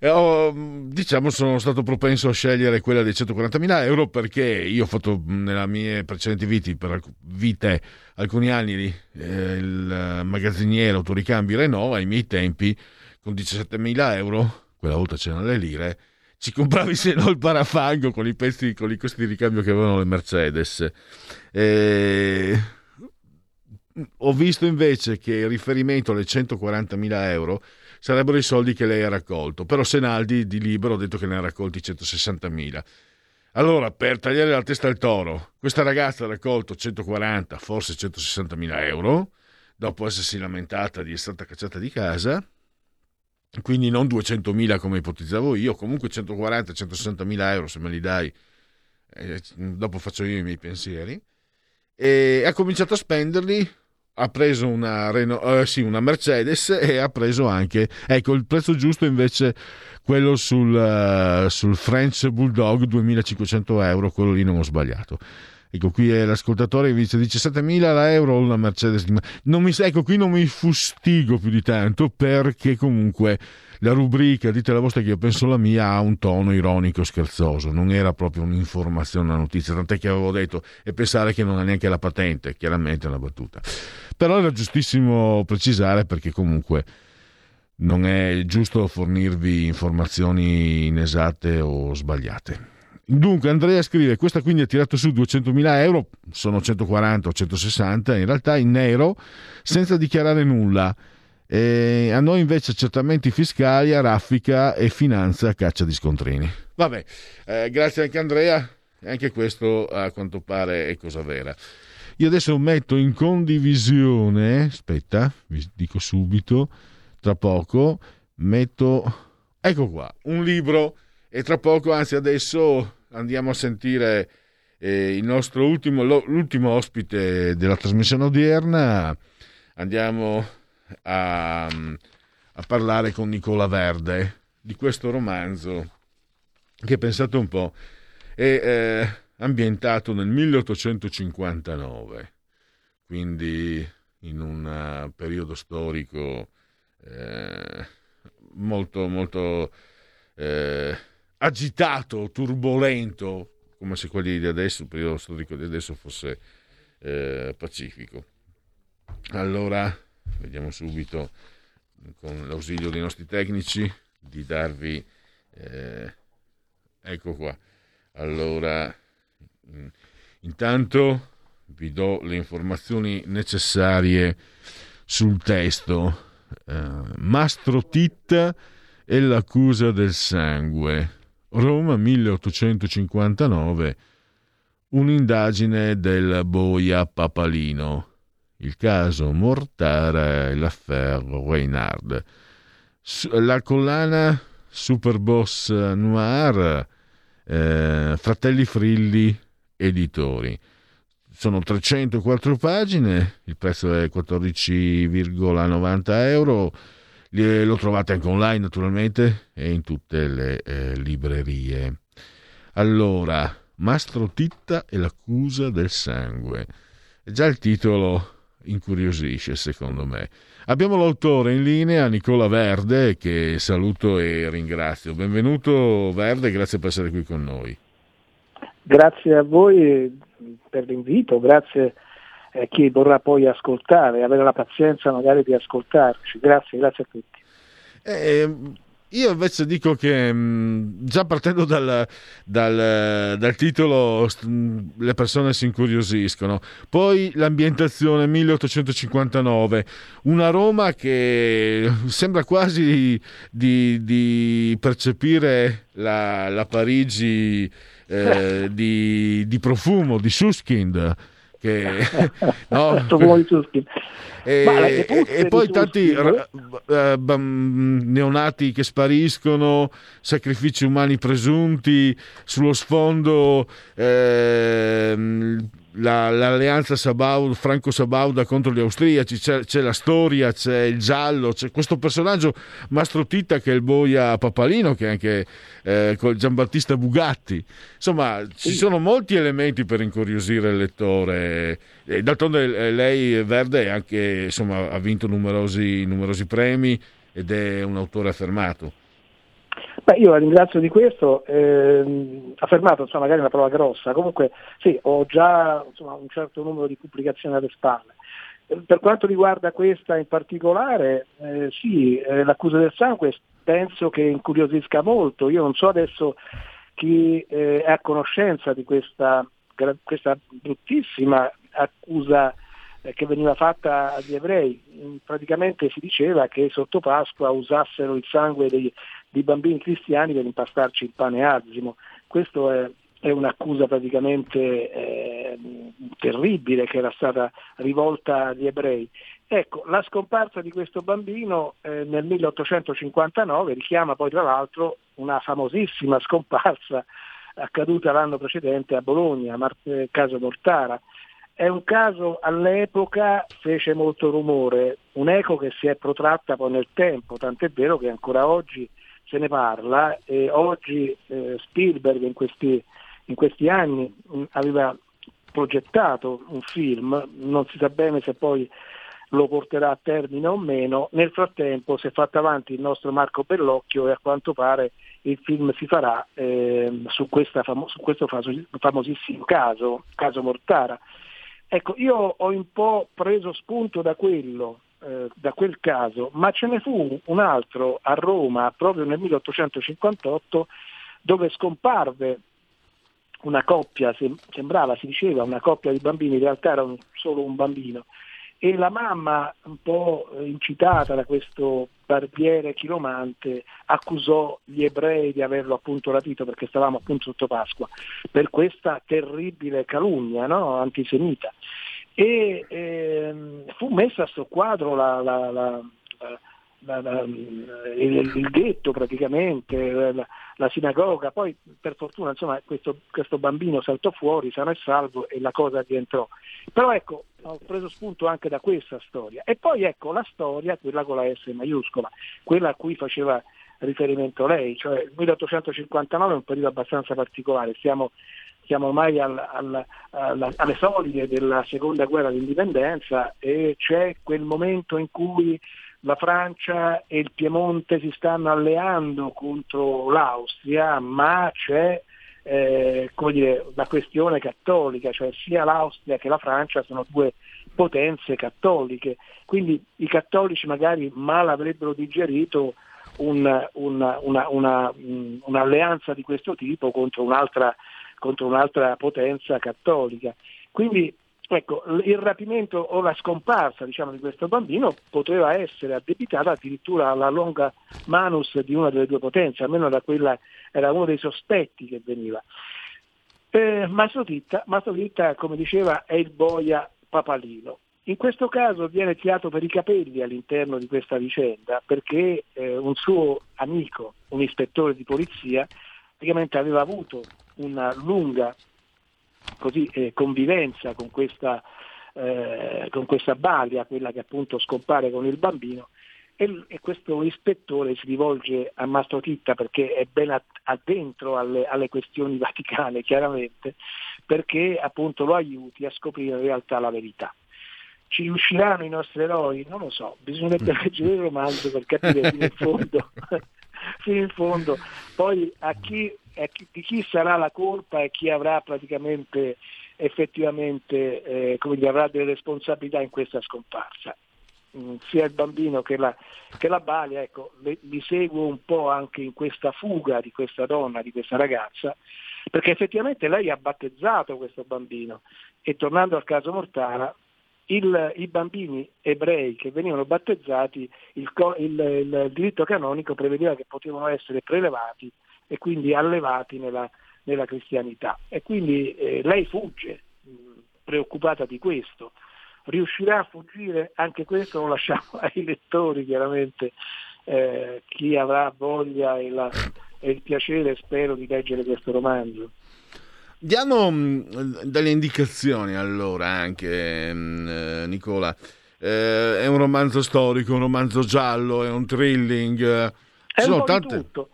ho, diciamo sono stato propenso a scegliere quella dei 140.000 euro perché io ho fatto nella mie precedenti vite, per vite alcuni anni eh, il magazziniere autoricambi Renault ai miei tempi con 17.000 euro, quella volta c'erano le lire, ci compravi se no il parafango con i pezzi, con i costi di ricambio che avevano le Mercedes. E... Ho visto invece che il riferimento alle 140.000 euro sarebbero i soldi che lei ha raccolto, però Senaldi di libero ha detto che ne ha raccolti 160.000. Allora, per tagliare la testa al toro, questa ragazza ha raccolto 140, forse 160.000 euro, dopo essersi lamentata di essere stata cacciata di casa, quindi non 200.000 come ipotizzavo io, comunque 140-160.000 euro se me li dai, eh, dopo faccio io i miei pensieri, e ha cominciato a spenderli, ha preso una, Renault, eh, sì, una Mercedes e ha preso anche, ecco il prezzo giusto invece quello sul, uh, sul French Bulldog 2500 euro, quello lì non ho sbagliato. Ecco, qui è l'ascoltatore che dice 17.000 euro una Mercedes. Non mi, ecco, qui non mi fustigo più di tanto perché comunque la rubrica Dite la vostra che io penso la mia ha un tono ironico scherzoso, non era proprio un'informazione, una notizia, tant'è che avevo detto e pensare che non ha neanche la patente, chiaramente è una battuta. Però era giustissimo precisare perché comunque non è giusto fornirvi informazioni inesatte o sbagliate. Dunque Andrea scrive, questa quindi ha tirato su 200.000 euro, sono 140 o 160 in realtà in nero, senza dichiarare nulla. E a noi invece accertamenti fiscali a raffica e finanza a caccia di scontrini. Vabbè, eh, grazie anche Andrea, anche questo a quanto pare è cosa vera. Io adesso metto in condivisione, aspetta, vi dico subito, tra poco, metto, ecco qua, un libro e tra poco, anzi adesso andiamo a sentire eh, il nostro ultimo, l'ultimo ospite della trasmissione odierna. Andiamo a, a parlare con Nicola Verde di questo romanzo che pensate un po' è eh, ambientato nel 1859, quindi in un uh, periodo storico eh, molto molto eh, agitato, turbolento, come se quelli di adesso, il periodo storico di adesso fosse eh, pacifico. Allora, vediamo subito con l'ausilio dei nostri tecnici di darvi, eh, ecco qua. Allora, intanto vi do le informazioni necessarie sul testo. Eh, Mastro Titta e l'accusa del sangue Roma 1859, un'indagine del boia Papalino, il caso Mortara e l'affaire Reynard. La collana Superboss Noir, eh, Fratelli Frilli, editori. Sono 304 pagine, il prezzo è 14,90 euro lo trovate anche online naturalmente e in tutte le eh, librerie. Allora, Mastro Titta e l'accusa del sangue. Già il titolo incuriosisce secondo me. Abbiamo l'autore in linea, Nicola Verde, che saluto e ringrazio. Benvenuto Verde, grazie per essere qui con noi. Grazie a voi per l'invito, grazie eh, chi vorrà poi ascoltare, avere la pazienza magari di ascoltarci. Grazie, grazie a tutti. Eh, io invece dico che mh, già partendo dal, dal, dal titolo mh, le persone si incuriosiscono. Poi l'ambientazione 1859, una Roma che sembra quasi di, di percepire la, la Parigi eh, di, di, profumo, di Suskind. Che, no? E, e, poi tanti uh, neonati che spariscono, sacrifici umani presunti, sullo sfondo eh, la, l'alleanza Sabau, franco-sabauda contro gli austriaci, c'è, c'è, la storia, c'è il giallo, c'è questo personaggio Mastro Titta che è il boia Papalino, che è anche eh, con Giambattista Bugatti. Insomma, ci sono molti elementi per incuriosire il lettore. E d'altronde lei, Verde, anche, insomma, ha vinto numerosi, numerosi premi ed è un autore affermato. Beh, io la ringrazio di questo, eh, ha fermato insomma, magari una prova grossa, comunque sì, ho già insomma, un certo numero di pubblicazioni alle spalle. Per quanto riguarda questa in particolare, eh, sì, eh, l'accusa del sangue penso che incuriosisca molto. Io non so adesso chi eh, è a conoscenza di questa, questa bruttissima accusa eh, che veniva fatta agli ebrei. Praticamente si diceva che sotto Pasqua usassero il sangue dei, di bambini cristiani per impastarci il pane azimo. Questo è, è un'accusa praticamente eh, terribile che era stata rivolta agli ebrei. Ecco, la scomparsa di questo bambino eh, nel 1859 richiama poi tra l'altro una famosissima scomparsa accaduta l'anno precedente a Bologna, Mar- caso Mortara. È un caso all'epoca fece molto rumore, un'eco che si è protratta poi nel tempo, tant'è vero che ancora oggi se ne parla e oggi eh, Spielberg in questi, in questi anni mh, aveva progettato un film, non si sa bene se poi lo porterà a termine o meno, nel frattempo si è fatto avanti il nostro Marco Bellocchio e a quanto pare il film si farà eh, su, famo- su, questo famosissimo caso, caso Mortara. Ecco, io ho un po' preso spunto da quello, eh, da quel caso, ma ce ne fu un altro a Roma proprio nel 1858 dove scomparve una coppia, sembrava, si diceva, una coppia di bambini, in realtà era un, solo un bambino, e la mamma, un po' incitata da questo barbiere chiromante, accusò gli ebrei di averlo appunto rapito perché stavamo appunto sotto Pasqua, per questa terribile calunnia no? antisemita e ehm, fu messa a soqquadro la, la, la, il, il, ghetto praticamente, la, sinagoga, poi per fortuna insomma, questo, questo, bambino saltò fuori sano e salvo e la cosa rientrò. Però ecco, ho preso spunto anche da questa storia. E poi ecco la storia, quella con la S maiuscola, quella a cui faceva riferimento lei, cioè il 1859 è un periodo abbastanza particolare, stiamo siamo ormai al, al, al, alle soglie della seconda guerra d'indipendenza e c'è quel momento in cui la Francia e il Piemonte si stanno alleando contro l'Austria, ma c'è eh, dire, la questione cattolica, cioè sia l'Austria che la Francia sono due potenze cattoliche, quindi i cattolici magari mal avrebbero digerito un, una, una, una, un'alleanza di questo tipo contro un'altra contro un'altra potenza cattolica. Quindi ecco, il rapimento o la scomparsa diciamo, di questo bambino poteva essere addebitata addirittura alla longa manus di una delle due potenze, almeno da quella era uno dei sospetti che veniva. Eh, Massotitta, come diceva, è il boia papalino. In questo caso viene tirato per i capelli all'interno di questa vicenda perché eh, un suo amico, un ispettore di polizia, praticamente aveva avuto una lunga così, eh, convivenza con questa, eh, con questa balia, quella che appunto scompare con il bambino, e, e, questo ispettore si rivolge a Mastro Titta perché è ben addentro alle, alle, questioni vaticane, chiaramente, perché appunto lo aiuti a scoprire in realtà la verità. Ci riusciranno i nostri eroi? Non lo so, bisognerebbe leggere il romanzo per capire fino in fondo fino in fondo. Poi a chi, a chi, di chi sarà la colpa e chi avrà praticamente effettivamente eh, dire, avrà delle responsabilità in questa scomparsa. mh, sia il bambino che la, che la balia, ecco, le, li seguo un po' anche in questa fuga di questa donna, di questa ragazza, perché effettivamente lei ha battezzato questo bambino e tornando al caso Mortara, il, i bambini ebrei che venivano battezzati, il, il, il, diritto canonico prevedeva che potevano essere prelevati e quindi allevati nella, nella cristianità. E quindi eh, lei fugge, mh, preoccupata di questo. Riuscirà a fuggire? Anche questo lo lasciamo ai lettori, chiaramente, eh, chi avrà voglia e, la, e il piacere, spero, di leggere questo romanzo. Diamo mh, delle indicazioni allora anche, mh, eh, Nicola. Eh, è un romanzo storico, un romanzo giallo, è un thrilling. eh, È un sono po' tante... tutto.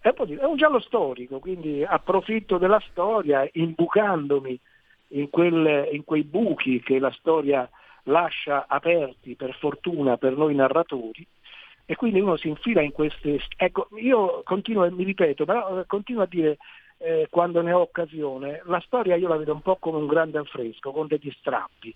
È un, è un giallo storico, quindi approfitto della storia imbucandomi in, quel- in quei buchi che la storia lascia aperti, per fortuna, per noi narratori, e quindi uno si infila in queste... Ecco, io continuo e mi ripeto, però eh, continuo a dire eh, quando ne ho occasione, la storia io la vedo un po' come un grande affresco, con degli strappi.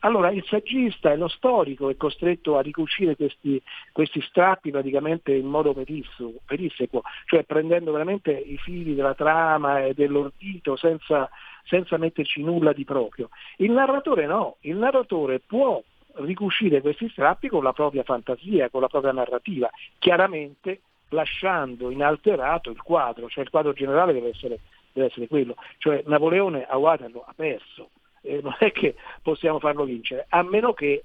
Allora il saggista e lo storico è costretto a ricucire questi, questi strappi praticamente in modo perissequo, cioè prendendo veramente i fili della trama e dell'ordito senza, senza metterci nulla di proprio. Il narratore no, il narratore può ricucire questi strappi con la propria fantasia, con la propria narrativa, chiaramente lasciando inalterato il quadro, cioè il quadro generale deve essere, deve essere quello, cioè Napoleone a Waterloo ha perso, eh, non è che possiamo farlo vincere, a meno che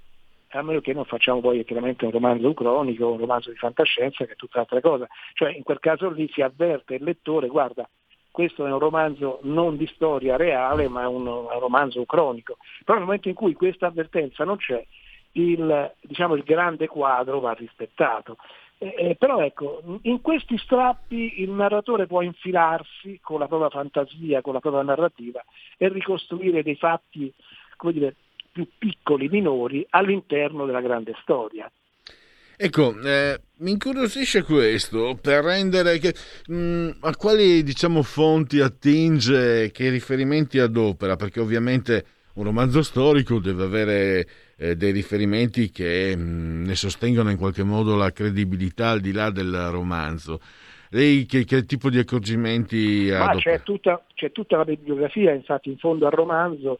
a meno che non facciamo poi chiaramente un romanzo cronico, un romanzo di fantascienza che è tutt'altra cosa. Cioè in quel caso lì si avverte il lettore, guarda, questo è un romanzo non di storia reale, ma un, un romanzo cronico. Però nel momento in cui questa avvertenza non c'è, il, diciamo, il grande quadro va rispettato. Eh, eh, però ecco, in questi strappi il narratore può infilarsi con la propria fantasia, con la propria narrativa e ricostruire dei fatti, dire, più piccoli, minori, all'interno della grande storia. Ecco, eh, mi incuriosisce questo per rendere che, mh, a quali diciamo fonti attinge, che riferimenti adopera, perché ovviamente un romanzo storico deve avere eh, dei riferimenti che mh, ne sostengono in qualche modo la credibilità al di là del romanzo. Lei che, che tipo di accorgimenti Ma adopera? c'è tutta, c'è tutta la bibliografia, infatti in fondo al romanzo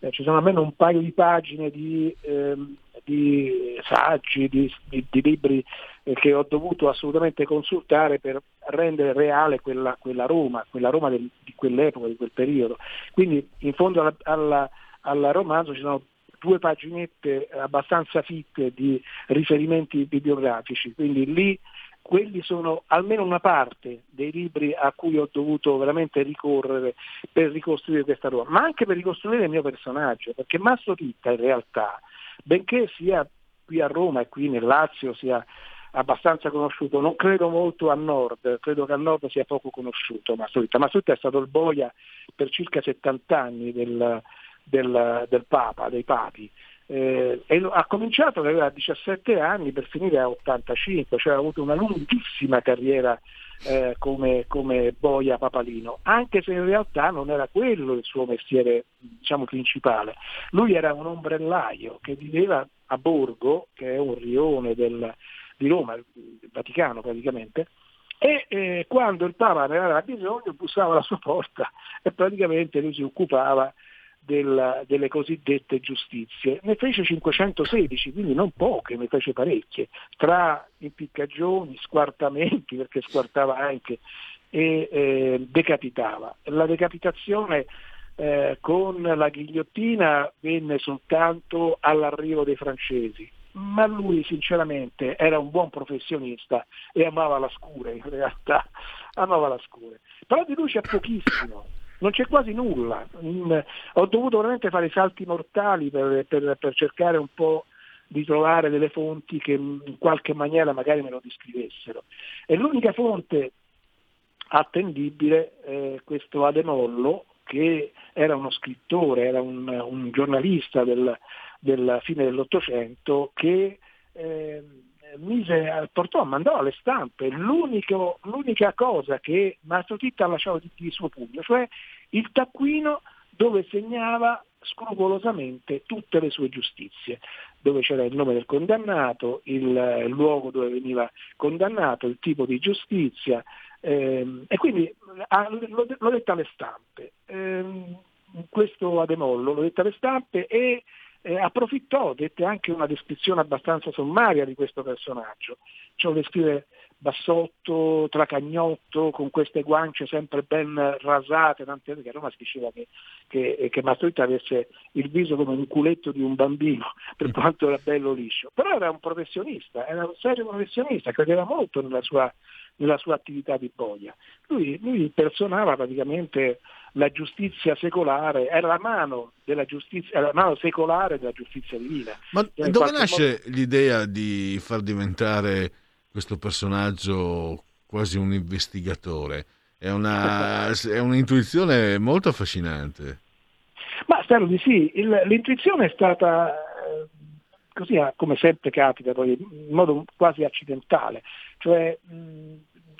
eh, ci sono almeno un paio di pagine di, ehm, di saggi, di, di- di libri eh, che ho dovuto assolutamente consultare per rendere reale quella, quella Roma, quella Roma del- di quell'epoca, di quel periodo. Quindi in fondo alla- alla- al romanzo ci sono due paginette abbastanza fitte di riferimenti bibliografici, quindi lì quelli sono almeno una parte dei libri a cui ho dovuto veramente ricorrere per ricostruire questa Roma, ma anche per ricostruire il mio personaggio, perché Mastro Titta in realtà, benché sia qui a Roma e qui nel Lazio sia abbastanza conosciuto, non credo molto a nord, credo che a nord sia poco conosciuto Mastro Titta. Mastro Titta è stato il boia per circa 70 anni del, del- del Papa, dei papi. Eh, ha cominciato che aveva 17 anni per finire a 85, cioè ha avuto una lunghissima carriera eh, come, come boia papalino, anche se in realtà non era quello il suo mestiere diciamo, principale. Lui era un ombrellaio che viveva a Borgo, che è un rione del- di Roma, il Vaticano praticamente, e eh, quando il Papa ne aveva bisogno bussava alla sua porta e praticamente lui si occupava del- delle cosiddette giustizie. Ne fece 516, quindi non poche, ne fece parecchie, tra impiccagioni, squartamenti, perché squartava anche, e eh, decapitava. La decapitazione eh, con la ghigliottina venne soltanto all'arrivo dei francesi, ma lui sinceramente era un buon professionista e amava la scure in realtà, amava la scure. Però di lui c'è pochissimo, non c'è quasi nulla. Mm, ho dovuto veramente fare salti mortali per, per- per cercare un po' di trovare delle fonti che in qualche maniera magari me lo descrivessero. E l'unica fonte attendibile è questo Ademollo, che era uno scrittore, era un, un giornalista del, della fine dell'Ottocento che eh, mise, portò, mandò alle stampe l'unico- l'unica cosa che Mastro Titta ha lasciato di, di suo pugno, cioè il taccuino dove segnava scrupolosamente tutte le sue giustizie, dove c'era il nome del condannato, il, il luogo dove veniva condannato, il tipo di giustizia, ehm, e quindi ah, l'ho, l'ho detta alle stampe. Ehm, questo Ademollo l'ho detta alle stampe e eh, approfittò, dette anche una descrizione abbastanza sommaria di questo personaggio. Cioè descrive bassotto, tracagnotto, con queste guance sempre ben rasate, tant'è che a Roma si diceva che, che, che Mastroianni avesse il viso come un culetto di un bambino, per quanto era bello liscio. Però era un professionista, era un serio professionista, credeva molto nella sua, nella sua attività di boia. Lui, lui personava praticamente la giustizia secolare, era la mano, della giustizia, la mano secolare della giustizia divina. Ma cioè, dove nasce modo... l'idea di far diventare questo personaggio quasi un investigatore. È, una, è un'intuizione molto affascinante. Ma spero di sì. Il, l'intuizione è stata così come sempre capita, poi in modo quasi accidentale. Cioè,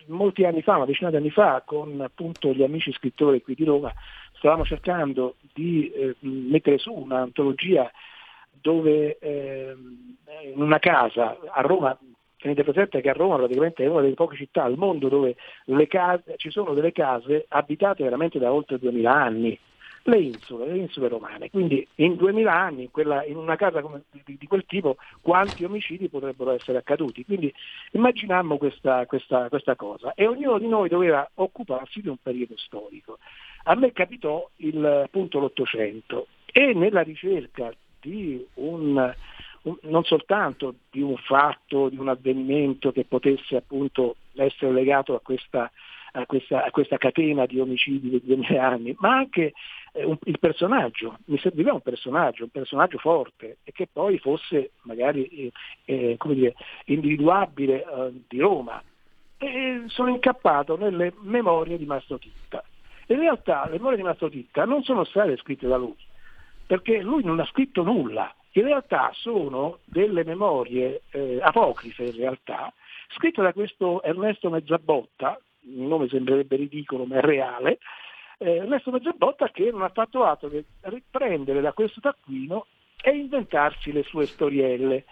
molti anni fa, una decina di anni fa, con appunto gli amici scrittori qui di Roma, stavamo cercando di eh, mettere su un'antologia dove eh, in una casa a Roma tenete presente che a Roma praticamente è una delle poche città al mondo dove case, ci sono delle case abitate veramente da oltre 2000 anni, le insule, le insule romane. Quindi in 2000 anni, in, quella, in una casa come, di, di, quel tipo, quanti omicidi potrebbero essere accaduti? Quindi immaginammo questa, questa, questa cosa e ognuno di noi doveva occuparsi di un periodo storico. A me capitò il, appunto l'Ottocento e nella ricerca di un non soltanto di un fatto, di un avvenimento che potesse appunto essere legato a questa, a questa, a questa catena di omicidi di 2000 anni, ma anche eh, un, il personaggio, mi serviva un personaggio, un personaggio forte e che poi fosse magari eh, eh, dire, individuabile eh, di Roma. E sono incappato nelle memorie di Mastro Titta. In realtà le memorie di Mastro Titta non sono state scritte da lui, perché lui non ha scritto nulla, in realtà sono delle memorie eh, apocrife in realtà, scritte da questo Ernesto Mezzabotta, il nome sembrerebbe ridicolo ma è reale, eh, Ernesto Mezzabotta che non ha fatto altro che riprendere da questo taccuino e inventarsi le sue storielle.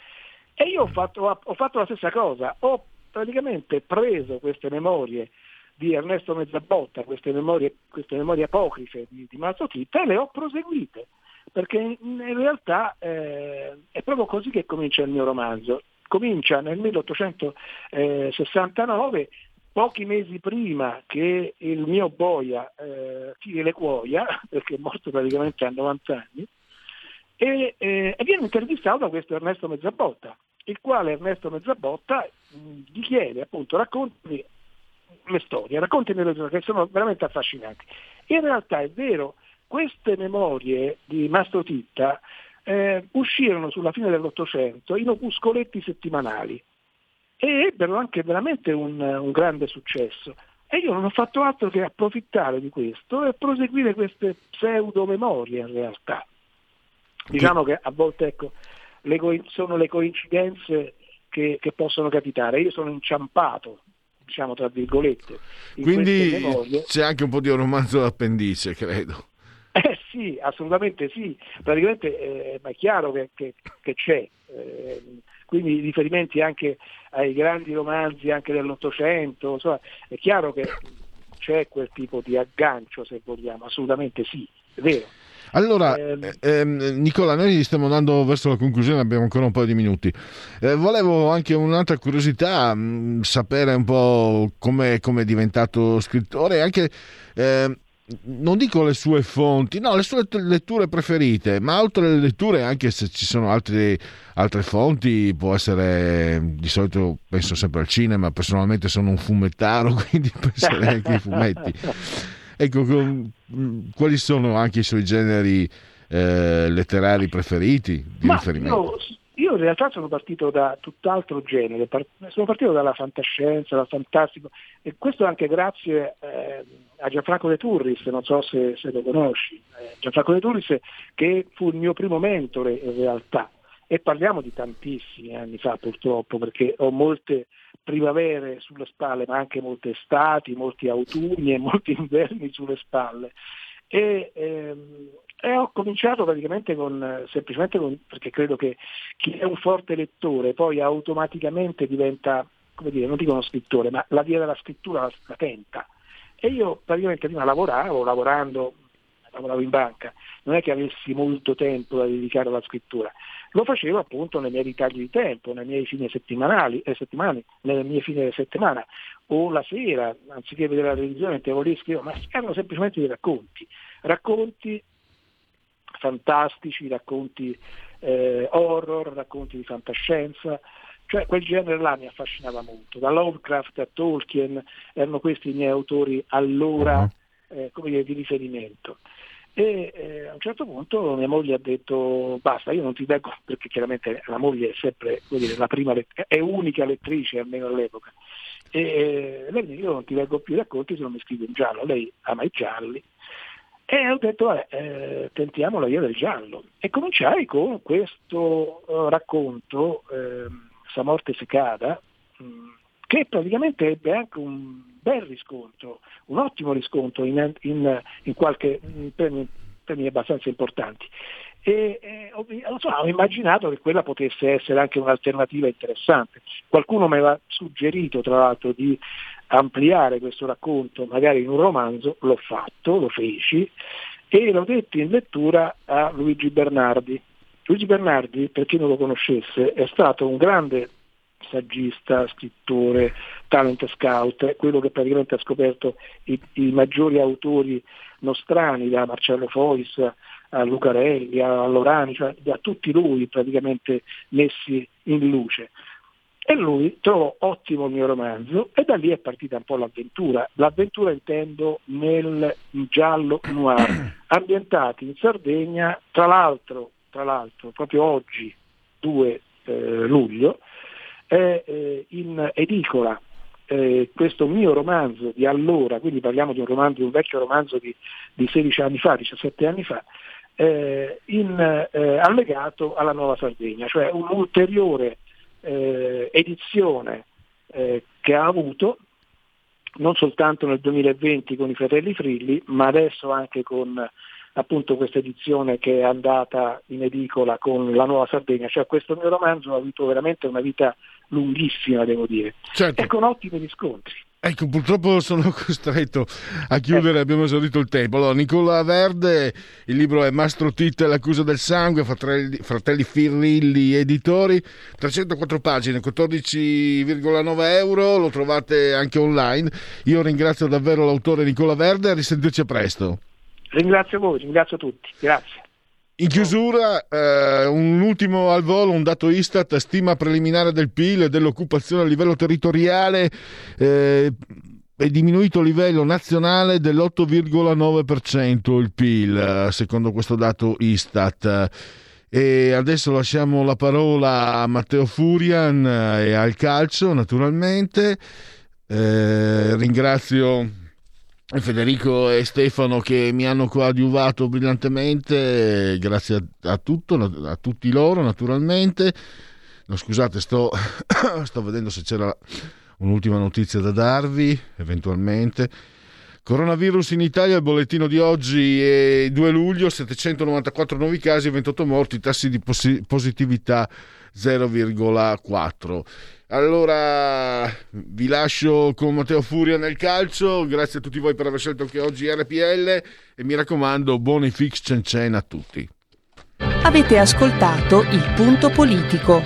E io ho fatto, ho fatto la stessa cosa, ho praticamente preso queste memorie di Ernesto Mezzabotta, queste memorie, queste memorie apocrife di, di Mazzochitta e le ho proseguite perché in realtà eh, è proprio così che comincia il mio romanzo. Comincia nel 1869, pochi mesi prima che il mio boia eh, tiri le cuoia, perché è morto praticamente a 90 anni, e, eh, e viene intervistato da questo Ernesto Mezzabotta, il quale Ernesto Mezzabotta mh, gli chiede appunto raccontami le storie, raccontami le storie che sono veramente affascinanti. In realtà è vero queste memorie di Mastro Titta eh, uscirono sulla fine dell'Ottocento in opuscoletti settimanali e ebbero anche veramente un, un grande successo. E io non ho fatto altro che approfittare di questo e proseguire queste pseudo memorie in realtà. Diciamo che a volte ecco, le co- sono le coincidenze che, che, possono capitare. Io sono inciampato, diciamo tra virgolette. Quindi c'è anche un po' di romanzo d'appendice, credo. Eh sì, assolutamente sì, praticamente eh, è chiaro che, che, che c'è, eh, quindi riferimenti anche ai grandi romanzi anche dell'Ottocento, insomma, è chiaro che c'è quel tipo di aggancio se vogliamo, assolutamente sì, è vero. Allora, ehm, ehm, Nicola, noi stiamo andando verso la conclusione, abbiamo ancora un paio di minuti. Eh, volevo anche un'altra curiosità, mh, sapere un po' come è diventato scrittore, anche eh, non dico le sue fonti, no, le sue letture preferite, ma altre letture, anche se ci sono altri, altre fonti, può essere, di solito penso sempre al cinema, personalmente sono un fumettaro, quindi penserei anche ai fumetti. Ecco, quali sono anche i suoi generi eh, letterari preferiti di ma riferimento? Io, io in realtà sono partito da tutt'altro genere, sono partito dalla fantascienza, dal fantastico, e questo anche grazie... Eh, a Gianfranco De Turris, non so se, se lo conosci, eh, Gianfranco De Turris che fu il mio primo mentore in realtà e parliamo di tantissimi anni fa purtroppo perché ho molte primavere sulle spalle ma anche molte estati, molti autunni e molti inverni sulle spalle e ehm, E ho cominciato praticamente con, semplicemente con, perché credo che chi è un forte lettore poi automaticamente diventa, come dire, non dico uno scrittore, ma la via della scrittura la, la tenta. E io praticamente prima lavoravo, lavorando, lavoravo in banca, non è che avessi molto tempo da dedicare alla scrittura, lo facevo appunto nei miei ritagli di tempo, nei miei fine settimanali, eh, nelle mie fine settimana, o la sera, anziché vedere la televisione, mettevo lì e scrivevo, ma erano semplicemente dei racconti, racconti fantastici, racconti eh, horror, racconti di fantascienza, cioè quel genere là mi affascinava molto, da Lovecraft a Tolkien erano questi i miei autori allora uh-huh. eh, come dire, di riferimento. E eh, a un certo punto mia moglie ha detto basta, io non ti leggo, perché chiaramente la moglie è sempre dire, la prima let- è unica lettrice almeno all'epoca. E eh, lei dice io non ti leggo più i racconti se non mi scrivi un giallo, lei ama i gialli. E ho detto eh, eh, tentiamo la via del giallo. E cominciai con questo uh, racconto, eh, Sa morte se cada, mh, mm, che praticamente ebbe anche un bel riscontro, un ottimo riscontro in, in, in qualche in premi, abbastanza importanti. E, e ho, so, ho, immaginato che quella potesse essere anche un'alternativa interessante. Qualcuno mi aveva suggerito, tra l'altro, di ampliare questo racconto magari in un romanzo, l'ho fatto, lo feci e l'ho detto in lettura a Luigi Bernardi. Luigi Bernardi, per chi non lo conoscesse, è stato un grande saggista, scrittore, talent scout, quello che praticamente ha scoperto i, i maggiori autori nostrani, da Marcello Fois a Lucarelli, a Lorani, cioè da tutti lui praticamente messi in luce. E lui trovò ottimo il mio romanzo e da lì è partita un po' l'avventura. L'avventura intendo nel giallo noir, ambientati in Sardegna, tra l'altro, tra l'altro proprio oggi, 2 eh, luglio, è eh, in edicola. Eh, questo mio romanzo di allora, quindi parliamo di un romanzo, di un vecchio romanzo di, di 16 anni fa, 17 anni fa, eh, in, eh, allegato alla Nuova Sardegna, cioè un'ulteriore eh, edizione che ha avuto non soltanto nel 2020 con i fratelli Frilli, ma adesso anche con appunto questa edizione che è andata in edicola con la Nuova Sardegna, cioè questo mio romanzo ha avuto veramente una vita lunghissima, devo dire, certo. e con ottimi riscontri. Ecco, purtroppo sono costretto a chiudere, abbiamo esaurito il tempo. Allora, Nicola Verde, il libro è Mastro Titta e l'accusa del sangue, Fratelli, Fratelli Firrilli Editori, 304 pagine, 14,9 euro, lo trovate anche online. Io ringrazio davvero l'autore Nicola Verde, a risentirci presto. Ringrazio voi, ringrazio tutti, grazie. In chiusura, eh, un ultimo al volo, un dato Istat, stima preliminare del PIL e dell'occupazione a livello territoriale. Eh, è diminuito a livello nazionale dell'8,9% il PIL, secondo questo dato Istat. E adesso lasciamo la parola a Matteo Furian e al calcio, naturalmente. Eh, ringrazio Federico e Stefano che mi hanno coadiuvato brillantemente, grazie a, a, tutto, a tutti loro naturalmente. No, scusate, sto, sto vedendo se c'era un'ultima notizia da darvi, eventualmente. Coronavirus in Italia, il bollettino di oggi è 2 luglio, 794 nuovi casi, 28 morti, tassi di positività 0,4. Allora vi lascio con Matteo Furia nel calcio, grazie a tutti voi per aver scelto anche oggi RPL e mi raccomando buoni fix cen a tutti. Avete ascoltato il punto politico.